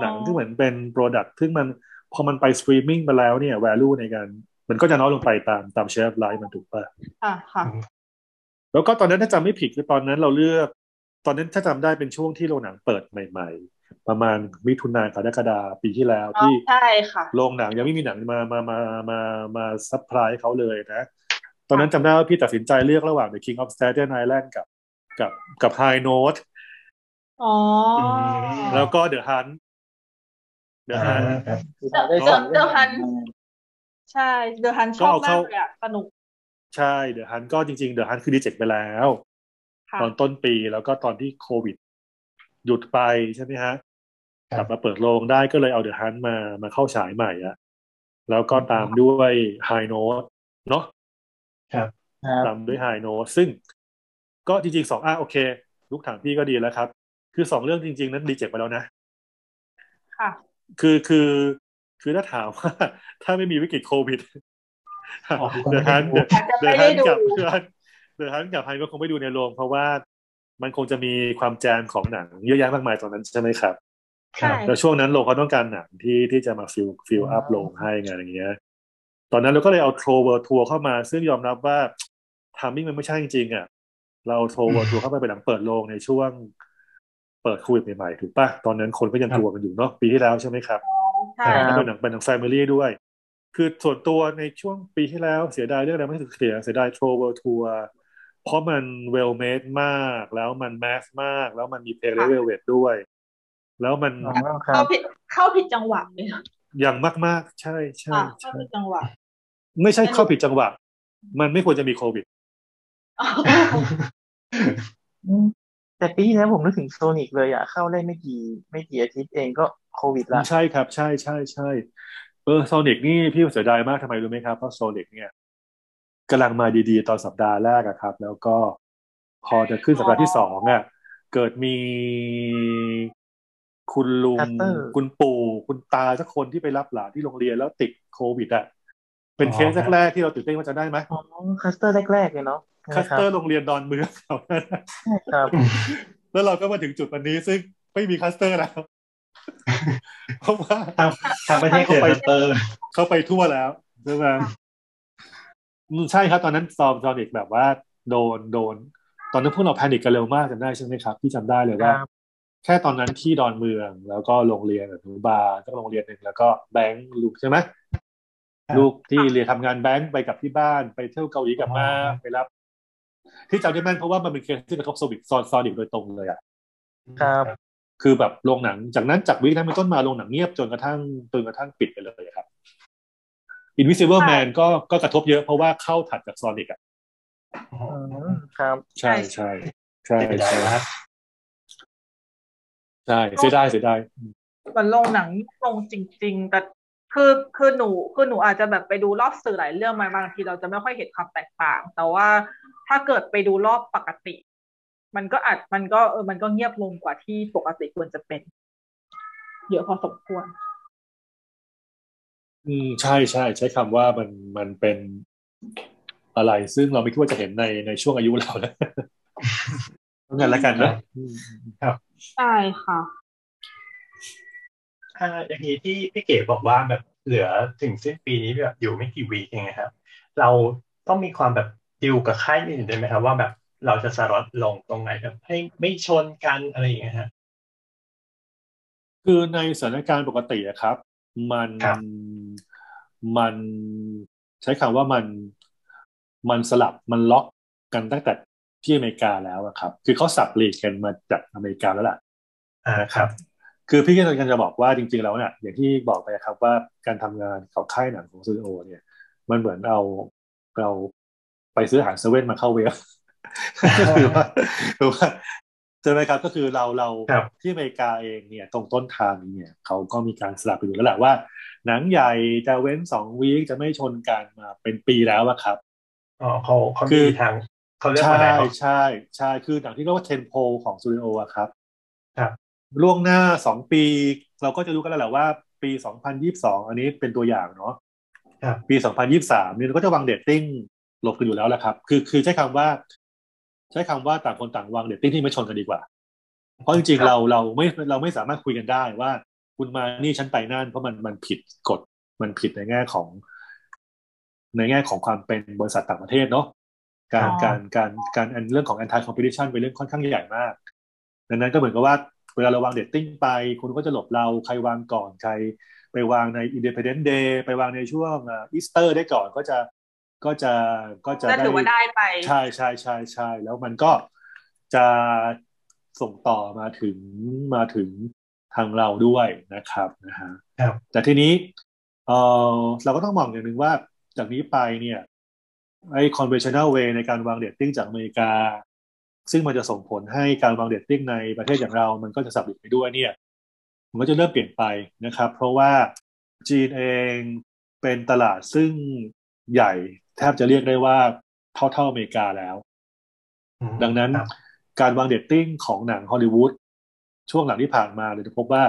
หนังอ๋อที่เหมือนเป็น product ซึ่งมันพอมันไปสตรีมมิ่งไปแล้วเนี่ย value ในการ มันก็จะน้อยลงไปตามตาม shelf life มันถูกป่ะค่ะค่ะ แล้วก็ตอนนั้นถ้าจำไม่ผิดคือตอนนั้นเราเลือก ตอนนั้นถ้าจำได้เป็นช่วงที่โรงหนังเปิดใหม่ ๆ ประมาณมิถุนายนกรกฎาปีที่แล้วอ๋อที่ใช่ค่ะโรงหนังยังไม่มีหนังมามามามามา supply เขาเลยนะ ตอนนั้นจำได้ว่าพี่ตัดสินใจเลือกระหว่าง The King of Staten Island กับกับกับ High Note อ๋ออมแล้วก็ The Hunt The อ่า Hunt ครับคือเราได้เดสอะองเดอะฮัน ใช่เดอะฮันชอบก็เอามาเข้ากเลยอะสนุก ใช่ The Hunt ก็จริงๆ The Hunt คือดีเจ็คไปแล้วค่ะตอนต้นปีแล้วก็ตอนที่โควิด หยุดไปใช่ไหมฮะครับกลับมาเปิดโรงได้ก็เลยเอา The Hunt มามาเข้าฉายใหม่อะแล้วก็ตามด้วย High Note เนาะครับครับตามด้วย High Note ซึ่งก็จริงๆสองอะโอเค ลูกถามพี่ก็ดีแล้วครับ คือสองเรื่องจริง ๆ นั้นดีเจ็คไปแล้วนะค่ะคือคือ คือถ้าถามว่า ถ้าไม่มีวิกฤตโควิดอ๋อเดอะฮันอาจจะเดไม่อะได้ฮันดูกับเดอะฮันกับไฮก็คงไม่ดูในโรงเพราะว่ามันคงจะมีความแจมของหนังเยอะแยะมากมายตอนนั้นใช่ไหมครับครัใช่บแล้วช่วงนั้นโรงเขาต้องการหนังที่ที่จะมาฟิลฟิลอัพโรงให้ไงอะไรเงี้ย ตอนนั้นเราก็เลยเอา Trolls World Tour เข้ามา ซึ่งยอมรับว่า timing มันไม่ใช่จริงๆอะ เรา Trolls World Tour เข้าไปเป็นหนังเปิดโรงในช่วงเปิดโควิดใหม่ๆถูกปะตอนนั้นคนก็ยังกลัวกันอยู่เนาะปีที่แล้วใช่ไหมครับ ใช่แล้วเป็นหนังเป็นหนัง family ด้วย คือส่วนตัวในช่วงปีที่แล้วเสียดายเรื่องอะไรไม่ถึงเสียเสียดาย Trolls World Tour เพราะมัน well-made มากแล้วมัน mass มาก แล้วมันมีเพลงเลเวลเวทด้วย แล้วมันอ๋อครัเข้าผิดเข้าผิดจังหวะเลยนะอย่างมากๆ ใช่ใช่ค่ะเข้าใช่ผิดจังหวะ ไม่ใช่เข้าผิดจังหวะ มันไม่ควรจะมีโควิดอืมแต่ปีที่แล้วผมนึกถึง Sonic เลยอะเข้าได้ไม่กี่ไม่กี่อาทิตย์เองก็ โควิดละใช่ครับ ใช่ใช่ใช่เออ Sonic นี่พี่เสียดายมากทำไมรู้ไหมครับ เพราะ Sonic เนี่ยกำลังมาดีๆ ตอนสัปดาห์แรกอะครับ แล้วก็พอจะขึ้นสัปดาห์ที่สองอะเกิดมีคุณลุงคัสเตอร์คุณปู่คุณตาสักคนที่ไปรับหลานที่โรงเรียนแล้วติดโควิดอะเป็นอ๋อเคสแรกๆที่เราตื่นเต้นว่าจะได้ไหมอ๋อ cluster แรกๆเลยเนาะ cluster โรงเรียนดอนเมืองแถวนั้นใช่ครับ แล้วเราก็มาถึงจุดวันนี้ซึ่งไม่มี cluster แล้ว เพราะว่าทางทางประเทศเกิด cluster เขาไปทั่วแล้วใช่ไหมอืมใช่ครับตอนนั้นซอม Sonic แบบว่า โดนโดน ตอนนั้นพวกเรา panic กันเร็วมากจำได้ใช่ไหมครับที่จำได้เลยว่าครับแค่ตอนนั้นที่ดอนเมืองแล้วก็โรงเรียนอนุบาลก็โรงเรียนหนึ่งแล้วก็แบงค์ลูกใช่ไหมครับลูกที่เรียนทำงานแบงค์ไปกับที่บ้านไปเที่ยวเกาหลีกลับมาอ๋อไปรับ ที่จำได้แม่นเพราะว่ามันเป็นเคสที่กระทบ Sonic ซอน Sonic โดยตรงเลยอะครับ คือแบบโรงหนังจากนั้นจาก week นั้นเป็นต้นมาโรงหนังเงียบจนกระทั่งจนกระทั่งปิดไปเลยครับ Invisible Man ก็ก็กระทบเยอะเพราะว่าเข้าถัดจากซอนิกอะอ๋ออืมครับ ใช่ใช่ใช่เสียดายใช่มากใช่เสียดายเสียดายมันลงหนังลงจริง ๆ แต่คือคือหนูคือหนูอาจจะแบบไปดูรอบสื่อหลายเรื่องมาบางทีเราจะไม่ค่อยเห็นความแตกต่าง แต่ว่าถ้าเกิดไปดูรอบปกติ มันก็อาจมันก็เออมันก็เงียบลงกว่าที่ปกติควรจะเป็น เยอะพอสมควร อืมใช่ใช่ใช้คำว่ามันมันเป็นอะไร ซึ่งเราไม่คิดว่าจะเห็นในในช่วงอายุเรานะเพราะงั้นแล้วกันนะอืมใช่ค่ะอ่าอย่างนี้ที่พี่เก๋บอกว่าแบบเหลือถึงสิ้นปีนี้แบบอยู่ไม่กี่วีคเองนะครับ เราต้องมีความแบบดิวกับค่ายอื่นได้ไหมครับว่าแบบ เราจะสล็อตลงตรงไหนแบบให้ไม่ชนกันอะไรอย่างเงี้ยฮะคือในสถานการณ์ปกติอะครับ มันครับมันใช้คำว่ามันมันสลับมันล็อกกันตั้งแต่ที่อเมริกาแล้วอะครับ คือเขาสับลีกกันมาจากอเมริกาแล้วล่ะอ่าครับ คือพี่ก็กำลังจะบอกว่าจริง ๆ แล้วเนี่ยอย่างที่บอกไปครับว่าการทำงานของค่ายหนังของสตูดิโอเนี่ย มันเหมือนเอาเราไปซื้ออาหารเซเว่นมาเข้าเวฟ ก็คือว่าคือว่าใช่ไหมครับก็คือเราเราครับที่อเมริกาเองเนี่ยตรงต้นทางนี้เนี่ยเขาก็มีการสลับไปอยู่แล้วแหละว่า หนังใหญ่จะเว้นสองวีคจะไม่ชนกันมาเป็นปีแล้วอะครับอ๋อเขาเขาคืมีอทางเขาเรียกใช่ว่าอะไรครับใช่ใช่คือหนังที่เรียกว่าเทนโพของสตูดิโออะครับ ครับล่วงหน้าสองปี เราก็จะรู้กันแล้วแหละว่า ปีสองพันยี่สิบสองอันนี้เป็นตัวอย่างเนาะครับปีสองพันยี่สิบสามเนี่ยเราก็จะวาง dating หลบกันอยู่แล้วแหละครับ คือคือใช้คำว่า ใช้คำว่าต่างคนต่างวาง dating ที่ไม่ชนกันดีกว่า เพราะจริงๆเราเราไม่เราไม่สามารถคุยกันได้ว่า คุณมานี่ฉันไปนั่นเพราะมันมันผิดกฎมันผิดในแง่ของ ในแง่ของความเป็นบริษัทต่างประเทศเนาะการอ๋อการการการอันเรื่องของ anti competition เป็นเรื่องค่อนข้างใหญ่มาก ดังนั้นก็เหมือนกับว่าเวลาเราวาง dating ไป คุณก็จะหลบเราใครวางก่อนใคร ไปวางใน Independent Day ไปวางในช่วงอีสเตอร์ได้ก่อนก็จะ ก็จะก็จะก็ถือว่าได้ไป ใช่ใช่ใช่ใช่แล้วมันก็จะส่งต่อมาถึงมาถึงทางเราด้วยนะครับนะฮะครับแต่ทีนี้เออเราก็ต้องมองอย่างหนึ่งว่าจากนี้ไปเนี่ยไอ้ conventional way ในการวาง dating จากอเมริกา ซึ่งมันจะส่งผลให้การวาง dating ในประเทศอย่างเรา มันก็จะสับสนไปด้วยเนี่ย มันก็จะเริ่มเปลี่ยนไปนะครับ เพราะว่าจีนเองเป็นตลาดซึ่งใหญ่ แทบจะเรียกได้ว่าเท่าเท่าอเมริกาแล้วอืมดังนั้นครับการวาง dating ของหนังฮอลลีวูดช่วงหลังที่ผ่านมาเราจะพบว่า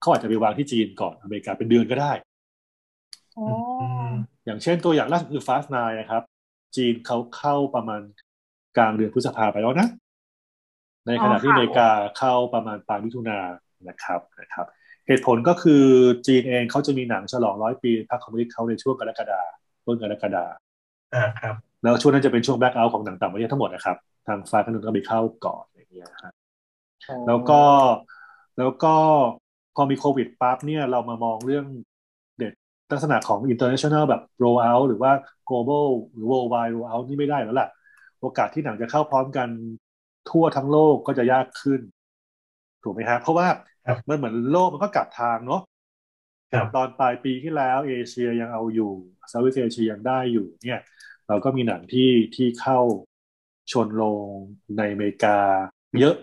เขาอาจจะไปวางที่จีนก่อนอเมริกาเป็นเดือนก็ได้อ๋ออืมอย่างเช่นตัวอย่างล่าสุดคือ Fast Nine นะครับ จีนเขาเข้าประมาณกลางเดือนพฤษภาไปแล้วนะ ในขณะที่อเมริกาเข้าประมาณปลายมิถุนายนนะครับนะครับ เหตุผลก็คือจีนเองเขาจะมีหนังฉลองร้อยปีพรรคคอมมิวนิสต์เขาในช่วงกรกฎา ต้นกรกฎาอ่าครับ แล้วช่วงนั้นจะเป็นช่วงแบล็ k เอาท์ของหนังต่างประเทศทั้งหมดนะครับ ทางฟ้าขนุนก็ไปเข้าก่อนอย่างเงี้ยครับแล้วก็แล้วก็พอมีโควิดปั๊บเนี่ยเรามามองเรื่องเด็ดลักษณะของ international แบบ roll out หรือว่า global หรือ worldwide roll out นี่ไม่ได้แล้วล่ะ โอกาสที่หนังจะเข้าพร้อมกันทั่วทั้งโลกก็จะยากขึ้น ถูกไหมฮะเพราะว่าครับมันเหมือนโลกมันก็กลับทางเนาะครับ ตอนปลายปีที่แล้วเอเชียยังเอาอยู่เซาท์อีสเอเชียยังได้อยู่เนี่ยเราก็มีหนังที่ที่เข้าชนโรงในอเมริกาเยอะ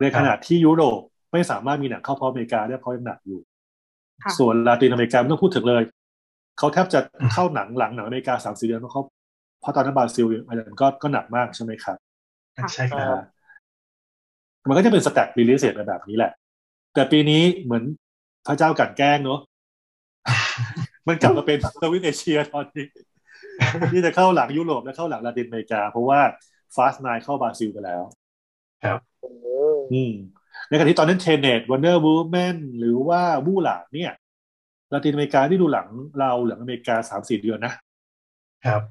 ในขณะที่ยุโรปไม่สามารถมีหนังเข้าพร้อมอเมริกาได้เพราะยังหนักอยู่ค่ะส่วนลาตินอเมริกาไม่ต้องพูดถึงเลยเขาแทบจะเข้าหนังหลังหนังอเมริกาสามสี่เดือนเพราะเขาเพราะตอนนั้นบราซิลอันนั้นก็ก็หนักมากใช่ไหมครับใช่ครับ มันก็จะเป็น staggered release แบบนี้แหละ แต่ปีนี้เหมือน พระเจ้ากลั่นแกล้งเนอะมันกลับมาเป็น Southeast เอเชียตอนนี้ที่จะเข้าหลังยุโรปและเข้าหลังลาตินอเมริกา เพราะว่าFast Nine เข้าบราซิลไปแล้ว ครับอืมในขณะที่ตอนนั้น Tenet Wonder Woman หรือว่า Mulan เนี่ยลาตินอเมริกาที่ดูหลังเราหลังอเมริกาสามสี่เดือนนะ ครับ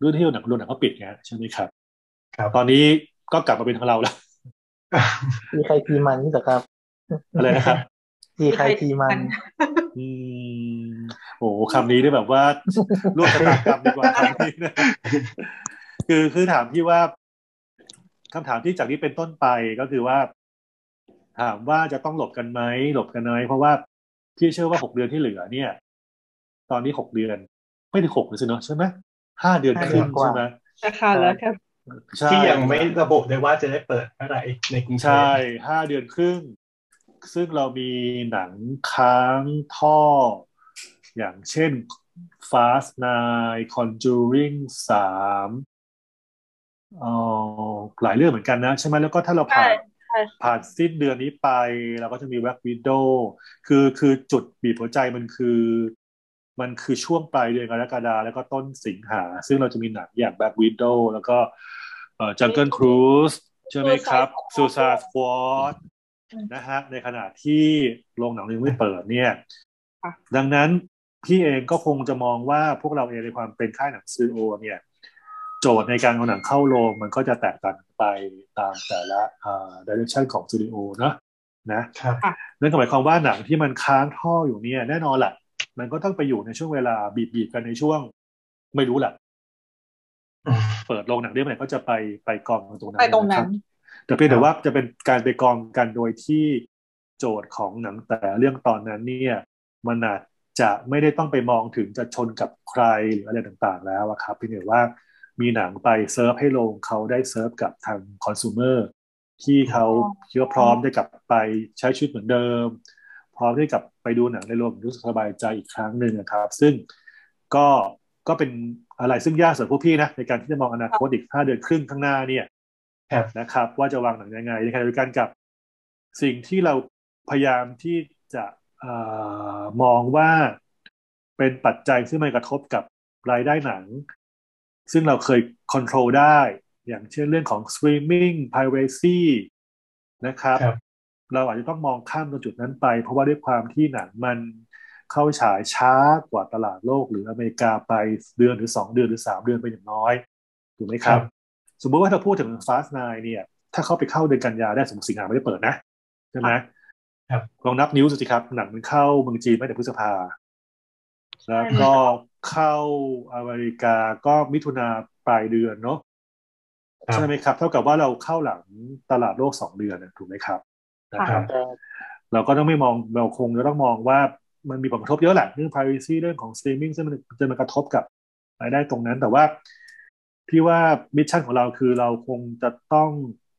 รุ่นที่หนังโรงหนังเขาปิดไงใช่ไหมครับ ครับ ตอนนี้ก็กลับมาเป็นของเราแล้วทีใครทีมันนี่เหรอครับ อะไรนะครับ ทีใครทีมัน อืมโอ้โหคำนี้ได้แบบว่าร่วมชะตากรรมดีกว่าคำนี้นะคือคือถามพี่ว่าคำถามที่จากนี้เป็นต้นไปก็คือว่า ถามว่าจะต้องหลบกันไหมหลบกันไหมเพราะว่าพี่เชื่อว่าหกเดือนที่เหลือเนี่ย ตอนนี้หกเดือน ไม่ถึงหกเลยสิเนอะใช่ไหมห้าเดือนครึ่งใช่ไหมราคาแล้วแค่ใช่ที่ยังไม่ระบุเลยว่าจะได้เปิดเมื่อไหร่ในกรุงเทพใช่ห้าเดือนครึ่ง ซึ่งเรามีหนังค้างท่อ อย่างเช่น Fast Nine Conjuring สามเอ่อหลายเรื่องเหมือนกันนะ ใช่ไหมแล้วก็ถ้าเราผ่านใช่ผ่านสิ้นเดือนนี้ไป เราก็จะมี Black Widow คือคือจุดบีบหัวใจมันคือ มันคือช่วงปลายเดือนกรกฎาแล้วก็ต้นสิงหา ซึ่งเราจะมีหนังอย่าง Black Widow แล้วก็เอ่อ Jungle Cruise ใช่ไหมครับ Suicide Squad นะฮะในขณะที่โรงหนังยังไม่เปิดเนี่ยค่ะดังนั้นพี่เองก็คงจะมองว่าพวกเราเองในความเป็นค่ายหนังซีโอเนี่ย โจทย์ในการเอาหนังเข้าโรงมันก็จะแตกต่างไปตามแต่ละอ่าดิเรกชันของสตูดิโอเนอะนะครับนั่นก็หมายความว่าหนังที่มันค้างท่ออยู่เนี่ยแน่นอนแหละมันก็ต้องไปอยู่ในช่วงเวลาบีบๆกันในช่วง ไม่รู้แหละอืมเปิดโรงหนังได้เมื่อไหร่ก็จะไปไปกองตรงนั้นไปตรงนั้ะคนบ แต่เพียงแต่ว่าจะเป็นการไปกองกันโดยที่โจทย์ของหนังแต่เรื่องตอนนั้นเนี่ยมันอาจจะไม่ได้ต้องไปมองถึงจะชนกับใครหรืออะไรต่างๆ แล้วอะครับเพียงแต่ว่ามีหนังไปเซิร์ฟให้โรงเขาได้เซิร์ฟกับทางคอน sumer ที่เขาคิดว่าพร้อมได้กลับไปใช้ชีวิตเหมือนเดิม พร้อมที่กลับไปดูหนังในโรงรู้สึกสบายใจอีกครั้งหนึ่งนะครับ ซึ่งก็ก็เป็นอะไรซึ่งยากสำหรับพวกพี่นะในการที่จะมองอนาคตอีกห้าเดือนครึ่งข้างหน้าเนี่ย ครับนะครับ ว่าจะวางหนังยังไงในขณะเดียวกันกับ สิ่งที่เราพยายามที่จะเออมองว่าเป็นปัจจัยซึ่งมันกระทบกับรายได้หนัง ซึ่งเราเคยค o n t r o l ได้ อย่างเช่นเรื่องของ streaming piracy นะครับครับเราอาจจะต้องมองข้ามตรงจุดนั้นไป เพราะว่าด้วยความที่หนังมันเข้าฉายช้ากว่าตลาดโลกหรืออเมริกาไปเดือนหรือสองเดือนหรือสามเดือนไปอย่างน้อยถูกไหมครับ สมมติว่าถ้าพูดถึง Fast Nine เนี่ย ถ้าเข้าไปเข้าเดือนกันยาได้สมมติสิงหาไม่ได้เปิดนะใช่ไหมครับลองนับนิ้วสิครับ หนังมันเข้าเมืองจีนไม่แต่พฤษภา แล้วก็เข้าอเมริกาก็มิถุนาปลายเดือนเนาะครับใช่ไหมครับ เท่ากับว่าเราเข้าหลังตลาดโลกสองเดือนน่ะถูกไหมครับนะครับเราก็ต้องไม่มองเราคงจะต้องมองว่ามันมีผลกระทบเยอะแหละเรื่อง privacy เรื่องของ streaming ซึ่งมันจะมากระทบกับรายได้ตรงนั้น แต่ว่า พี่ว่ามิชชั่นของเราคือเราคงจะต้อง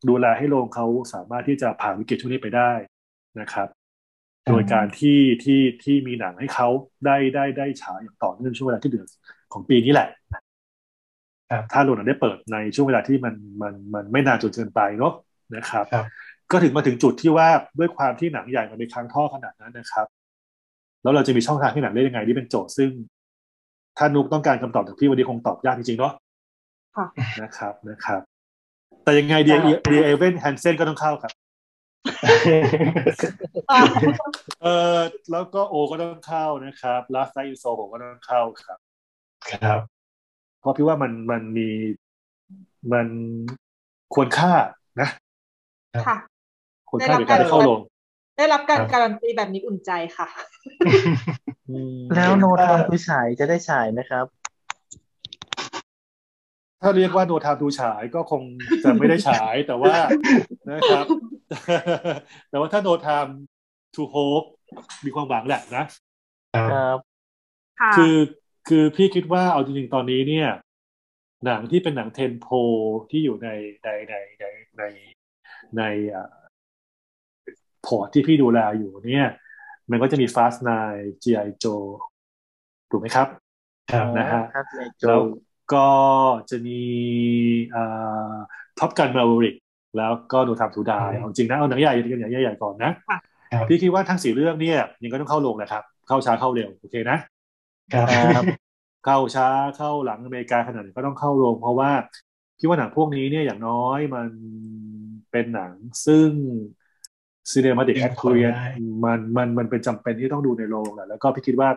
ดูแลให้โรงเขาสามารถที่จะผ่านวิกฤตช่วงนี้ไปได้นะครับ โดยการที่ที่ที่มีหนังให้เขาได้ได้ได้ฉายอย่างต่อเนื่องช่วงเวลาที่เหลือของปีนี้แหละครับถ้าโรงหนังได้เปิดในช่วงเวลาที่มันมันมันไม่นานจนเกินไปเนาะนะครับครับ ก็ถึงมาถึงจุดที่ว่าด้วยความที่หนังใหญ่มันเป็นค้างท่อขนาดนั้นนะครับ แล้วเราจะมีช่องทางให้หนังได้ยังไงที่เป็นโจทย์ซึ่ง ถ้านุกต้องการคำตอบจากพี่วันนี้คงตอบยากจริงๆเนาะค่ะ นะครับนะครับ แต่ยังไง Dear Dear Evan Hansen ก็ต้องเข้าครับอ่าเออแล้วก็โอก็ต้องเข้านะครับลาสไ i อินโซผมก็ต้องเข้าครับ ครับ เพราะพี่ว่ามันมันมีมันควรค่านะค่ะควรค่าในการได้เข้าลง ได้รับการครับการันตีแบบนี้อุ่นใจค่ะอืมแล้วโนทามคือฉายจะได้ฉายนะครับ ถ้าเรียกว่าโนทามดูฉายก็คงจะไม่ได้ฉายแต่ว่านะครับ แต่ว่าถ้าโนทามทูโฮปมีความหวังแหละนะครับค่ะคือคือพี่คิดว่าเอาจริงๆตอนนี้เนี่ย หนังที่เป็นหนัง tentpole ที่อยู่ในในในในในใน port ที่พี่ดูแลอยู่เนี่ย มันก็จะมี Fast Nine G.I. Joe ถูกไหมครับครับนะฮะครับในโจแล้ว ก็จะมีท็อปกันมา v ริกแล้วก็ No Time to Die อืมเอาจริงนะเอาหนังใหญ่กันอย่างใหญ่ๆก่อนนะค่ะพี่คิดว่าทั้งสี่เรื่องเนี่ยยังก็ต้องเข้าโรงนะครับ เข้าช้าเข้าเร็วโอเคนะครับเข้าช้าเข้าหลังอเมริกาขนาดไหนก็ต้องเข้าโรงเพราะว่าพี่ว่าหนังพวกนี้เนี่ยอย่างน้อยมันเป็นหนังซึ่ง cinematic activity มันมันมันเป็นจำเป็นที่ต้องดูในโรงแหละแล้วก็พี่คิดว่า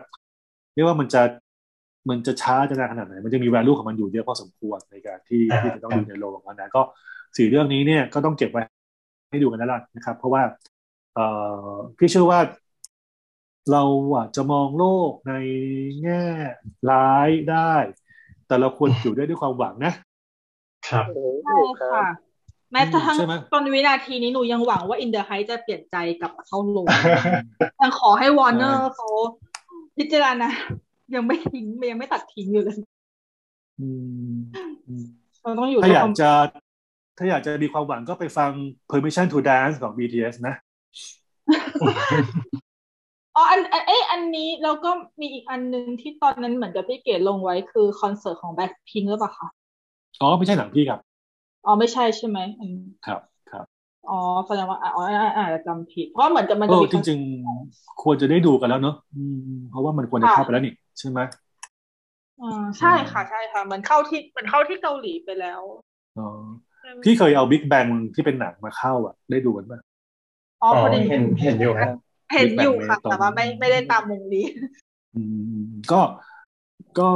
ไม่ว่ามันจะ มันจะช้าจะนานขนาดไหน มันจะมี value ของมันอยู่เยอะพอสมควรในการที่ที่จะต้องดูในโรงนะก็สี่เรื่องนี้เนี่ยก็ต้องเก็บไว้ให้ดูกันนั่นแหละนะครับ เพราะว่าเอ่อพี่เชื่อว่า เราอาจจะมองโลกในแง่ร้ายได้ แต่เราควรอยู่ได้ด้วยความหวังนะครับใช่ค่ะแม้กระทั่งตอนวินาทีนี้หนูยังหวังว่า In the Heights จะเปลี่ยนใจกลับมาเข้าโรงยังขอให้วอร์เนอร์เขาพิจารณา ยังไม่ทิ้งยังไม่ตัดทิ้งอยู่เลยเราต้องอยู่ถ้าอยากจะ ถ้าอยากจะมีความหวังก็ไปฟัง permission to dance ของ BTS นะอ๋ออันเอ้อันนี้แล้วก็มีอีกอันนึงที่ตอนนั้นเหมือนกับพี่เกดลงไว้คือคอนเสิร์ตของแบ็คพิงหรือเปล่าคะอ๋อ ไม่ใช่หนังพี่ครับ อ๋อ ไม่ใช่ใช่ไหมครับครับ อ๋อแสดงว่าอ๋ออาจจะจำผิด เพราะเหมือนจะมันจะจริง ๆ ควรจะได้ดูกันแล้วเนอะเพราะว่ามันควรจะเข้าไปแล้วนี่ใช่ไหมอ่าใช่ค่ะใช่ค่ะ มันเข้าที่มันเข้าที่เกาหลีไปแล้วอ๋อพี่เคยเอาบิ๊กแบงที่เป็นหนังมาเข้าอะ ได้ดูกันป่ะอ๋อเห็นเห็นอยู่ครับเห็นอยู่ค่ะ แต่ว่าไม่ไม่ได้ตามมุมนี้อืมก็ก็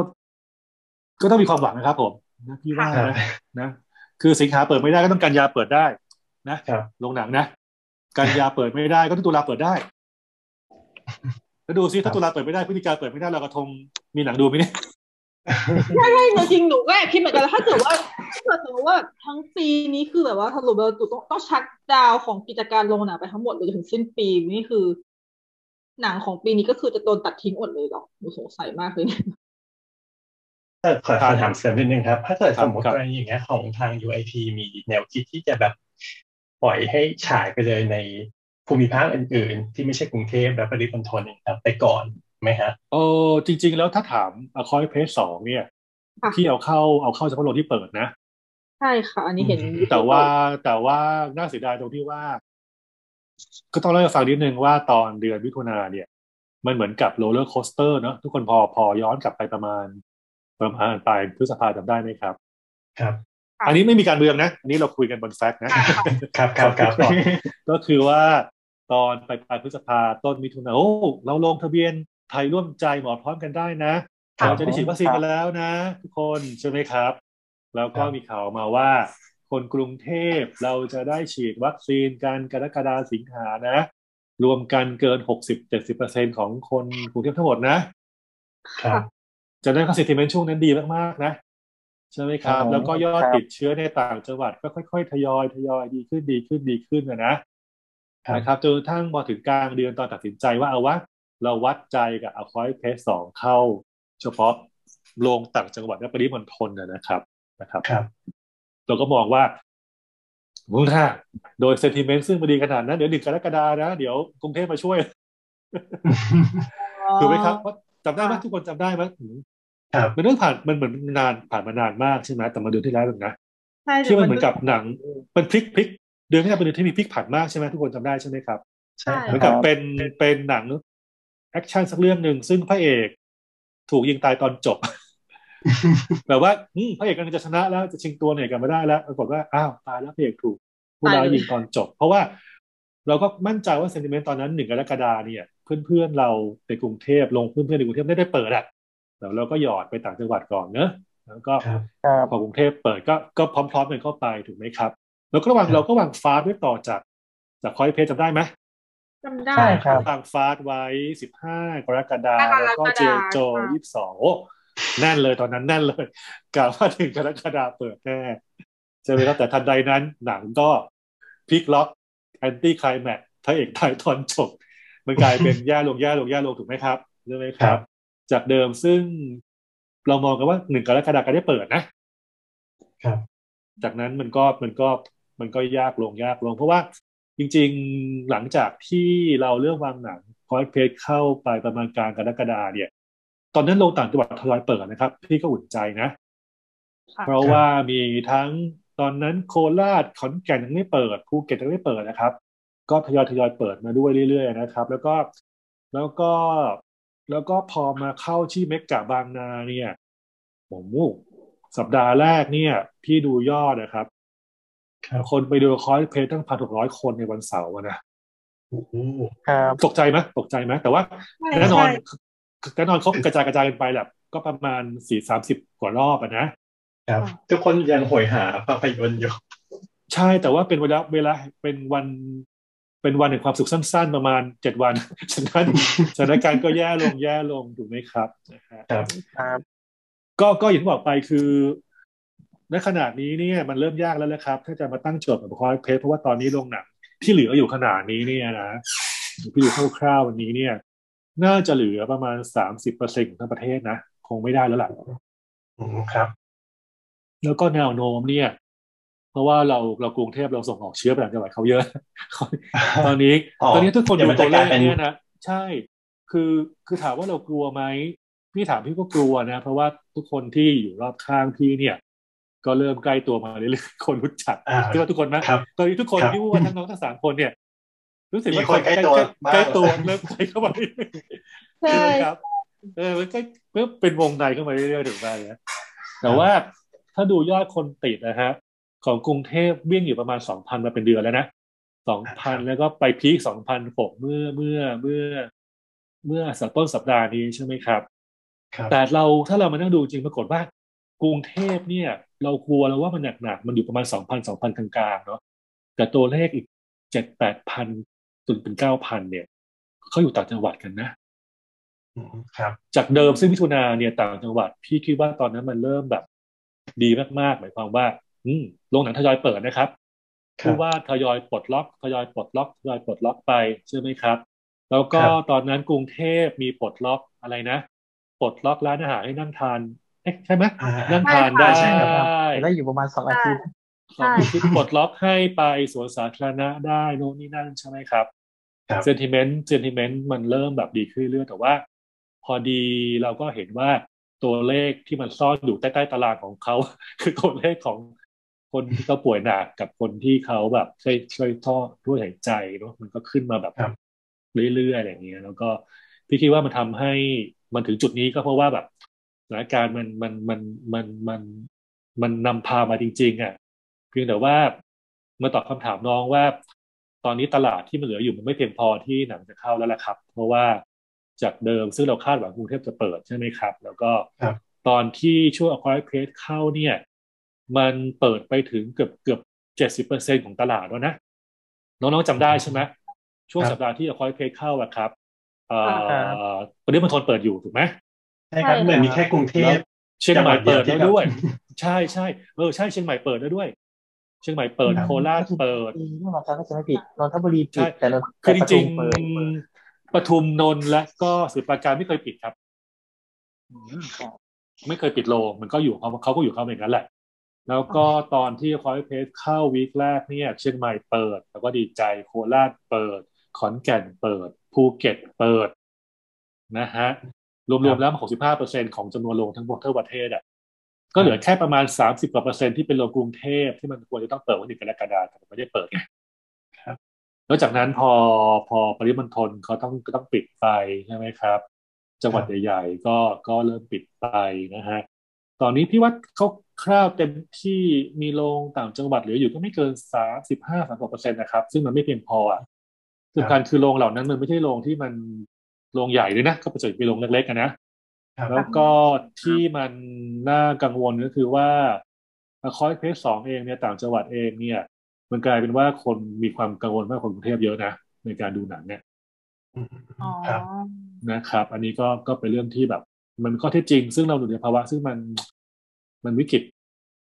ก็ต้องมีความหวังนะครับผมนะพี่ว่านะนะคือสิงหาเปิดไม่ได้ก็ต้องกันยาเปิดได้ นะครับลงหนังนะกันยาเปิดไม่ได้ก็ต้องตุลาเปิดได้แล้วดูซิถ้าตุลาเปิดไม่ได้พฤศจิกาเปิดไม่ได้เรากระทงมีหนังดูไหมเนี่ยใช่ใช่จริงหนูก็คิดเหมือนกันแล้วถ้าเกิดว่าถ้าเกิดสมมติว่าทั้งปีนี้คือแบบว่าสรุปเราต้องต้องชัดดาวของกิจการลงหนังไปทั้งหมดเลยถึงสิ้นปีนี่คือ หนังของปีนี้ก็คือจะโดนตัดทิ้งหมดเลยหรอหนูสงสัยมากเลยเออขอถามเสริมนิดนึงครับ ถ้าเกิดสมมติกรณีอย่างเงี้ยของทาง UIP มีแนวคิดที่จะแบบ ปล่อยให้ฉายไปเลยในภูมิภาคอื่น ๆ ที่ไม่ใช่กรุงเทพและปริมณฑลครับไปก่อนไหมฮะโอ้จริง ๆ แล้วถ้าถาม A Quiet Place สองเนี่ยพี่เอาเข้าเอาเข้าเฉพาะโรงที่เปิดนะ ใช่ค่ะ อันนี้เห็น แต่ว่าแต่ว่าน่าเสียดายตรงที่ว่า ก็ต้องเล่าให้ฟังนิดนึงว่าตอนเดือนมิถุนาเนี่ย มันเหมือนกับ roller coaster เนาะทุกคนพอพอย้อนกลับไปประมาณ ประมาณปลายพฤษภาจำได้ไหมครับ ครับ อันนี้ไม่มีการเมืองนะ อันนี้เราคุยกันบนแฟกต์นะครับครับครับก็คือว่าตอนปลายพฤษภาต้นมิถุนาโอ้เราลงทะเบียนไทยร่วมใจหมอพร้อมกันได้นะเราจะได้ฉีดวัคซีนกันแล้วนะ ทุกคนใช่ไหมครับ แล้วก็มีข่าวมาว่า คนกรุงเทพเราจะได้ฉีดวัคซีนกันกรกฎาสิงหานะ รวมกันเกินหกสิบเจ็ดสิบเปอร์เซ็นของคนกรุงเทพทั้งหมดนะ ครับจะได้ข้อสิทธิเมนช่วงนั้นดีมากๆนะ ใช่ไหมครับ แล้วก็ยอดติดเชื้อในต่างจังหวัดก็ค่อย ๆ ทยอยทยอยดีขึ้นดีขึ้นดีขึ้นนะนะครับจนทั้งมาถึงกลางเดือนตอนตัดสินใจว่าเอาวะเราวัดใจกับเอาคอยเพสสองเข้า เฉพาะลงต่างจังหวัดและปริมณฑลนะครับนะครับครับเราก็มองว่ามุงถ้าโดยเซนติเมนต์ซึ่งมันดีขนาดนั้นเดี๋ยวหนึ่งกรกฎานะ เดี๋ยวกรุงเทพมาช่วยถูกไหมครับจำได้ไหมทุกคนจำได้ไหม มันเรื่องผ่านมันเหมือนนานผ่านมานานมากใช่ไหมแต่มาเดือนที่แล้วเองนะที่มันเหมือนกับหนังมันพลิกพลิกเดือนที่แล้วเป็นเดือนที่มีพลิกผันมากใช่ไหมทุกคนจำได้ใช่ไหมครับใช่เหมือนกับเป็นเป็นหนังแอคชั่นสักเรื่องหนึ่งซึ่งพระเอกถูกยิงตายตอนจบ แบบว่าพระเอกกำลังจะชนะแล้วจะชิงตัวเนี่ยกันไม่ได้แล้วปรากฏว่าอ้าวตายแล้วพระเอกถูกผู้ร้ายยิงตอนจบ เพราะว่าเราก็มั่นใจว่าเซนติเมนต์ตอนนั้นหนึ่งกรกฎาเนี่ย เพื่อนๆเราในกรุงเทพลงเพื่อนๆในกรุงเทพไม่ได้เปิดอะ แต่เราก็หยอดไปต่างจังหวัดก่อนเนอะแล้วก็พอกรุงเทพเปิดก็ก็พร้อมๆกันเข้าไปถูกไหมครับ แล้วก็ระหว่างเราก็วางฟาสไว้ต่อจากจากคอยเพจจำได้ไหมจำได้ครับวางฟาสไว้สิบห้ากรกฎาแล้วก็เจโจยี่สิบสองโอ้แน่นเลยตอนนั้นแน่นเลยกล่าวว่าถึงกรกฎาเปิดแน่ใช่ไหมครับแต่ทันใดนั้นหนังก็พลิกล็อกแอนตี้ไคลแม็กพระเอกตายตอนจบ มันกลายเป็นแย่ลงแย่ลงแย่ลงถูกไหมครับใช่ไหมครับ จากเดิมซึ่งเรามองกันว่าหนึ่งกรกฎาคมได้เปิดนะครับ จากนั้นมันก็มันก็มันก็ยากลงยากลง เพราะว่าจริง ๆหลังจากที่เราเรื่องวางหนังพอยเพจเข้าไปประมาณกลางกรกฎาเนี่ย ตอนนั้นโรงต่างจังหวัดทยอยเปิดนะครับ พี่ก็อุ่นใจนะ เพราะว่ามีทั้งตอนนั้นโคราชขอนแก่นยังไม่เปิดภูเก็ตยังไม่เปิดนะครับ ก็ทยอยทยอยเปิดมาด้วยเรื่อยๆนะครับ แล้วก็แล้วก็ แล้วก็พอมาเข้าที่เมกะบางนาเนี่ยผมสัปดาห์แรกเนี่ย พี่ดูยอดนะครับ คนไปดู Quiet Place ตั้งพันหกร้อยคนในวันเสาร์นะโอ้โหครับตกใจไหมตกใจไหมแต่ว่าใช่แน่นอนใช่แน่นอนเขากระจายกระจายกันไปแหละก็ประมาณสี่สามสิบกว่ารอบอะนะครับ ทุกคนยังโหยหาภาพยนตร์อยู่ ใช่แต่ว่าเป็นเวลาเวลาเป็นวัน เป็นวันแห่งความสุขสั้น ๆ ประมาณเจ็ดวันฉะนั้นสถานการณ์ก็แย่ลงแย่ลงถูกไหมครับนะฮะครับครับก็ก็อย่างที่บอกไปคือในขนาดนี้เนี่ยมันเริ่มยากแล้วนะครับ ถ้าจะมาตั้งโจทย์แบบคอยเพจเพราะว่าตอนนี้โรงหนังที่เหลืออยู่ขนาดนี้เนี่ยนะพี่ดูคร่าวๆวันนี้เนี่ย น่าจะเหลือประมาณสามสิบเปอร์เซ็นของทั้งประเทศนะ คงไม่ได้แล้วล่ะอืมครับ แล้วก็แนวโน้มเนี่ย เพราะว่าเราเรากรุงเทพเราส่งออกเชื้อไปต่างจังหวัดเขาเยอะ ตอนนี้อ๋อตอนนี้ทุกคนเดี๋ดูยวมันตัวเลจะกลาขยเป็นเนี่ยนะใช่ คือคือถามว่าเรากลัวไหมพี่ถามพี่ก็กลัวนะ เพราะว่าทุกคนที่อยู่รอบข้างพี่เนี่ย ก็เริ่มใกล้ตัวมาเรื่อยๆคนรู้จักอ่าคิดว่าทุกคนไหมครับตอนนี้ทุกคนครับที่พูดว่าทั้งน้องทั้งสามคนเนี่ย รู้สึกมีว่าคนใกล้ตัวมากใกล้ตัวเริ่มใกล้เข้ามาใช่ใช่ไหมครับเออมันก็เพิ่มเป็นวงในเข้ามาเรื่อยๆถึงได้นะแต่ว่าถ้าดูยอดคนติดนะฮะ ของกรุงเทพวิ่งอยู่ประมาณสองพันมาเป็นเดือนแล้วนะสองพันแล้วก็ไปพีคสองพันหกเมื่อเมื่อเมื่อ เมื่อสัปต้นสัปดาห์นี้ใช่ไหมครับครับแต่เราถ้าเรามานั่งดูจริงปรากฏว่ากรุงเทพเนี่ย เรากลัวแล้วว่ามันหนักๆมันอยู่ประมาณสองพันสองพันกลางๆเนาะแต่ตัวเลขอีกเจ็ดแปดพันจนเป็นเก้าพันเนี่ยเขาอยู่ต่างจังหวัดกันนะอืมครับจากเดิมซึ่งมิถุนาเนี่ยต่างจังหวัด พี่คิดว่าตอนนั้นมันเริ่มแบบ ดีมากๆหมายความว่าอืม โรงหนังทยอยเปิดนะครับครับผู้ว่าทยอยปลดล็อกทยอยปลดล็อกทยอยปลดล็อกไปใช่ไหมครับ แล้วก็ครับตอนนั้นกรุงเทพมีปลดล็อกอะไรนะปลดล็อกร้านอาหารให้นั่งทานเอ๊ะใช่ไหมอ่านั่งทานได้ใช่ครับได้อยู่ประมาณสองอาทิตย์สองอาทิตย์ปลดล็อกให้ไปสวนสาธารณะได้โน่นนี่นั่นใช่ไหมครับครับเซนติเมนต์เซนติเมนต์มันเริ่มแบบดีขึ้นเรื่อยๆแต่ว่า พอดีเราก็เห็นว่าตัวเลขที่มันซ่อนอยู่ใต้ๆตารางของเขา คือตัวเลขของ คนที่เขาป่วยหนักกับคนที่เขาแบบช่วยช่วยท่อด้วยหายใจเนาะมันก็ขึ้นมาแบบครับเรื่อยๆอะไรอย่างเงี้ยแล้วก็พี่คิดว่ามันทำให้มันถึงจุดนี้ก็เพราะว่าแบบสถานการณ์มันมันมันมันมันมันนำพามาจริง ๆ อะ เพียงแต่ว่าเมื่อตอบคำถามน้องว่า ตอนนี้ตลาดที่มันเหลืออยู่มันไม่เพียงพอที่หนังจะเข้าแล้วแหละครับ เพราะว่าจากเดิมซึ่งเราคาดหวังกรุงเทพจะเปิดใช่ไหมครับ แล้วก็ครับตอนที่ช่วงอควาเพสเข้าเนี่ย มันเปิดไปถึงเกือบเกือบเจ็ดสิบเปอร์เซ็นของตลาดแล้วนะ น้องๆจำได้ใช่ไหมช่วงครับสัปดาห์ที่อควาเพสเข้าอะครับเอ่ครัอปริมณฑลเปิดอยู่ถูกไหมใช่ครับเหมือนมีแค่กรุงเทพเชียงใหม่เปิดจังหวัดเดียวที่แล้วด้วยแบบใช่ใช่เออใช่เชียงใหม่เปิดแล้วด้วย เชียงใหม่เปิดครับโคราชเปิดเมื่อวานก็จะไม่ผิดนนทบุรีใช่ผิดแต่นนคือจแต่ปทุริงมเปิดๆปทุมนนท์และก็สมุทรปราการไม่เคยปิดครับ ไม่เคยปิดโรงมันก็อยู่เขาเขาก็อยู่เขาอย่างนั้นแหละ แล้วก็ตอนที่ Quiet Place เข้า week แรกเนี่ยเชียงใหม่เปิด แล้วก็ดีใจโคราชเปิด ขอนแก่นเปิด ภูเก็ตเปิดนะฮะรวมๆแล้ว65เปอร์เซ็นต์ของจำนวนโรงทั้งหมดทั่วประเทศอะก็เหลือแค่ประมาณ 30กว่าเปอร์เซ็นต์ที่เป็นโรงกรุงเทพที่มันควรจะต้องเปิดวันที่กรกฎาคมแต่มันไม่ได้เปิดไงครับแล้วจากนั้นพอพอปริมณฑลเขาต้องก็ต้องปิดไปใช่ไหมครับ จังหวัดใหญ่ ๆ ก็ก็เริ่มปิดไปนะฮะตอนนี้พี่ว่าเขา คร่าวๆเต็มที่มีโรงต่างจังหวัดเหลืออยู่ก็ไม่เกินสามสิบห้าสามเปอร์เซ็นต์นะครับ ซึ่งมันไม่เพียงพออะสำคัญคือโรงเหล่านั้นมันไม่ใช่โรงที่มันโรงใหญ่ด้วยนะ ก็ไปเจอเป็นโรงเล็กๆกันนะครับแล้วก็ที่มันน่ากังวลก็คือว่าคอยเพสสองเองเนี่ยต่างจังหวัดเองเนี่ย มันกลายเป็นว่าคนมีความกังวลมากกว่ากรุงเทพเยอะนะในการดูหนังเนี่ยอืมอ๋อครับนะครับ อันนี้ก็ก็เป็นเรื่องที่แบบ มันข้อเท็จจริง ซึ่งเราอยู่ในภาวะ ซึ่งมัน มันวิกฤต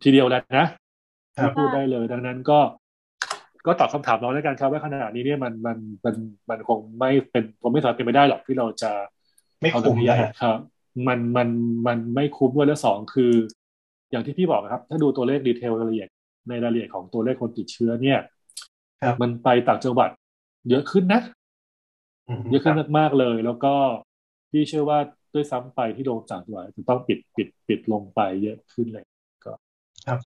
ทีเดียวแล้วนะครับพูดได้เลย ดังนั้นก็ ก็ตอบคำถามเราแล้วกันครับว่าขนาดนี้เนี่ยมันมันมันมันคงไม่เป็นคงไม่สามารถเป็นไปได้หรอกที่เราจะไม่เอาตรคุ้งมนี้นะฮะครับ มันมันมันไม่คุ้มด้วยและสองคือ อย่างที่พี่บอกนะครับ ถ้าดูตัวเลขดีเทลรายละเอียดในรายละเอียดของตัวเลขคนติดเชื้อเนี่ยครับมันไปต่างจังหวัด เยอะขึ้นนะมเยอะขึ้นครับมากๆเลย แล้วก็พี่เชื่อว่า ด้วยซ้ำไปที่โรงต่างจังหวัดจะต้องปิดปิดปิดลงไปเยอะขึ้นเลยก็ครับ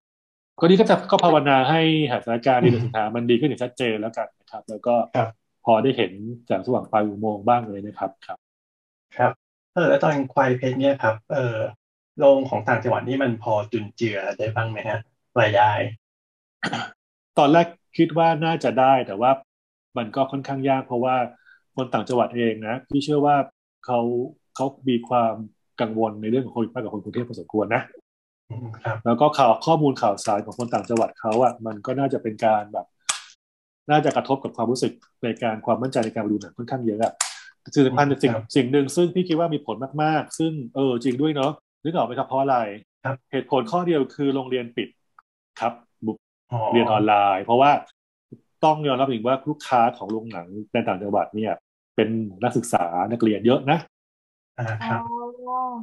ก็นี่ก็จะก็ภาวนาให้สถานการณ์ในเดือนสิงหามันดีขึ้นอย่างชัดเจนแล้วกันนะครับ แล้วก็ครับพอได้เห็นแสงสว่างปลายอุโมงค์บ้างเลยนะครับครับ ครับเออแล้วตอนควายเพชรเนี่ยครับ เออโรงของต่างจังหวัดนี่มันพอจุนเจือได้บ้างไหมฮะรายได้ตอนแรกคิดว่าน่าจะได้แต่ว่ามันก็ค่อนข้างยากเพราะว่าคนต่างจังหวัดเองนะพี่เชื่อว่าเขา เขามีความกังวลในเรื่องของโควิดมากกว่าคนกรุงเทพพอสมควรนะอืมครับแล้วก็ข่าวข้อมูลข่าวสารของคนต่างจังหวัดเขาอะมันก็น่าจะเป็นการแบบ น่าจะกระทบกับความรู้สึกในการความมั่นใจในการไปดูหนังค่อนข้างเยอะอะสิ่งสำคัญสิ่งครับสิ่งหนึ่งซึ่งพี่คิดว่ามีผลมากๆ ซึ่งเออจริงด้วยเนาะนึกออกไหมครับเพราะอะไรครับเหตุผลข้อเดียวคือโรงเรียนปิดครับบุกอ๋อเรียนออนไลน์ เพราะว่าต้องยอมรับอีกว่าลูกค้าของโรงหนังในต่างจังหวัดเนี่ย เป็นนักศึกษานักเรียนเยอะนะ อ่าครับ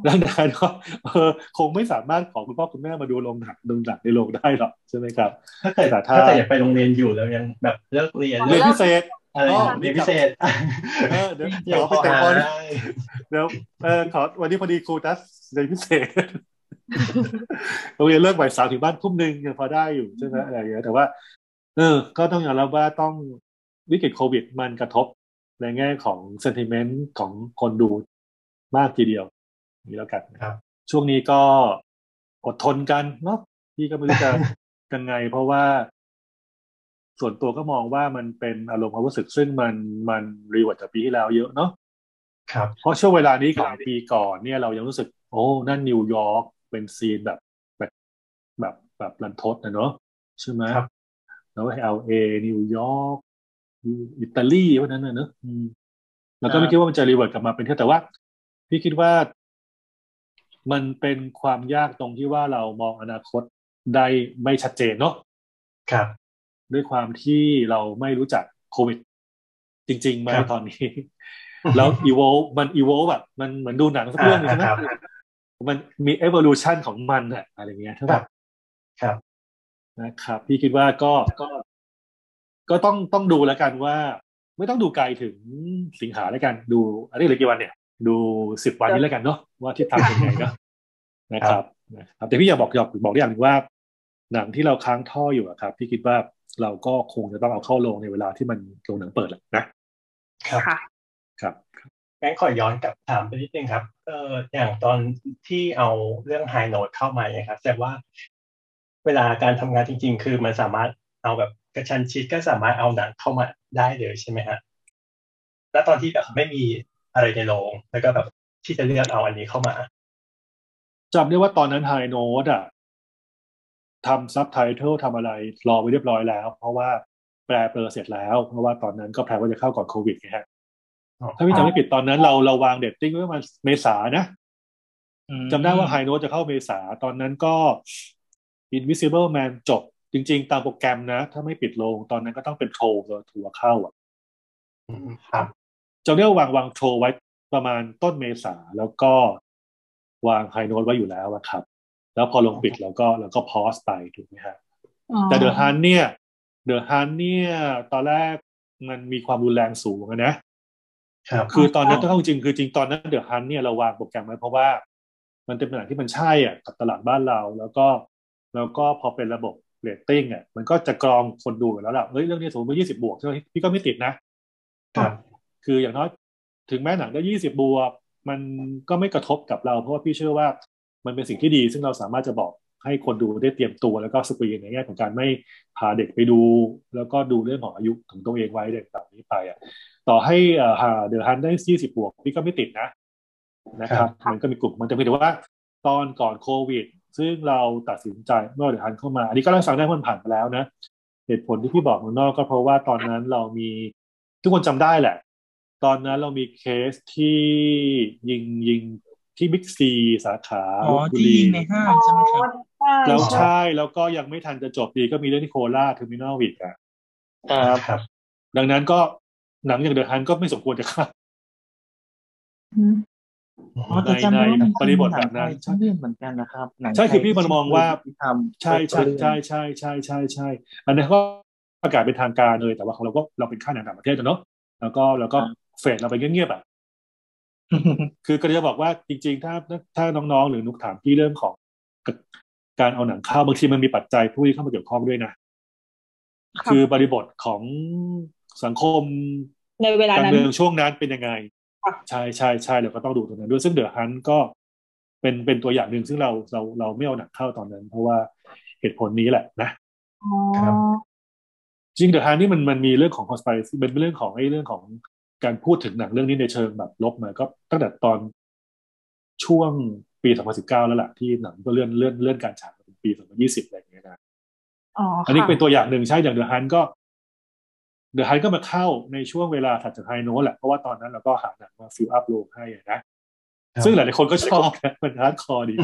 ดังนั้นก็เออคงไม่สามารถขอคุณพ่อคุณแม่มาดูโรงหนังดูหนังในโรงได้หรอกใช่ไหมครับ ถ้าเกิดแต่ถ้าถ้าเกิดอยากไปโรงเรียนอยู่แล้วยังแบบเลิกเรียนเรียนพิเศษอะไรอ๋อเรียนพิเศษเออเดี๋ยวอเดี๋ยายวกไปแต่งพบออลได้เดี๋ยวเออขอวันนี้พอดีครูทัสเรียนพิเศษโรงเรียนเลิกบ่ายสามถึงบ้านทุ่มหนึ่งยังพอได้อยู่ใช่ไหมอะไรอย่างเงี้ยแต่ว่า เออ ก็ต้องยอมรับว่าต้องวิกฤตโควิดมันกระทบในแง่ของเซนติเมนต์ของคนดู มากทีเดียวนี่แล้วกันครับ ช่วงนี้ก็อดทนกันเนาะพี่ก็ไม่รู้จะยังไง เพราะว่า ส่วนตัวก็มองว่ามันเป็นอารมณ์ความรู้สึกซึ่งมันมันรีเวิร์ดจากปีที่แล้วเยอะเนาะครับ เพราะช่วงเวลานี้ของปีก่อนเนี่ยเรายังรู้สึก โอ้นั่นนิวยอร์กเป็น scene แบบแบบแบบแบบรันทดนะเนาะใช่ไหมครับแล้ว LA นิวยอร์กอิตาลีพวกนั้นนะเนอะอืมแล้วก็ไม่คิดว่ามันจะรีเวิร์ดกลับมาเป็นเท่าแต่ว่า พี่คิดว่า มันเป็นความยากตรงที่ว่าเรามองอนาคตได้ไม่ชัดเจนเนาะครับ ด้วยความที่เราไม่รู้จักโควิด จริงๆไหมครับตอนนี้ แล้วอีโวมันอีโวแบบมันเหมือนดูหนังสักเรื่องหนึงใช่ไหมครับมันมี evolution ของมันอะอะไรเงี้ยใช่ครัปะบครับนะครับ พี่คิดว่าก็ก็ ก็ต้องต้องดูแล้วกันว่า ไม่ต้องดูไกลถึงสิงหาแล้วกันดู อันนี้เหลือกี่วันเนี่ย ดูสิบวันนี้แล้วกันเนาะว่าทิศทางเป็นไงเนาะนะครับนะครับ แต่พี่อยากบอกอยากบอกอย่างหนึ่งว่า หนังที่เราค้างท่ออยู่อะครับ พี่คิดว่าเราก็คงจะต้องเอาเข้าโรงในเวลาที่มันโรงหนังเปิดแหละนะครับค่ะครับงั้นขอย้อนกลับถามไปนิดนึงครับเอออย่างตอนที่เอาเรื่อง High Note เข้ามาเนี่ยครับแสดงว่าเวลาการทำงานจริง ๆ คือมันสามารถเอาแบบกระชันชิดก็สามารถเอาหนังเข้ามาได้เลยใช่ไหมฮะแล้วตอนที่แบบไม่มี อะไรในโรงแล้วก็แบบที่จะเลือกเอาอันนี้เข้ามาจำได้ว่าตอนนั้นไฮโน e อะทำซับไตเติลทำอะไรรอไว้เรียบร้อยแล้ว เพราะว่าแปลเปลอเสร็จแล้ว เพราะว่าตอนนั้นก็ plan ว่าจะเข้าก่อนโควิดไงฮะอ๋อถ้าพี่จำไม่ผิดตอนนั้นเราเราวาง dating ไว้ประมาณเมษานะจำได้ว่าไฮโน e จะเข้าเมษาตอนนั้นก็ Invisible Man จบ จริง ๆ ตามโปรแกรมนะ ถ้าไม่ปิดโรงตอนนั้นก็ต้องเป็น Trolls Tour เข้าอะอืมครับ จำได้ว่าวางวาง Trolls ไว้ประมาณต้นเมษาแล้วก็วางไฮโน e ไว้อยู่แล้วอะครับ แล้วพอโรงปิดแล้วก็แล้วก็ pause ไปถูกไหมฮะแต่ The Hunt เนี่ย The Hunt เนี่ยตอนแรกมันมีความรุนแรงสูงอะนะครับคือตอนนั้นต้องเข้าจริงคือจริงตอนนั้น The Hunt เนี่ยเราวางโปรแกรมไว้เพราะว่า มันเป็นหนังที่มันใช่อะกับตลาดบ้านเราแล้วก็แล้วก็พอเป็นระบบเรตติ้งอะมันก็จะกรองคนดูอยู่แล้วล่ะเฮ้ยเรื่องนี้สมมติว่ายี่สิบบวกใช่ไหมพี่ก็ไม่ติดนะครับ คืออย่างน้อยถึงแม้หนังได้ยี่สิบบวก มันก็ไม่กระทบกับเรา เพราะว่าพี่เชื่อว่ามันเป็นสิ่งที่ดี ซึ่งเราสามารถจะบอกให้คนดูได้เตรียมตัวแล้วก็สกรีนในแง่ของการไม่พาเด็กไปดู แล้วก็ดูเรื่องของอายุของตัวเองไว้เด็กแบบนี้ไปอะต่อให้เอ่อหา The Hunt ได้ยี่สิบบวกพี่ก็ไม่ติดนะนะครับ มันก็มีกลุ่มมันจะเพียงแต่ว่าตอนก่อนโควิด ซึ่งเราตัดสินใจเมื่อ The Hunt เข้ามา อันนี้ก็เล่าให้ฟังได้เพราะมันผ่านไปแล้วนะ เหตุผลที่พี่บอกข้างนอกก็เพราะว่าตอนนั้นเรามีทุกคนจำได้แหละ ตอนนั้นเรามีเคสที่ยิงยิงที่บิ๊กซีสาขาอ๋อลพบุรีที่ยิงในห้างใช่ไหมครับแล้วใช่แล้วก็ยังไม่ทันจะจบดีก็มีเรื่องที่โคราช Terminal อีกอะครับครับ ดังนั้นก็หนังอย่างเดอะฮันก็ไม่สมควรจะเข้าอ๋อแต่จำได้ว่ามันในบริบทแบบนั้นใช่เรื่องเหมือนกันนะครับหนังใช่คือพี่มันมองว่าที่ทำใช่ใช่ใช่ใช่ใช่ใช่ใช่อันนั้นก็ประกาศเป็นทางการเลยแต่ว่าของเราก็เราเป็นค่ายหนังต่างประเทศอะเนาะแล้วก็แล้วก็ เฟดเราไปเงียบๆอะคือก็จะบอกว่าจริง ๆ ถ้าถ้าน้องๆ หรือนุกถามพี่เรื่องของการเอาหนังเข้าบางทีมันมีปัจจัยผู้ที่เข้ามาเกี่ยวข้องด้วยนะครับคือบริบทของสังคมในเวลาการนั้นเมืองช่วงนั้นเป็นยังไงค่ะใช่ใช่ใช่เราก็ต้องดูตรงนั้นด้วยซึ่งเดอะฮันก็เป็นเป็นตัวอย่างหนึ่งซึ่งเราเราเราไม่เอาหนังเข้าตอนนั้น เพราะว่าเหตุผลนี้แหละนะอ๋อครับจริงเดอะฮันนี่มันมันมีเรื่องของ conspiracy เป็นเรื่องของไอ้เรื่องของ การพูดถึงหนังเรื่องนี้ในเชิงแบบลบมาก็ตั้งแต่ตอนช่วงปี 2019 แล้วล่ะที่หนังก็เลื่อนเลื่อนเลื่อนการฉายมาเป็นปี 2020 อะไรอย่างเงี้ยนะอ๋ออันนี้ค่ะเป็นตัวอย่างหนึ่งใช่อย่าง The Hunt ก็ The Hunt ก็มาเข้าในช่วงเวลาถัดจาก High Note แหละเพราะว่าตอนนั้นเราก็หาหนังมา fill up โรงให้อะนะ ซึ่งหลายๆคนก็ชอบนะมัน hardcore ดี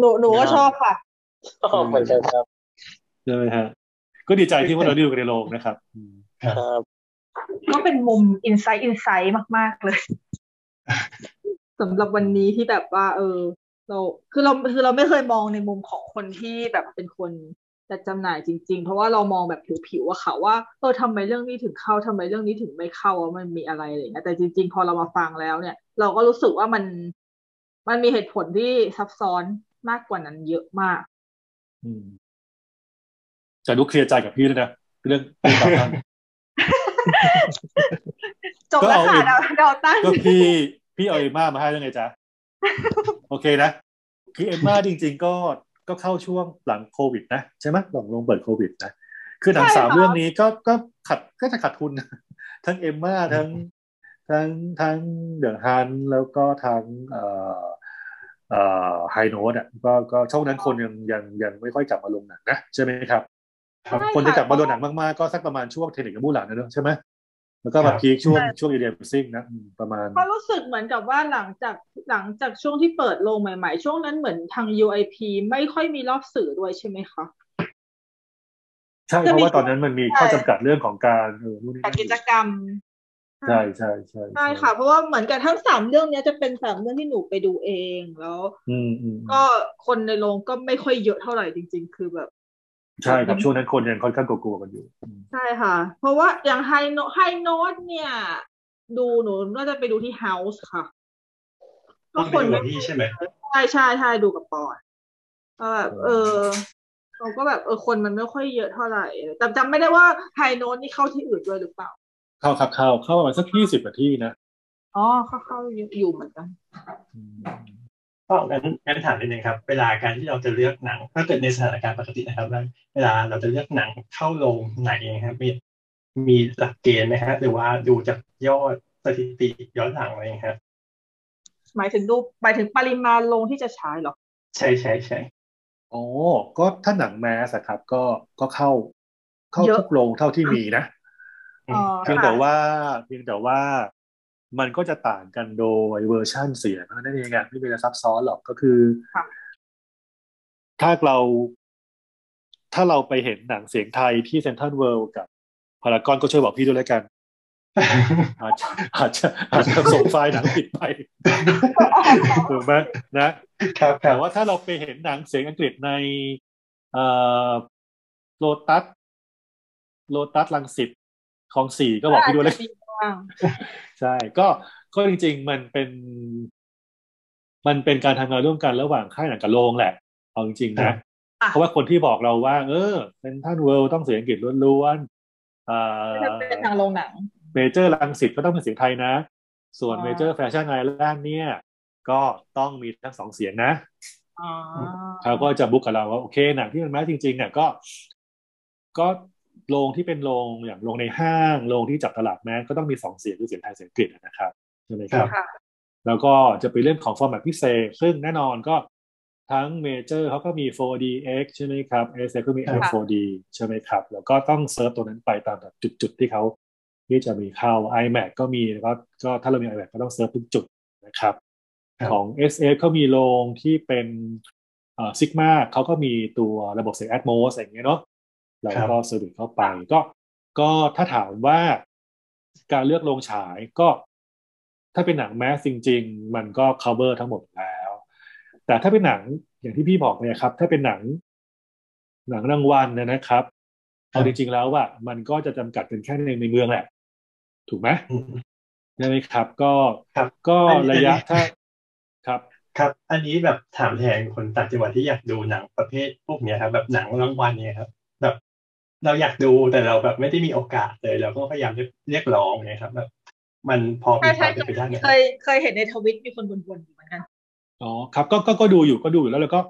หนูหนูก็ชอบค่ะชอบเหมือนกันครับใช่ไหมฮะก็ดีใจที่พวกเราได้ดูกันในโรงนะครับอืมครับ ก็เป็นมุม insight insight มาก ๆ เลยสำหรับวันนี้ที่แบบว่า เออ เราคือเราคือเราไม่เคยมองในมุมของคนที่แบบเป็นคนจัดจำหน่ายจริง ๆ เพราะว่าเรามองแบบผิวๆอะค่ะว่าเออทำไมเรื่องนี้ถึงเข้าทำไมเรื่องนี้ถึงไม่เข้าว่ามันมีอะไรอะไรอย่างเงี้ยแต่จริง ๆ พอเรามาฟังแล้วเนี่ย เราก็รู้สึกว่ามัน มันมีเหตุผลที่ซับซ้อนมากกว่านั้นเยอะมากอืมจะดูเคลียร์ใจกับพี่ด้วยนะเรื่องเรื่องต่าง จบแล้วค่ะก็เราเอาเราตั้งก็พี่พี่เอาเอมม่ามาให้ยังไงจ๊ะ โอเคนะ คือเอมม่าจริง ๆ ก็ก็เข้าช่วงหลังโควิด นะใช่ไหมหลังลงเปิดโควิดนะคือหนังสามเรื่องนี้ก็ก็ขัดก็จะขาดทุนนะทั้งเอมม่าทั้งทั้งทั้งเดอะฮันแล้วก็ทั้งเอ่อเอ่อไฮโนดอะก็ก็ช่วงนั้นคนยังยังยังไม่ค่อยกลับมาลงหนังนะใช่ไหมครับ ใช่คนที่กลับมาค่ะลงหนังมากๆก็สักประมาณช่วงเทนนิสกับมูหลานนะเนอะใช่ไหมแล้วก็ครัมาบพีคช่วงใช่ช่วงอีเดียมซิงนะอืมประมาณเพราะรู้สึกเหมือนกับว่าหลังจากหลังจากช่วงที่เปิดโรงใหม่ ๆ ช่วงนั้นเหมือนทาง UIP ไม่ค่อยมีรอบสื่อด้วยใช่ไหมคะใช่จะเพมีราะว่าตอนนั้นมันมีใช่ข้อจำกัดเรื่องของการเออนู่นนี่จัดนั่นกิจกรรมใช่ใช่ใช่ใช่ค่ะ เพราะว่าเหมือนกับทั้งสามเรื่องเนี้ยจะเป็นสามเรื่องที่หนูไปดูเองแล้ว อืมอืมก็คนในโรงก็ไม่ค่อยเยอะเท่าไหร่จริง ๆ คือแบบ ใช่ครับช่วงนั้นคนยังค่อนข้างกลัวๆกันอยู่อืมใช่ค่ะ เพราะว่าอย่าง High No- High Note เนี่ย ดูหนูน่าจะไปดูที่ House ค่ะต้ก็องคไปนดูไม่กับพี่ใช่ไหมใช่ใช่ใช่ดูกับปอนก็แบบเออเราก็แบบเออคนมันไม่ค่อยเยอะเท่าไหร่แต่จำไม่ได้ว่า High Note นี่เข้าที่อื่นด้วยหรือเปล่า เข้าครับเข้าเข้าประมาณสักยี่สิบนาทีนะอ๋อเข้าเข้าอยู่อยู่เหมือนกันอืม ก็งั้นงั้นถามนิดนึงครับ เวลาการที่เราจะเลือกหนัง ถ้าเกิดในสถานการณ์ปกตินะครับว่าเวลาเราจะเลือกหนังเข้าโรงไหนครับมีมีหลักเกณฑ์ไหมฮะหรือว่าดูจากยอดสถิติย้อนหลังอะไรอย่างเงี้ยครับหมายถึงดูหมายถึงปริมาณลงที่จะฉายเหรอ ใช่ใช่ใช่อ๋อ ก็ถ้าหนังแมสอะครับ ก็ก็เข้า เข้าเยอะทุกโรงเท่าที่มีนะอ๋อเพียงค่ะแต่ว่าเพียงแต่ว่า มันก็จะต่างกันโดยเวอร์ชั่นเสียงเท่านั่นเองอะไม่มีอะไรซับซ้อนหรอกก็คือค่ะถ้าเรา ถ้าเราไปเห็นหนังเสียงไทยที่เซนทรัลเวิลด์กับพารากอนก็ช่วยบอกพี่ด้วยแล้วกัน อาจจะอาจจะอาจจะส่งไฟล์หนังผิดไปถูกไหมนะครับคแต่รับว่าถ้าเราไปเห็นหนังเสียงอังกฤษในเอ่อโลตัสโลตัสรังสิตคลองสี่ก็บอกพี่ด้วยเลยาจจะมีบ้าง ใช่ก็ก็จริง ๆ มันเป็น มันเป็นการทำงานร่วมกันระหว่างค่ายหนังกับโรงแหละ เอาจริงๆครันะบอะเพราะว่าคนที่บอกเราว่า เออเป็นเซ็นทรัลเวิลด์ต้องเสียงอังกฤษล้วนๆอ่าจะเป็นทางโรงหนังเมเจอร์รังสิตก็ต้องเป็นเสียงไทยนะ ส่วนอ๋อเมเจอร์แฟชั่นไอแลนด์เนี่ย ก็ต้องมีทั้งสองเสียงนะอ๋อเขาก็จะบุ๊กกับเราว่าโอเคหนังที่มันแม้จริงๆเนี่ยก็ ก็ โรงที่เป็นโรงอย่างโรงในห้างโรงที่จับตลาดแมสก็ต้องมีสองเสียงคือเสียงไทยเสียงอังกฤษนะครับใช่ไหมครับค่ะแล้วก็จะเป็นเรื่องของฟอร์แมตพิเศษ ซึ่งแน่นอนก็ทั้งเมเจอร์เขาก็มี 4DX ใช่ไหมครับ a s ก็มีค่ะ M4D ใช่ไหมครับ แล้วก็ต้องเซิร์ฟตัวนั้นไปตามแบบจุดๆที่เขาที่จะมีเข้า iMac ก็มีแล้วก็ก็ถ้าเรามี iMac ก็ต้องเซิร์ฟทุกจุดนะครับครับของ SF เขามีโรงที่เป็นเอ่อ Zigma เขาก็มีตัวระบบเสียง Atmos อะไรอย่างเงี้ยเนาะ เราก็ service เข้าไป ก็ก็ถ้าถามว่าการเลือกโรงฉายก็ ถ้าเป็นหนัง mass จริง ๆ มันก็ cover ทั้งหมดแล้ว แต่ถ้าเป็นหนังอย่างที่พี่บอกเลยครับ ถ้าเป็นหนัง หนังรางวัลนะนะครับเอาจริงๆแล้วว่ามันก็จะจำกัดเป็นแค่ในในเมืองแหละ ถูกไหมอืมใช่ไหมครับ ก็ครับก็อันนี้ระยะอันนี้ถ้าครับครับ อันนี้แบบถามแทนคนต่างจังหวัดที่อยากดูหนังประเภทพวกเนี้ยครับ แบบหนังรางวัลเนี่ยครับแบบ เราอยากดูแต่เราแบบไม่ได้มีโอกาสเลย เราก็พยายามเรียกร้องเนี่ยครับแบบมันพอมีใช่ควาใช่มเป็นไปได้ไหมเคยเคยเห็นในทวิตมีคนบ่นๆอยู่เหมือนกันอ๋อครับก็ก็ก็ดูอยู่ก็ดูอยู่แล้วเราก็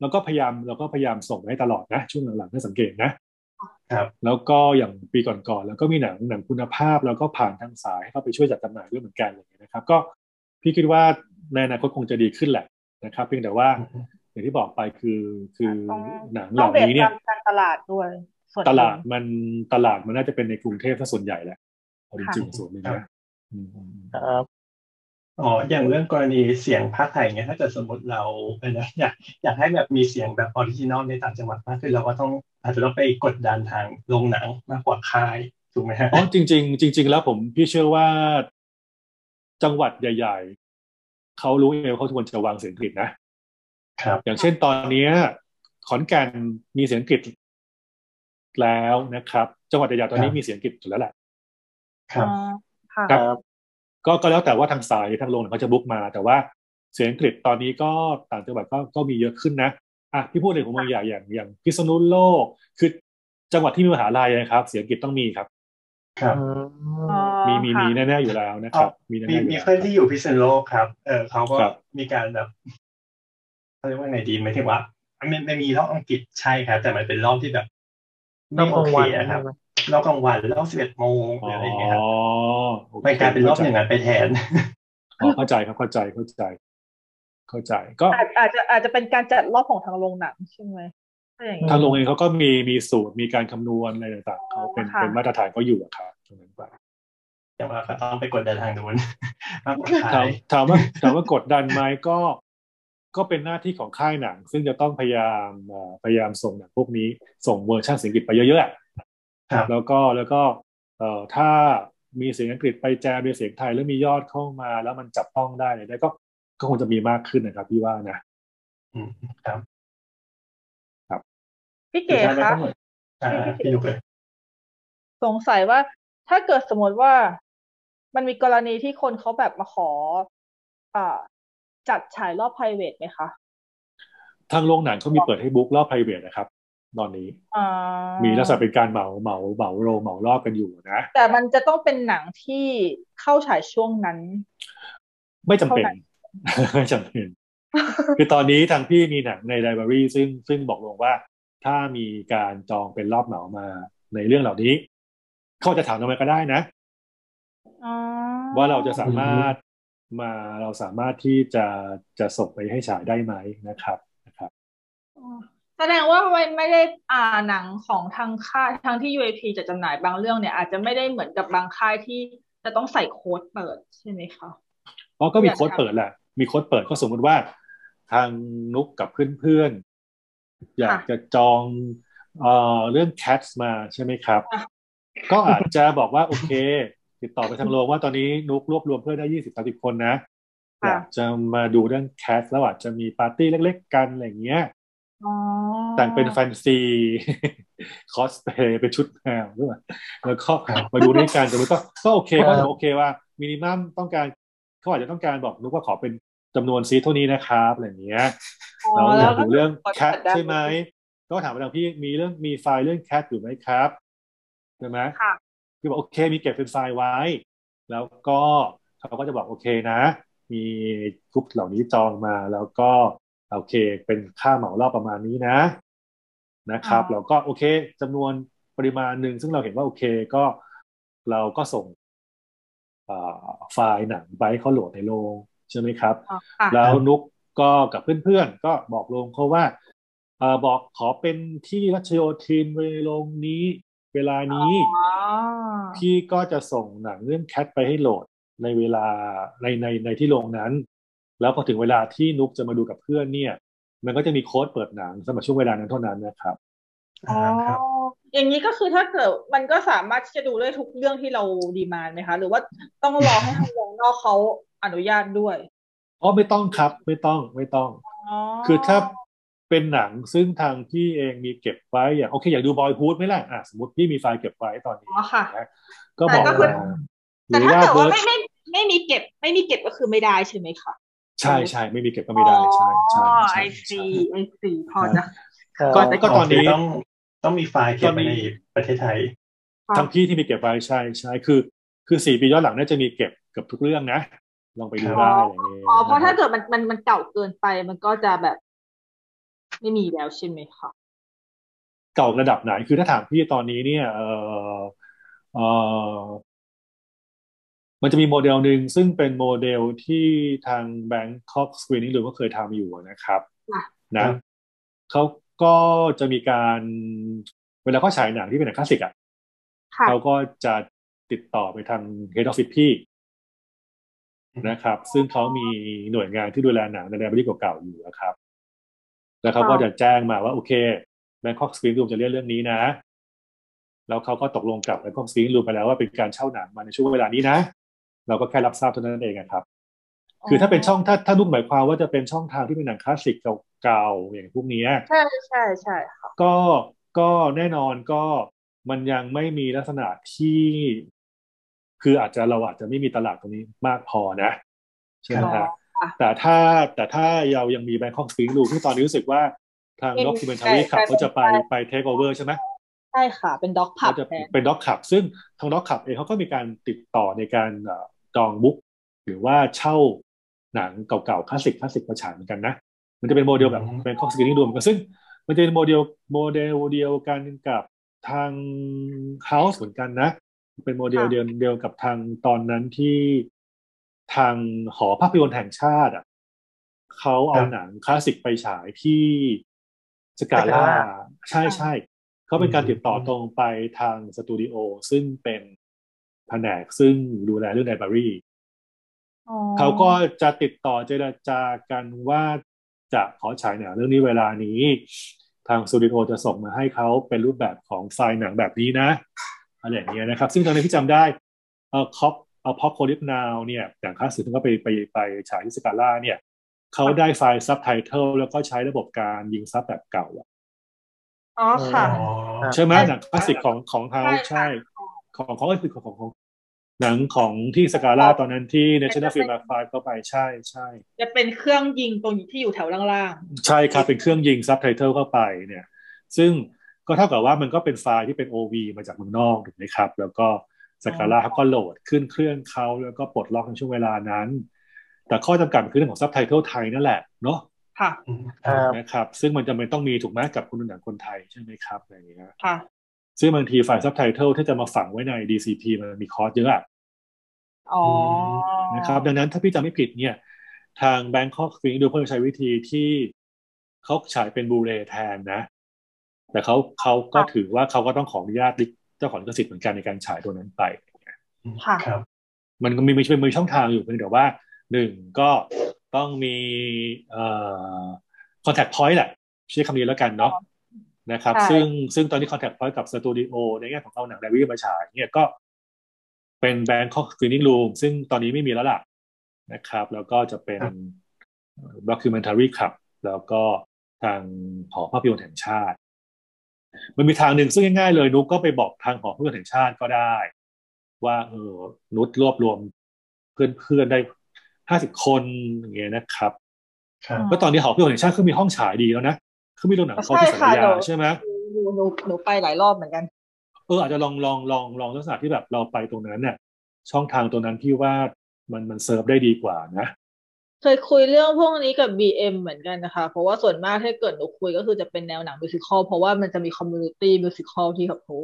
เราก็พยายามเราก็พยายามส่งให้ตลอดนะ ช่วงหลังๆถ้าสังเกตนะครับแล้วก็อย่างปีก่อนๆแล้วก็มีหนังหนังคุณภาพ แล้วก็ผ่านทางสายให้เข้าไปช่วยจัดจำหน่ายด้วยเหมือนกันอะไรอย่างเงี้ยนะครับ ก็พี่คิดว่าในอนาคตคงจะดีขึ้นแหละนะครับ เพียงแต่ว่าอย่างที่บอกไปคือคือต้องหนังเหต้อล่างเบสนี้เนี่ยตามการตลาดด้วยส่วน ตลาดหนึ่งมันตลาดมันน่าจะเป็นในกรุงเทพซะส่วนใหญ่แหละเอาจริงๆส่วนหนึงครันะบอืมอืมอืมครับอ๋อ อย่างเรื่องกรณีเสียงภาคไทยเงี้ยถ้าเกิดสมมติเราเออนะอยากอยากให้แบบมีเสียงแบบ original ในต่างจังหวัดมากขึ้นเราก็ต้องอาจจะต้องไปกดดันทางโรงหนังมากกว่าค่ายถูกไหมฮะอ๋อจริง ๆ จริง ๆ แล้วผมพี่เชื่อว่า จังหวัดใหญ่ ๆเขารู้เองว่าเขาควรจะวางเสียงอังกฤษนะครับ อย่างเช่นตอนเนี้ย ขอนแก่นมีเสียงอังกฤษ แล้วนะครับจังหวัดใหญ่ๆตอนนี้ครับมีเสียงอังกฤษอยู่แล้วแหละครับอ๋อค่ะครับก็ก็แล้วแต่ว่าทางสายทางโรงเนี่ยเขาจะบุ๊กมา แต่ว่าเสียงกฤษตอนนี้ก็ต่างจังหวัดก็ก็มีเยอะขึ้นนะอะพี่พูดในของบางอย่างอย่างอย่างพิษณุโลก คือจังหวัดที่มีมหาลัยนะครับ เสียงกฤษต้องมีครับครับอือ๋อมมีมีค่ะมีแน่ๆอยู่แล้วนะครับ มีแน่มีๆอยู่มีแล้วเพื่อนที่อยู่พิษณุโลกครับเออเขาก็ครับมีการแบบเขาเรียกว่าไงดีหมายถึงว่าไม่ไม่มีรอบอังกฤษใช่ครับแต่มันเป็นรอบที่แบบ ต้ไม่องโอกลางเควันอะครับรอบกลางวันรอบสิบเอ็ดโมงหรืออะไรอย่างเงี้ยครับโอเคมันกลายเป็นรอบอย่างนั้นไปแทนอ๋อเข้าใจครับเข้าใจเข้าใจ เข้าใจ ก็อาจอาจจะอาจจะเป็นการจัดรอบของทางโรงหนังใช่ไหมถ้าอย่างนี้ทางโรงเองเขาก็มีมีสูตรมีการคำนวณอะไรต่างๆเขาเป็นค่ะเป็นมาตรฐานเขาอยู่อะครับตรงนั้นไปแต่ว่าก็ต้องไปกดดันทางนู้นมากกว่าถาค่ามยถามว่าถามว่ากดดันไหมก็ ก็เป็นหน้าที่ของค่ายหนัง ซึ่งจะต้องพยายามเอ่อพยายามส่งหนังพวกนี้ ส่งเวอร์ชันเสียงอังกฤษไปเยอะๆอะครับแล้วก็แล้วก็เอ่อถ้ามีเสียงอังกฤษไปแจมด้วยเสียงไทยแล้วมียอดเข้ามา แล้วมันจับต้องได้เนี่ยได้ก็ก็คงจะมีมากขึ้นนะครับพี่ว่านะอืมครับพี่เก๋สุดท้ายแล้วคะก็เหมือนอ่าพี่นุกเลยสงสัยว่าถ้าเกิดสมมติว่ามันมีกรณีที่คนเขาแบบมาขอ อ่า จัดฉายรอบ private ไหมคะทางโรงหนังเขามีเปิดให้บุ๊กรอบ private นะครับ ตอนนี้อ่ามีลักษณะเป็นการเหมาเหมาเหมาโรงเหมารอบกันอยู่นะ แต่มันจะต้องเป็นหนังที่เข้าฉายช่วงนั้น ไม่จำเป็นเท่าไหร่ไม่จำเป็น คือตอนนี้ทางพี่มีหนังในไลบรารีซึ่งซึ่งบอกลงว่า ถ้ามีการจองเป็นรอบเหมามาในเรื่องเหล่านี้ เขาจะถามทำไมก็ได้นะอ๋อว่าเราจะสามารถ มาเราสามารถที่จะจะส่งไปให้ฉายได้ไหมนะครับนะครับอ๋อแสดงว่าไม่ไม่ได้อ่าหนังของทางค่ายทางที่ UAP จะจำหน่ายบางเรื่องเนี่ยอาจจะไม่ได้เหมือนกับบางค่ายที่จะต้องใส่โค้ดเปิดใช่ไหมคะเพราะก็มีอยากโค้ดเปิดแหละมีโค้ดเปิดก็สมมติว่า ทางนุกกับเพื่อนๆ อยากจะจองเอ่อเรื่อง Cats มาใช่ไหมครับอะก็อาจจะบอกว่าโอเค ติดต่อไปทางโรงว่าตอนนี้นุกรวบรวมเพื่อนได้ยี่สิบสาสิบคนนะอยากจะมาดูเรื่อง Cats แล้วอาจจะมีปาร์ตี้เล็ก ๆ กันอะไรอย่างเงี้ยอ๋อแต่งเป็นแฟนซีคอสเพลย์เป็นชุดแมวด้วยแล้วก็มาดูด้วยกันแต่มันก็ก็โอเคก็ถือโอเคว่า minimum ต้องการเขาอาจจะต้องการบอกนุกว่าขอเป็นจำนวน seat เท่านี้นะครับอะไรอย่างเงี้ยอ๋อเราอยากก็ดูเรื่อง Cats ได้ใช่ไหมก็ถามไปทางพี่มีเรื่องมีไฟล์เรื่อง Cats อยู่ไหมครับใช่ไหม ค่ะพี่บอกโอเคมีเก็บเป็นไฟล์ไว้ แล้วก็เขาก็จะบอกโอเคนะ มีกรุ๊ปเหล่านี้จองมาแล้วก็โอเค เป็นค่าเหมารอบประมาณนี้นะนะครับอ๋อเราก็โอเคจำนวนปริมาณหนึ่งซึ่งเราเห็นว่าโอเคก็เราก็ส่งอ่าไฟล์หนังไปให้เขาโหลดในโรงใช่ไหมครับอ๋อค่ะแล้วนุกก็กับเพื่อนๆ ก็บอกลงเขาว่าเออบอกขอเป็นที่รัชโยธินเวลงนี้ เวลานี้อ๋อพี่ก็จะส่งหนังเรื่องแคทไปให้โหลดในเวลาในในในที่โรงนั้น แล้วพอถึงเวลาที่นุกจะมาดูกับเพื่อนเนี่ย มันก็จะมีโค้ดเปิดหนังสำหรับช่วงเวลานั้นเท่านั้นนะครับอ๋ออ่าครับอย่างนี้ก็คือถ้าเกิดมันก็สามารถที่จะดูได้ทุกเรื่องที่เราดีมานด์ไหมคะ หรือว่าต้องรอให้ทางวงนอกเขาอนุญาตด้วยอ๋อไม่ต้องครับ ไม่ต้องไม่ต้องอ๋อคือถ้า เป็นหนังซึ่งทางพี่เองมีเก็บไว้อย่างโอเคอยากดูบอยพูดไหมล่ะอะสมมติพี่มีไฟล์เก็บไว้ตอนนี้อ๋อค่ะนะก็บอกแต่ก็คือมาหแต่รือถ้าว่าเกิดเบิว่าร์ดไม่ไม่ไม่มีเก็บ ไม่มีเก็บก็คือไม่ได้ใช่ไหมคะใช่ใช่ไม่มีเก็บก็ไม่ได้ใช่ใช่อ๋อใช่ไอใช่ซีไอซีพอจะครับก็ก็ตอนนี้ต้องต้องมีไฟล์เก็บไว้ในประเทศไทยทั้งพี่ที่มีเก็บไว้ใช่ใช่คือ คือสี่ปีย้อนหลังน่าจะมีเก็บเกือบทุกเรื่องนะลองไปดูได้อะไรอย่างเงี้ยอ๋อเพราะถ้าเกิดมันมันมันเก่าเกินไปมันก็จะแบบ ไม่มีแล้วใช่ไหมคะเก่าระดับไหน คือถ้าถามพี่ตอนนี้เนี่ย เออเออมันจะมีโมเดลหนึ่งซึ่งเป็นโมเดลที่ทาง Bangkok Screening Room ก็เคยทำอยู่นะครับค่ะนะเขาก็จะมีการเวลาเขาฉายหนังที่เป็นหนังคลาสสิกอะค่ะเขาก็จะติดต่อไปทาง Head Office พี่นะครับ ซึ่งเขามีหน่วยงานที่ดูแลหนังในแดนบริเก่าๆอยู่นะครับ แล้วเขาก็จะแจ้งมาว่าโอเค Bangkok Screen Room จะเล่นเรื่องนี้นะ แล้วเขาก็ตกลงกับ Bangkok Screen Room ไปแล้วว่าเป็นการเช่าหนังมาในช่วงเวลานี้นะ เราก็แค่รับทราบเท่านั้นเองอะครับ คือถ้าเป็นช่องถ้าถ้าลูกหมายความว่าจะเป็นช่องทางที่เป็นหนังคลาสสิกเก่าๆอย่างพวกเนี้ยใช่ใช่ใช่ค่ะก็ก็แน่นอนก็มันยังไม่มีลักษณะที่คืออาจจะเราอาจจะไม่มีตลาดตรงนี้มากพอนะใช่ไหมอ๋ฮะอค่ะ แต่ถ้าแต่ถ้าเรายังมี Bangkok Screen Room ที่ตอนนี้รู้สึกว่าทางเป็น documentary ใช่ขับใช่เขาจะไปใช่ไป take over ใช่ไหมใช่ค่ะ เป็นด็อกผับเขาจะแทนเป็นด็อกขับ ซึ่งทาง Doc Club เองเขาก็มีการติดต่อในการเอ่อจอง book หรือว่าเช่าหนังเก่าๆคลาสสิกคลาสสิกมาฉายเหมือนกันนะ มันจะเป็นโมเดลแบบอืม Bangkok Screening Room กันซึ่งมันจะเป็นโมเดลโมเดลเดียวกันกับทาง House เหมือนกันนะ เป็นโมเดลค่ะเดียวเดียวกับทางตอนนั้นที่ ทางหอภาพยนตร์แห่งชาติอะเขาเอาหนังคลาสสิกไปฉายที่สกาล่า Scala ใช่ใช่เขาเป็นการติดต่อตรงไปทางสตูดิโอซึ่งเป็นแผนกซึ่งดูแลเรื่อง library อ๋อเขาก็จะติดต่อเจรจากันว่าจะขอฉายหนังเรื่องนี้เวลานี้ ทางสตูดิโอจะส่งมาให้เขาเป็นรูปแบบของไฟล์หนังแบบนี้นะอะไรอย่างเงี้ยนะครับ ซึ่งตอนนี้ที่จำได้เอ่อคอป Apocalypse Now เนี่ยอย่างคลาสสิกก็ไปไปไปฉายที่สกาล่าเนี่ยเขาได้ไฟล์ซับไตเติลแล้วก็ใช้ระบบการยิงซับแบบเก่าอะอ๋อค่ะอ๋อใช่ไหมใช่หนังคลาสสิกของของเฮาใช่ใช่ค่ะของของของของของของหนังของที่สกาล่าตอนนั้นที่ National จะเป็น Film Archive เข้าไปใช่ใช่จะเป็นเครื่องยิงตรงที่อยู่แถวล่างใช่ครับ เป็นเครื่องยิงซับไตเติลเข้าไปเนี่ย ซึ่งก็เท่ากับว่ามันก็เป็นไฟล์ที่เป็น OV มาจากเมืองนอกถูกไหมครับ แล้วก็ สกาล่าเขาก็โหลดขึ้นเครื่องเขาแล้วก็ปลดล็อกในช่วงเวลานั้น แต่ข้อจำกัดคือเรื่องของซับไตเติลไทยนั่นแหละเนาะๆค่ะอืมครับนะครับ ซึ่งมันจำเป็นต้องมีถูกไหมกับคนดูหนังคนไทยใช่ไหมครับอะไรอย่างเงี้ยค่ะซึ่งบางทีไฟล์ซับไตเติลที่จะมาฝังไว้ใน DCP มันมีคอร์สเยอะอะอ๋อนะครับ ดังนั้นถ้าพี่จำไม่ผิดเนี่ย ทาง Bangkok Screening ดูเพื่อใช้วิธีที่เขาฉายเป็น Blu-ray แทนนะ แต่เขาเขาก็ถือว่าเขาก็ต้องขออนุญาต เจ้าของลิขสิทธิ์เหมือนกันในการฉายตัวนั้นไปค่ะครับ มันก็มีมีเป็นมือช่องทางอยู่เพียงแต่ว่าหนึ่งก็ต้องมีเอ่อ contact point แหละใช้คำนี้แล้วกันเนาะนะครับใช่ซึ่งซึ่งตอนนี้ contact point กับสตูดิโอในแง่ของเอาหนังไดวิมาฉายเนี่ยก็เป็น Bangkok Screening Room ซึ่งตอนนี้ไม่มีแล้วล่ะนะครับ แล้วก็จะเป็นครับ documentary club แล้วก็ทางหอภาพยนตร์แห่งชาติ มันมีทางหนึ่งซึ่งง่ายๆเลย นุกก็ไปบอกทางหอภาพยนตร์แห่งชาติก็ได้ ว่าเออนุชรวบรวมเเพื่อนๆได้ห้าสิบคนอย่างเงี้ยนะครับครับก็ตอนนี้หอภาพยนตร์แห่งชาติเขามีห้องฉายดีแล้วนะเขามีโรงหนังเขาที่ศาลายาใช่ไหมหนูหนูหนูไปหลายรอบเหมือนกัน เอออาจจะลองลองลองลองลักษณะที่แบบเราไปตรงนั้นเนี่ยช่องทางตรงนั้นพี่ว่ามันมันเซิร์ฟได้ดีกว่านะ เคยคุยเรื่องพวกนี้กับ BM เหมือนกันนะคะ เพราะว่าส่วนมากถ้าเกิดหนูคุยก็คือจะเป็นแนวหนัง musical เพราะว่ามันจะมี community musical ที่เขา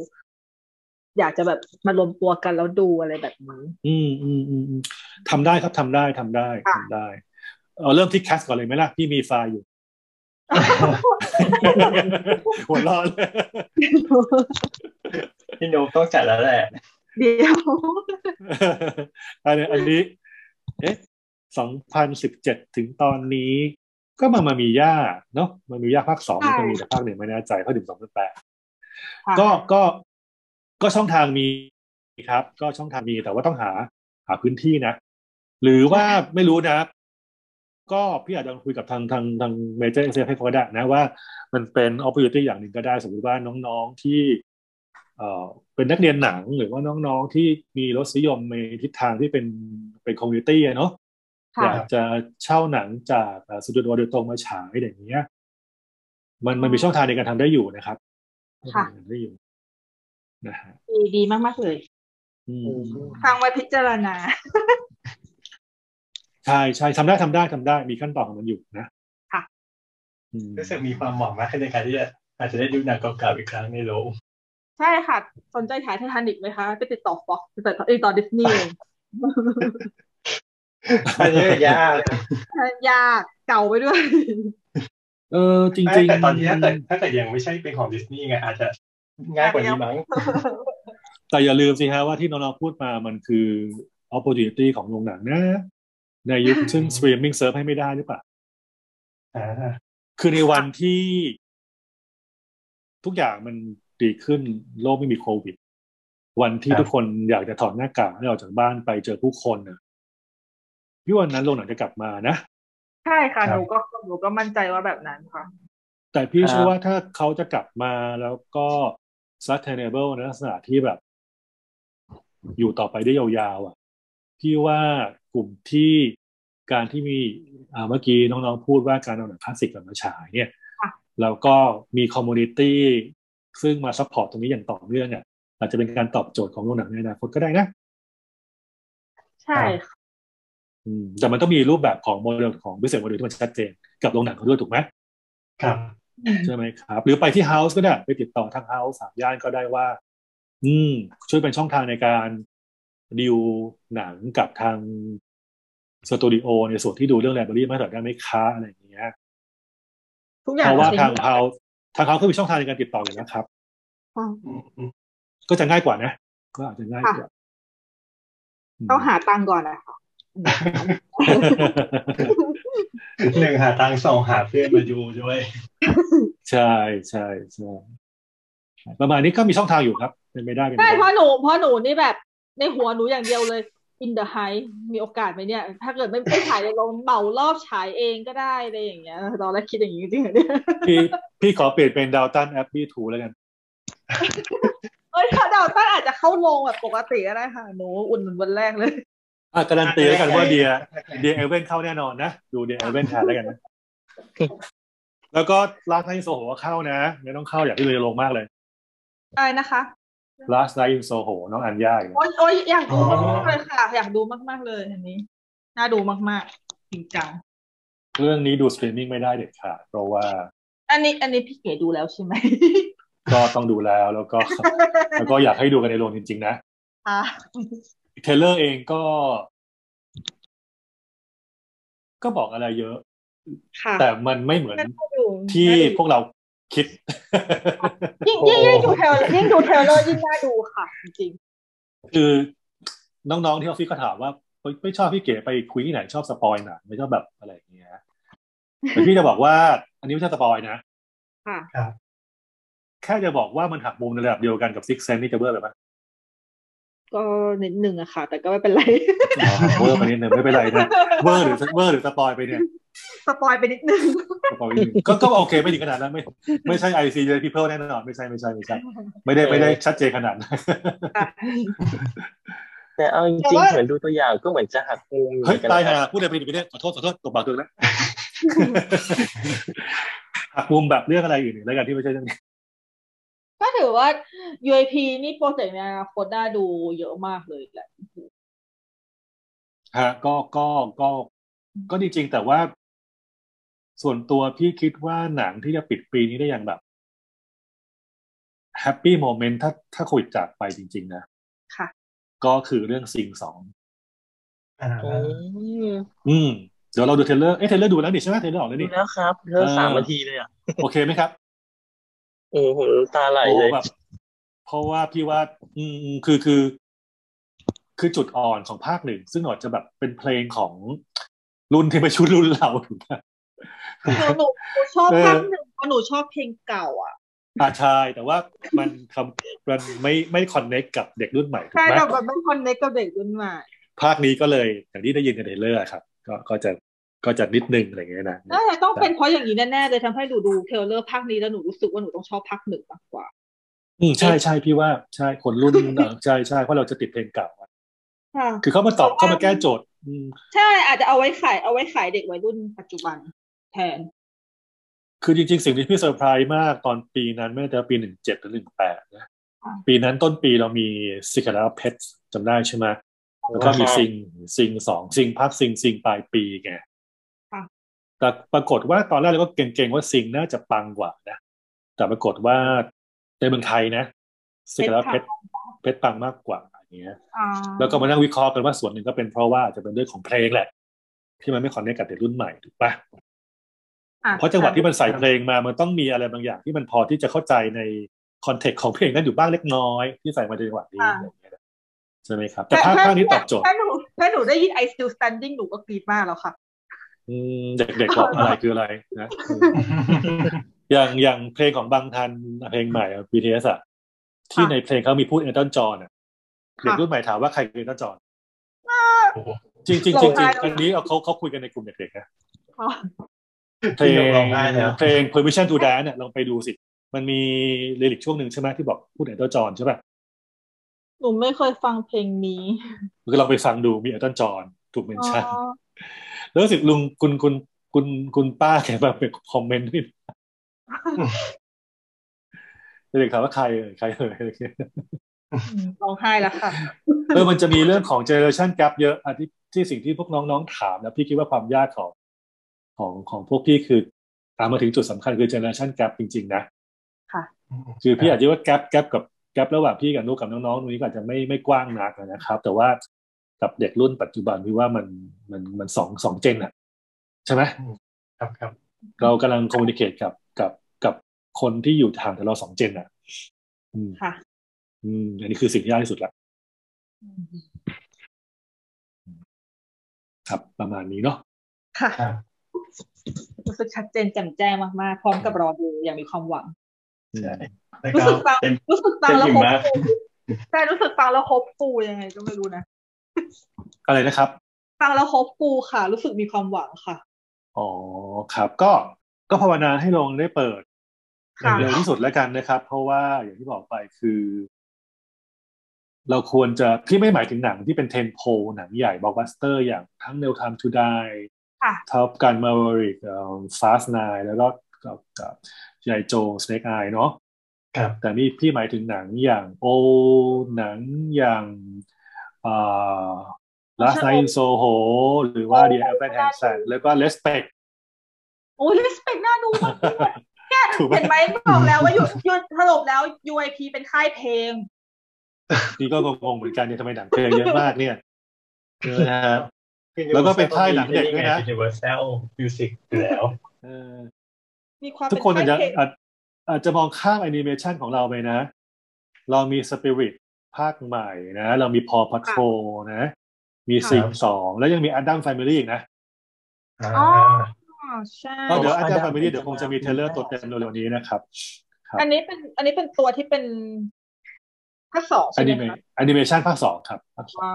อยากจะแบบมารวมตัวกันแล้วดูอะไรแบบนี้อืมอืมอืมอืมทำได้ครับทำได้ทำได้ค่ะทำได้ เอาเริ่มที่แคสก่อนเลยไหมล่ะ พี่มีไฟล์อยู่ หัวเร้อนเลยพี่นุ๊กต้องจัดแล้วแหละเดียวอันนี้อันนี้ เอ๊ะ สองพันสิบเจ็ดถึงตอนนี้ ก็มามามีย่าเนาะมามีย่าภาคสองใช่มันจะมีแต่ภาคหนึ่งไม่แน่ใจเพราะถึงสองพันแปดค่ะก็ก็ก็ช่องทางมีครับ ก็ช่องทางมีแต่ว่าต้องหาหาพื้นที่นะ หรือว่าไม่รู้นะก็พี่อาจจะคุยกับทางทางทางเมเจอร์เอสเอฟให้เขาก็ได้นะว่า มันเป็น opportunity อย่างหนึ่งก็ได้สมมติว่าน้องๆที่เอ่อเป็นนักเรียนหนังหรือว่าน้องๆที่มีรสนิยมในทิศทางที่เป็นเป็น community เนาะค่ะ อยากจะเช่าหนังจากสตูดิโอโดยตรงมาฉายอย่างเงี้ย มันมันมีช่องทางในการทำได้อยู่นะครับค่ะทำได้อยู่นะฮะดีดีมากๆเลยอืมฟังไว้พิจารณา ใช่ใช่ทำได้ทำได้ทำได้ มีขั้นตอนของมันอยู่นะค่ะอืมรู้สึกมีความหวังมากขึ้นในการที่จะอาจจะได้ดูหนังเก่าๆอีกครั้งในโรงใช่ค่ะ สนใจถ่ายไททานิกไหมคะไปติดต่อฟ็อกไปติดต่อติดต่อดิสนีย์ อันนี้ยากยากเก่าไปด้วย เออจริงจริงแต่ตอนนี้ถ้าเกิดถ้าเกิดยังไม่ใช่เป็นของดิสนีย์ไงอาจจะง่ายกว่านี้มั้งแต่อย่าลืมสิฮะว่าที่น้องๆพูดมามันคือ opportunity ของโรงหนังนะ ในยุคซึ่ง streaming เซิร์ฟให้ไม่ได้หรือเปล่าอ่าคือในวันที่ ทุกอย่างมันดีขึ้นโลกไม่มีโควิด วันที่ทุกคนอยากจะถอดหน้ากากให้ออกจากบ้านไปเจอผู้คนน่ะ พี่วันนั้นโรงหนังจะกลับมานะ ใช่ค่ะหนูก็หนูก็มั่นใจว่าแบบนั้นค่ะ แต่พี่เชื่อว่าถ้าเขาจะกลับมาแล้วก็ sustainable ในลักษณะที่แบบ อยู่ต่อไปได้ยาวๆอะพี่ว่ากลุ่มที่การที่มีอ่าเมื่อกี้น้องๆพูดว่าการเอาหนังคลาสสิกกลับมาฉายเนี่ยค่ะแล้วก็มี community ซึ่งมา support ตรงนี้อย่างต่อเนื่องเนี่ยอาจจะเป็นการตอบโจทย์ของโรงหนังในอนาคตก็ได้นะ ใช่ค่ะอืม แต่มันต้องมีรูปแบบของโมเดลของ business model ที่มันชัดเจนกับโรงหนังเขาด้วยถูกไหมครับใช่ไหมครับ หรือไปที่เฮาส์ก็ได้ไปติดต่อทางเฮาส์สามย่านก็ได้ว่า อืม ช่วยเป็นช่องทางในการดิวหนังกับทางสตูดิโอในส่วนที่ดูเรื่อง library มาต่อได้ไหมคะอะไรอย่างเงี้ยทุกอย่าง เพราะว่าจริงทางเฮาส์ทางเฮาส์ก็มีช่องทางในการติดต่ออยู่นะครับค่ะอืมอืมก็จะง่ายกว่านะ ก็อาจจะง่ายกว่าต้องหาตังค์ก่อนนะคะ หนึ่งหาตังค์สองหาเพื่อนมาดูด้วย ใช่ใช่ใช่ประมาณนี้ก็มีช่องทางอยู่ครับเป็นไม่ได้เป็นใช่ไม่เพได้ราะหนูเพราะหนูนี่แบบในหัวหนูอย่างเดียวเลย in the high มีโอกาสไหมเนี่ย ถ้าเกิดไม่ไม่ฉายในโรงเหมารอบฉายเองก็ได้อะไรอย่างเงี้ย ตอนแรกคิดอย่างนี้จริงๆเนี่ยพี่พี่ขอเปลี่ยนเป็นดาวตันแอปบี้ทูแล้วกันเอ้ยถ้าดาวต้นอาจจะเข้าโรงแบบปกติก็ได้ค่ะหนูอุ่นเหมือนวันแรกเลย อะการันตีแล้วกันว่าเดียเดียเอเว่นเข้าแน่นอนนะ ดูเดียเอเว่นแทนแล้วกันนะแล้วก็ลาสไนท์โซโหเข้านะไม่ต้องเข้าอยากที่เลยลงมากเลยอะไรนะคะลาสไนท์โซโหน้องอัญญาอีกโอ๊ยโอ๊ยอยากดูมากๆเลยค่ะ อยากดูมากๆเลยอันนี้ น่าดูมากๆจริงจังเรื่องนี้ดูสตรีมมิ่งไม่ได้เด็ดขาดเพราะว่า อันนี้ อันนี้พี่เก๋ดูแล้วใช่ไหมก็ต้องดูแล้วแล้วก็ แล้วก็อยากให้ดูกันในโรงจริงๆนะค่ะ trailer เองก็ ก็บอกอะไรเยอะค่ะแต่มันไม่เหมือนน่าดูที่พวกเราคิด ยิ่งยิ่งยิ่งดู trail ยิ่งดู trailer ยิ่งน่าดูค่ะ จริงคือน้องๆที่ออฟฟิศก็ถามว่าเฮ้ยไม่ชอบพี่เก๋ไปคุยที่ไหนชอบ spoil หนังไม่ชอบแบบอะไรอย่างเงี้ยแต่พี่จะบอกว่า อันนี้ไม่ใช่ spoil นะๆค่ะครับแค่จะบอกว่ามันหักมุมในระดับเดียวกันกับ Sixth Sense นี่จะเบอร์ไปปะ ก็นิดหนึ่งอะค่ะ แต่ก็ไม่เป็นไรอ๋อเบอร์ไปนิดนึงไม่เป็นไรนะเบอร์หรือเบอร์หรือ spoil ไปเนี่ย spoil ไปนิดนึง spoil ไปนิดนึงก็ก็โอเคไม่ถึงขนาดนั้นไม่ไม่ใช่ I see dead people แน่นอนไม่ใช่ไม่ใช่ไม่ใช่ ไม่ได้ไม่ได้ชัดเจนขนาดนั้นแต่เอาจแต่ริงว่าๆเหมือนดูตัวอย่างก็เหมือนจะหักมุมอยู่เฮ้ยหมือนกันตายนะห่าพูดอะไรไปดิเนี่ยขอโทษขอโทษตบปากตัวเองแล้วหักมุมแบบเรื่องอะไรอื่นอีกแล้วกันที่ไม่ใช่เรื่องนี้ ก็ถือว่า UIP นี่โปรเจกต์ในอนาคตน่าดูเยอะมากเลยแหละฮะก็ก็ก็ ก็จริงๆแต่ว่า ส่วนตัวพี่คิดว่าหนังที่จะปิดปีนี้ได้อย่างแบบhappy moment ถ้าถ้าโควิดจากไปจริง ๆ นะ ค่ะ ก็คือเรื่อง Sing สองอ่าอืมอืมเดี๋ยวเราดู trailer เอ้ย trailer ดูแล้วนี่ใช่ไหม trailer ออกแล้วดูนี่แล้วครับเริ่มเออสามนาทีเลยอะ โอเคไหมครับ โอ้โหตาไหลโอ้เลยแบบเพราะว่าพี่ว่าอืมอืมคือคือ คือจุดอ่อนของภาคหนึ่ง ซึ่งอาจจะแบบเป็นเพลงของรุ่นที่ไม่ชุดรุ่นเราถูกไหมหนูหนูหนูชอบเออภาคหนึ่งเพราะหนูชอบเพลงเก่า อะอาใช่แต่ว่ามันทำมันไม่ไม่ connect กับเด็กรุ่นใหม่ถูกใช่ไหมแต่แบบไม่ connect กับเด็กรุ่นใหม่ภาคนี้ก็เลยอย่างที่ได้ยินกัน trailer อะครับ ก็ก็จะ ก็จะนิดนึงอะไรอย่างเงี้ยนะน่าจะต้องเป็นเพราะอย่างนี้แน่ๆเลยทำให้หนูดู trailer ภาคนี้แล้วหนูรู้สึกว่าหนูต้องชอบภาคหนึ่งมากกว่า อืมใช่ใช่พี่ว่าใช่คนรุ่นเออใช่ใช่เพราะเราจะติดเพลงเก่าอะค่ะคือเขามาตอบเพราะว่าเขามาแก้โจทย์อืมใช่อาจจะเอาไว้ขายเอาไว้ขายเด็กวัยรุ่นปัจจุบันแทน คือจริงๆ สิ่งที่พี่เซอร์ไพรส์มากตอนปีนั้นไม่แน่ใจว่าปีหนึ่งเจ็ดหรือหนึ่งแปดนะอ่าปีนั้นต้นปีเรามีซิกา a าเพชจำได้ใช่ไหมแล้วก็มี Sing Sing สอง Sing ภาค Sing Sing ปลายปีไงค่ะ แต่ปรากฏว่าตอนแรกเราก็เก็งๆว่า Sing น่าจะปังกว่านะ แต่ปรากฏว่าในเมืองไทยนะซิกา a าเพชPets ปังมากกว่าอย่างเงี้ยอ่าแล้วก็มานั่งวิเคราะห์กันว่าส่วนหนึ่งก็เป็นเพราะว่าอาจจะเป็นเรื่องของเพลงแหละ ที่มันไม่ connect กับเด็กรุ่นใหม่ถูกปะอ่เพราะจังหวะที่มันใส่เพลงมามันต้องมีอะไรบางอย่างที่มันพอที่จะเข้าใจใน context ของเพลงนั้นอยู่บ้างเล็กน้อย ที่ใส่มาในจังหวะนี้อะไรอย่างเงี้ยใช่ไหมครับ แต่ภาคภาคนี้ตอบโจทย์ถ้าหนูถ้าหนูได้ยิน I still standing หนูก็กรี๊ดมากแล้วค่ะอืม เด็กๆบอกอะไรคืออะไรนะอืมอย่างอย่างเพลงของบางทันเพลงใหม่อะ BTS อะที่ค่ะในเพลงเขามีพูดเอ l ตันจอห์นอะค่ะเด็กรุ่นใหม่ถามว่าใครคือเอ l ตันจอห์นโอ้โหจริงๆจริงร้จองไห้ริงแล้วอันนี้เอาเขาเขาคุยกันในกลุ่มเด็กๆนะอ๋อเพลงพี่นกร้องไห้แล้วเพลง permission to dance เนี่ยลองไปดูสิ มันมีลิลิกช่วงหนึ่งใช่ไหมที่บอกพูดเอ l ตันจอห์นใช่ป่ะหนูไม่เคยฟังเพลงนี้ คือลองไปฟังดูมีเอ l ตันจอห์นถูกเมนอ๋อชั่นแล้ว รู้สึกลุงคุณคุณคุณคุณป้าแกแบบเป็นคอมเมนต์ด้วยเด็กถามว่าใครเอ่ยใครเอ่ยอะไรอย่างเงี้ยร้องไห้แล้วค่ะเออมันจะมีเรื่องของเจเนอเรชัน gap เยอะอันที่ที่สิ่งที่พวกน้องๆถามนะพี่คิดว่าความยากของของของพวกพี่คือตามมาถึงจุดสำคัญคือเจเนอเรชัน gap จริง ๆนะคือพี่อาจจะว่า gap gap กับ gap ระหว่างพี่กับนุกกับน้องๆตรงนี้ก็อาจจะไม่ไม่กว้างนักนะครับ แต่ว่า กับเด็กรุ่นปัจจุบันพี่ว่ามันมันมันสองสองเจนอะใช่ไหมครับครับ เรากำลังคอมมูนิเคตกับกับกับคนที่อยู่ห่างจากเราสองเจนอะอืมค่ะ อืม อันนี้คือสิ่งที่ยากที่สุดละครับประมาณนี้เนาะค่ะครับรู้สึกชัดเจนแจ่มแจ้งมากๆ พร้อมกับรอดูอย่างมีความหวังใช่แล้วรู้ก็สึกฟังเต็มรู้สึกฟังแล้วเต็มโฮอิ่มปมากฟูใช่รู้สึกฟังแล้วโฮปฟูยังไงก็ไม่รู้นะ อะไรนะครับ ฟังแล้วโฮปฟูค่ะ รู้สึกมีความหวังค่ะ อ๋อครับ ก็ก็ภาวนาให้โรงได้เปิดค่ะเร็วที่สุดแล้วกันนะครับ เพราะว่าอย่างที่บอกไปคือ เราควรจะพี่ไม่หมายถึงหนังที่เป็นเทนโพหนังใหญ่บล็อกบัสเตอร์อย่างทั้ง No Time to Die ค่ะท็อปกันมา v e r i c ฟาสไนแล้วก็กับกับใหญ่โจสเน็กไอเนาะครับแต่นี่พี่หมายถึงหนังอย่างโอหนังอย่าง อ่า Last Night in Soho หรือว่า The Elephant and Sand แล้วก็ Respect โอ้ยเลสเปกน่าดูมากเลยเนี่ยถูกไหมเห็นไหมบอกแล้วว่าหยุดหยุดสรุปแล้ว UIP เป็นค่ายเพลง นี่ก็งงๆเหมือนกันเนี่ยทำไมหนังเพลงเยอะมากเนี่ยนะครับแล้วก็เป็นค่ายหนังเด็กด้วยนะ Universal Music อยู่แล้วเออมีความทุกคนอาจจะเป็ค่ายเพลงอาจอาจจะมองข้ามแอนิเมชันของเราไปนะ เรามี Spirit ภาคใหม่นะ เรามี Paw Patrol นะ มีซิงสองแล้วยังมี Adam Family อีกนะอ๋อใช่ก็เดี๋ยว Adam Adam Family Family เดี๋ยวคงจะมีเทรลเลอร์ตัวเต็มเร็วๆนี้นะครับครับ อันนี้เป็น อันนี้เป็นตัวที่เป็นภาคสองแอใช่ไหมนิเมคะแอนิเมชันภาคสองครับภาคสองอ่า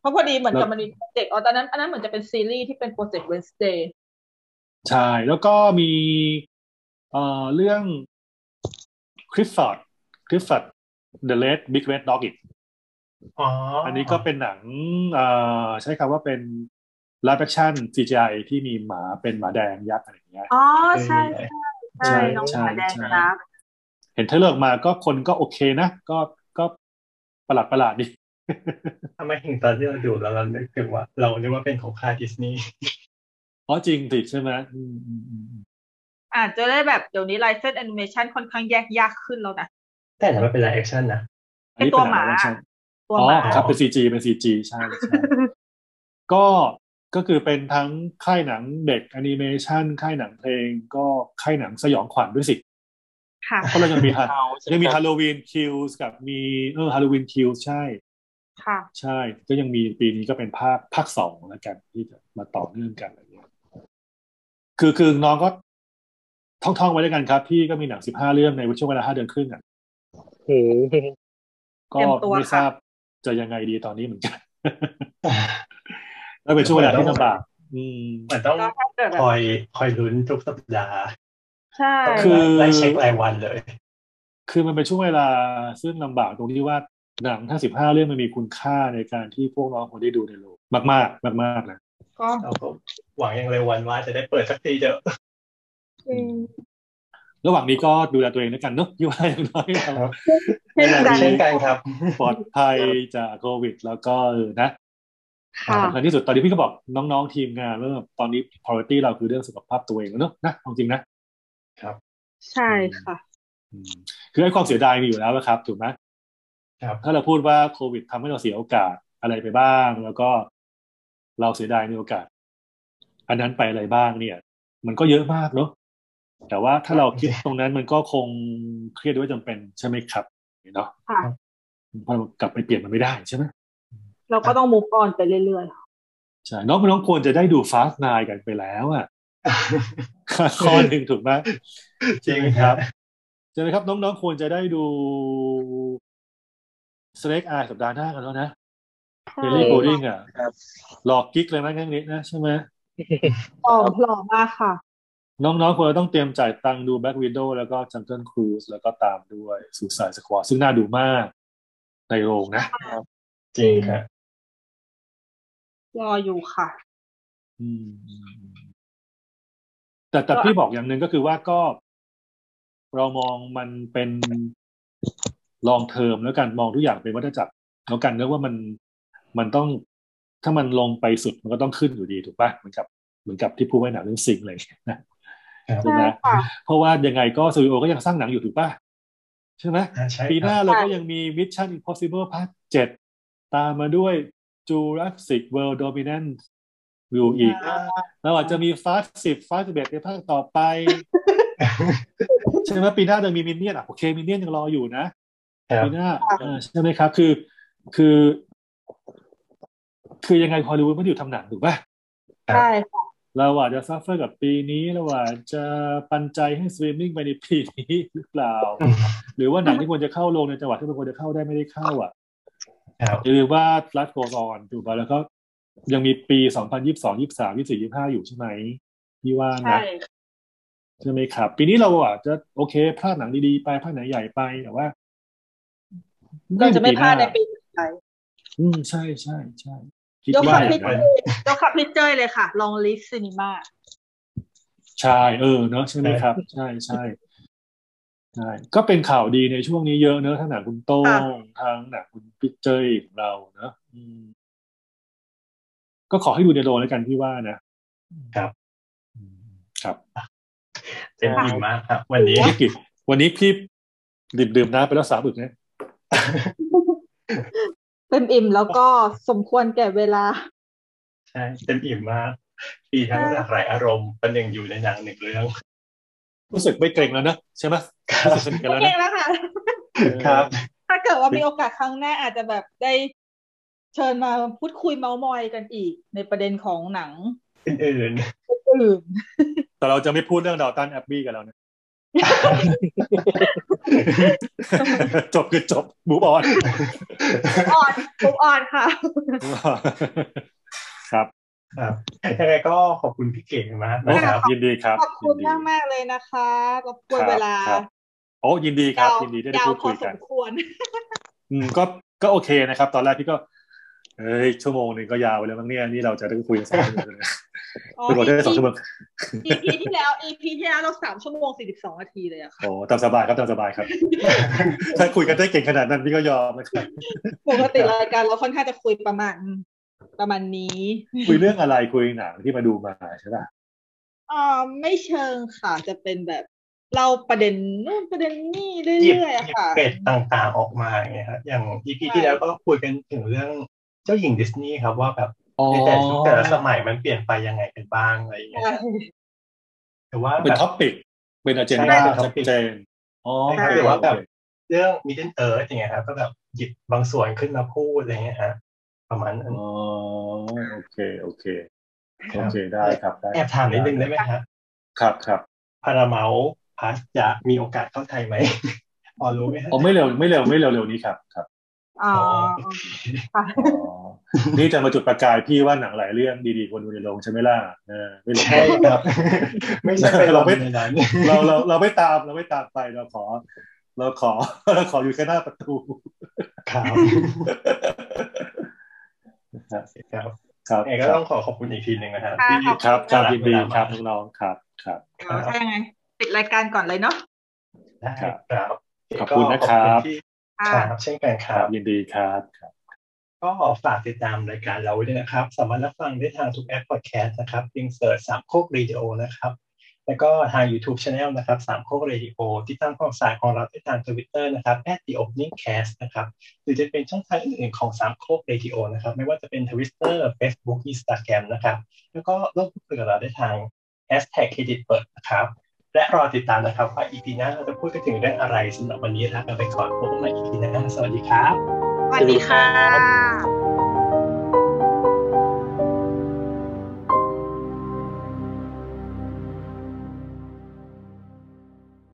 เพราะพอดีเหมือนกับแล้วมันมีโปรเจกต์อ๋อตอนนั้นอันนั้นเหมือนจะเป็นซีรีส์ที่เป็นโปรเจกต์ Wednesday ใช่ แล้วก็มีเอ่อเรื่องคริฟฟอร์ดคริฟฟอร์ด The Red Big Red Dog อีกอ๋ออัอันนี้ก็เป็นหนังเอ่อใช้คำว่าเป็น live action CGI ที่มีหมาเป็นหมาแดงยักษ์อะไรอย่างเงี้ย อ๋อ ใช่ใช่ใช่น้องหใช่มาแดงใช่นะเห็นเทรลเลอร์ออกมาก็คนก็โอเคนะ ก็ก็ประหลาดประหลาดดีทำไมถึงตอนที่เราดูแล้วเรานึกถึงว่า เรานึกว่าเป็นของค่ายดิสนีย์อ๋อจริงติดใช่ไหมอืมอืมอืมอืมอาจจะได้แบบเดี๋ยวนี้ไลเซนแอนิเมชันค่อนข้างแยกยากขึ้นแล้วนะ แต่นั้นมันเป็นไลฟ์แอคชั่นนะอันนี้ไอ้ตัวเป็นนังหมาใช่ตัวอ๋อหมาครับเป็น CG เป็น CG ใช่ใช่ก็ก็คือเป็นทั้งค่ายหนังเด็กแอนิเมชันค่ายหนังเพลง ก็ค่ายหนังสยองขวัญด้วยสิค่ะเพราะเรายังมีฮะเอาใช่ไหยังมีคฮารับโลวีนคิวส์กับมีเออฮาโลวีนคิวใช่ ค่ะ ใช่ ก็ยังมีปีนี้ก็เป็นภาคภาคสองแล้วกันที่จะมาต่อเนื่องกันอะไรเงี้ยคือคือน้องก็ท่องๆไว้ด้วยกันครับ พี่ก็มีหนังสิบห้าเรื่องในช่วงเวลาห้าเดือนครึ่งอะ โอ้โหก็เตรียมตัวไม่ค่ะทราบจะยังไงดีตอนนี้เหมือนกันแล้วเป็นช่วงเวลาที่ลำบากอืมเหมือนต้องก็ถ้าเกิดแบบคอยคอยลุ้นทุกสัปดาห์ใช่ต้องคือไล่เช็ครายวันเลย คือมันเป็นช่วงเวลาซึ่งลำบากตรงที่ว่าหนังทั้งสิบห้าเรื่องมันมีคุณค่าในการที่พวกน้องคนได้ดูในโรงมากมากมากมากๆนะก็เราก็หวังอย่างเร็ววันว่าจะได้เปิดสักทีเถอะจ ริงระหว่างนี้ก็ดูแลตัวเองแล้วกันเนอะยี่ว่าอย่างน้อยเราเช่นกันเช่นกันครับปลอดภัยจากโควิด แล้วก็เออนะค่ะสำคัญที่สุดตอนนี้พี่ก็บอกน้องๆทีมงานว่าตอนนี้ priority เราคือเรื่องสุขภาพตัวเองแล้วเนอะนะเอาจริงนะใช่ค่ะอืมคือไอ้ความเสียดายมีอยู่แล้วนะครับ ถูกไหมครับถ้าเราพูดว่าโควิดทำให้เราเสียโอกาสอะไรไปบ้าง แล้วก็เราเสียดายในโอกาส อันนั้นไปอะไรบ้างเนี่ย มันก็เยอะมากเนอะ แต่ว่าถ้าเราคิดตรงนั้นมันก็คงเครียดด้วยจำเป็นใช่ไหมครับเนาะค่ะเพราะเรากลับไปเปลี่ยนมันไม่ได้ใช่ไหมเราก็ต้อง move on ไปเรื่อยใช่น้องน้องควรจะได้ดูฟาสต์นายกันไปแล้วอะข้อหนึ่งถูกไหมจริงครับใช่ไหมครับ น้องๆควรจะได้ดูสเล็กอายสัปดาห์หน้ากันแล้วนะๆเฮลี่โบดิ้งอะครับหลอกกิ๊กเลยนะงั้นนี้นะใช่ไหมหล่อหล่อมากค่ะ น้องๆควรจะต้องเตรียมจ่ายตังค์ดูแบ็กวิดโ w แล้วก็จังเกิลครูซแล้วก็ตามด้วย Suicide Squad ซึ่งน่าดูมากในโรงนะ จริงครับรออยู่ค่ะ อืม แต่แต่พี่บอกอย่างหนึ่งก็คือว่าก็ เรามองมันเป็น long term แล้วกันมองทุกอย่างเป็นวัฏจักรแล้วกันเนื่องว่ามันมันต้องถ้ามันลงไปสุดมันก็ต้องขึ้นอยู่ดีถูกปะเหมือนกับ เหมือนกับที่พูดไว้หนังเรื่องสิงอะไรอย่างเงี้ยนะครับ ถูกไหมใช่ค่ะเพราะว่ายังไงก็สตูดิโอก็ยังสร้างหนังอยู่ถูกปะใช่ไหมอ่าใช่ปีหคน้ารับเราก็ยังมี Mission Impossible Part 7 ตามมาด้วย Jurassic World Dominance อยู่อีกเราอาจจะมี Fast 10 Fast 11ในภาคต่อไป ใช่ไหมปีหน้าจะมีมินเนี่ยนอะโอเคมินเนี่ยนยังรออยู่นะครับปีหน้าเออใช่ไหมครับ คือคือ คือยังไงฮอลลีวูดไม่ได้อยู่ทำหนังถูกป่ะใช่ค่ะ เราอาจจะ suffer กับปีนี้เราอาจจะปันใจให้สตรีมมิ่งไปในปีนี้หรือเปล่า หรือว่าหนังที่ควรจะเข้าโรงในจังหวัดที่มันควรจะเข้าได้ไม่ได้เข้าอะครับหรือว่า life goes on ถูกป่ะแล้วก็ยังมีปี2022 23 24 25อยู่ใช่ไหมพี่ว่าใช่นะใช่ไหมครับปีนี้เราอาจจะโอเคพลาดหนังดีๆไปพลาดหนังใหญ่ไปแต่ว่าเราจะไม่พลาดในปีต่อไปอืมใช่ใช่ใช่ คิดยกว่าขับอพี่ย่างนั้นยกขับพี่เจ้ยเลยค่ะ ลองลิสซีนีมาใช่เออเนอะใช่ไหมครับ ใช่ใช่ใช่ก็เป็นข่าวดีในช่วงนี้เยอะเนอะทั้งหนังคุณโต้งทางหนังคุณพี่เจ้ยของเราเนอะอืมก็ขอให้ดูในโรงแล้วกันพี่ว่านะครับอืมครับเต็มอิ่มมากครับ วันนี้พี่กิจวันนี้พี่ดื่มดื่มน้ำไปแล้วสามอึกเนี่ย เต็มอิ่มแล้วก็สมควรแก่เวลา ใช่เต็มอิ่มมากมีทั้งหลากหลายอารมณ์เป็นหนึ่งอยู่ในหนังหนึ่งเรื่อง รู้สึกไม่เกรงแล้วนะใช่ไหมรู้สึกสนิทกันโอแล้วเคนะแล้วค่ะครับ ถ้าเกิดว่ามีโอกาสครั้งหน้าอาจจะแบบได้เชิญมาพูดคุยเมาส์มอยกันอีก ในประเด็นของหนังอื่นอื่นแต่เราจะไม่พูดเรื่องดาวตันแอบบี้กันแล้วนะ จบคือจบบูบออนอ่อนปุ๊บอ่อนค่ะ ครับๆครับยังไงก็ขอบคุณพี่เก๋มากนะครับ ยินดีครับ ขอบคุณยินดีมากมากๆเลยนะคะรบกวนครับเวลาครับโอ้ยินดีครับยาวยินดีที่ได้ยาวพูดพคุอยสกันมควรอืมก็ก็โอเคนะครับ ตอนแรกพี่ก็ เอ้ยชั่วโมงหนึ่งก็ยาวไปแล้วมั้งเนี่ยนี่เราจะได้คุยกันสองชั่วโมงเลยอ๋อไปกดได้สองชั่วโมง EP ที่แล้ว EP ที่แล้วเราสามชั่วโมงสี่สิบสองนาทีเลยอะค่ะโอ้ตามสบายครับตามสบายครับ ถ้าคุยกันได้เก่งขนาดนั้นพี่ก็ยอมนะครับปกติรายการเราค่อนข้างจะคุยประมาณประมาณนี้ คุยเรื่องอะไรคุยหนังที่มาดูมาใช่ป่ะอ่าไม่เชิงค่ะจะเป็นแบบเล่าประเด็นนู่นประเด็นนี่หยิบเรื่อยๆอะหยิบค่ะเป็ดต่างๆออกมาอย่างเงี้ยครับอย่าง EP ที่แล้วก็คุยกันถึงเรื่อง เจ้าหญิงดิสนีย์ครับว่าแบบในแต่ยุคแต่ละสมัยมันเปลี่ยนไปยังไงกันบ้างอะไรอย่างเงี้ยใช่แต่ว่าเป็นแบบท็อปปิกเป็นอเจนใช่ดาเป็นชัด topic เจนอ๋อใช่ครับโอเคหรือว่าแบบโอเคเรื่อง Middle Earth อย่างเงี้ยครับก็แบบหยิบบางส่วนขึ้นมาพูดอะไรเงี้ยฮะประมาณนั้นอ๋อโอเคโอเคคโอรับเคได้ครับได้แอบถามนิดนึงได้ไหมครับครับครับพาราเมลพัสจะมีโอกาสเข้าไทยไหมพอรู้ไหมฮะอ๋อไม่เร็วไม่เร็วไม่เร็วเร็วนี้ครับครับ อ๋อค่ะอ๋อนี่จะมาจุดประกายพี่ว่าหนังหลายเรื่องดีๆควรดูในโรงใช่ไหมล่ะเออไม่รู้ใช่ครับ ไม่ใช่ไปลงในนั้นเราเราเราไม่ตามเราไม่ตามไปเราขอ เราขอเราขออยู่แค่หน้าประตูครับครับครับครับยังไงก็ต้องขอขอบคุณอีกทีหนึ่งนะครับค่ะที่ขอบคุณครับครับน่ารักยินดีครับเวลามาน้องๆครับครับเดี๋ยวถ้ายังไงปิดรายการก่อนเลยเนาะได้ครับครับขอบคุณนะครับก็ขอที่ ค่ะครับเช่นกันคครัรับบยินดีครับครับก็ฝากติดตามรายการเราไว้ด้วยนะครับ สามารถรับฟังได้ทางทุกแอปพอดแคสต์นะครับเพียงเสิร์ชสามโคกเรดิโอนะครับ แล้วก็ทาง YouTube Channel นะครับสามโคกเรดิโอที่ตั้งข้อสายของเราได้ทาง Twitter นะครับ at the opening cast นะครับหรือจะเป็นช่องทางอื่นๆของสามโคกเรดิโอนะครับ ไม่ว่าจะเป็น Twitter Facebook Instagram นะครับ แล้วก็ร่วมพูดคุยกับเราได้ทาง hashtag เครดิตเปิดนะครับ และรอติดตามนะครับว่า EP หน้าเราจะพูดกันถึงเรื่องอะไรสำหรับวันนี้ลากันไปก่อนพบกันใหม่ EP หน้าสวัสดีครับ สวัสดีค่ะ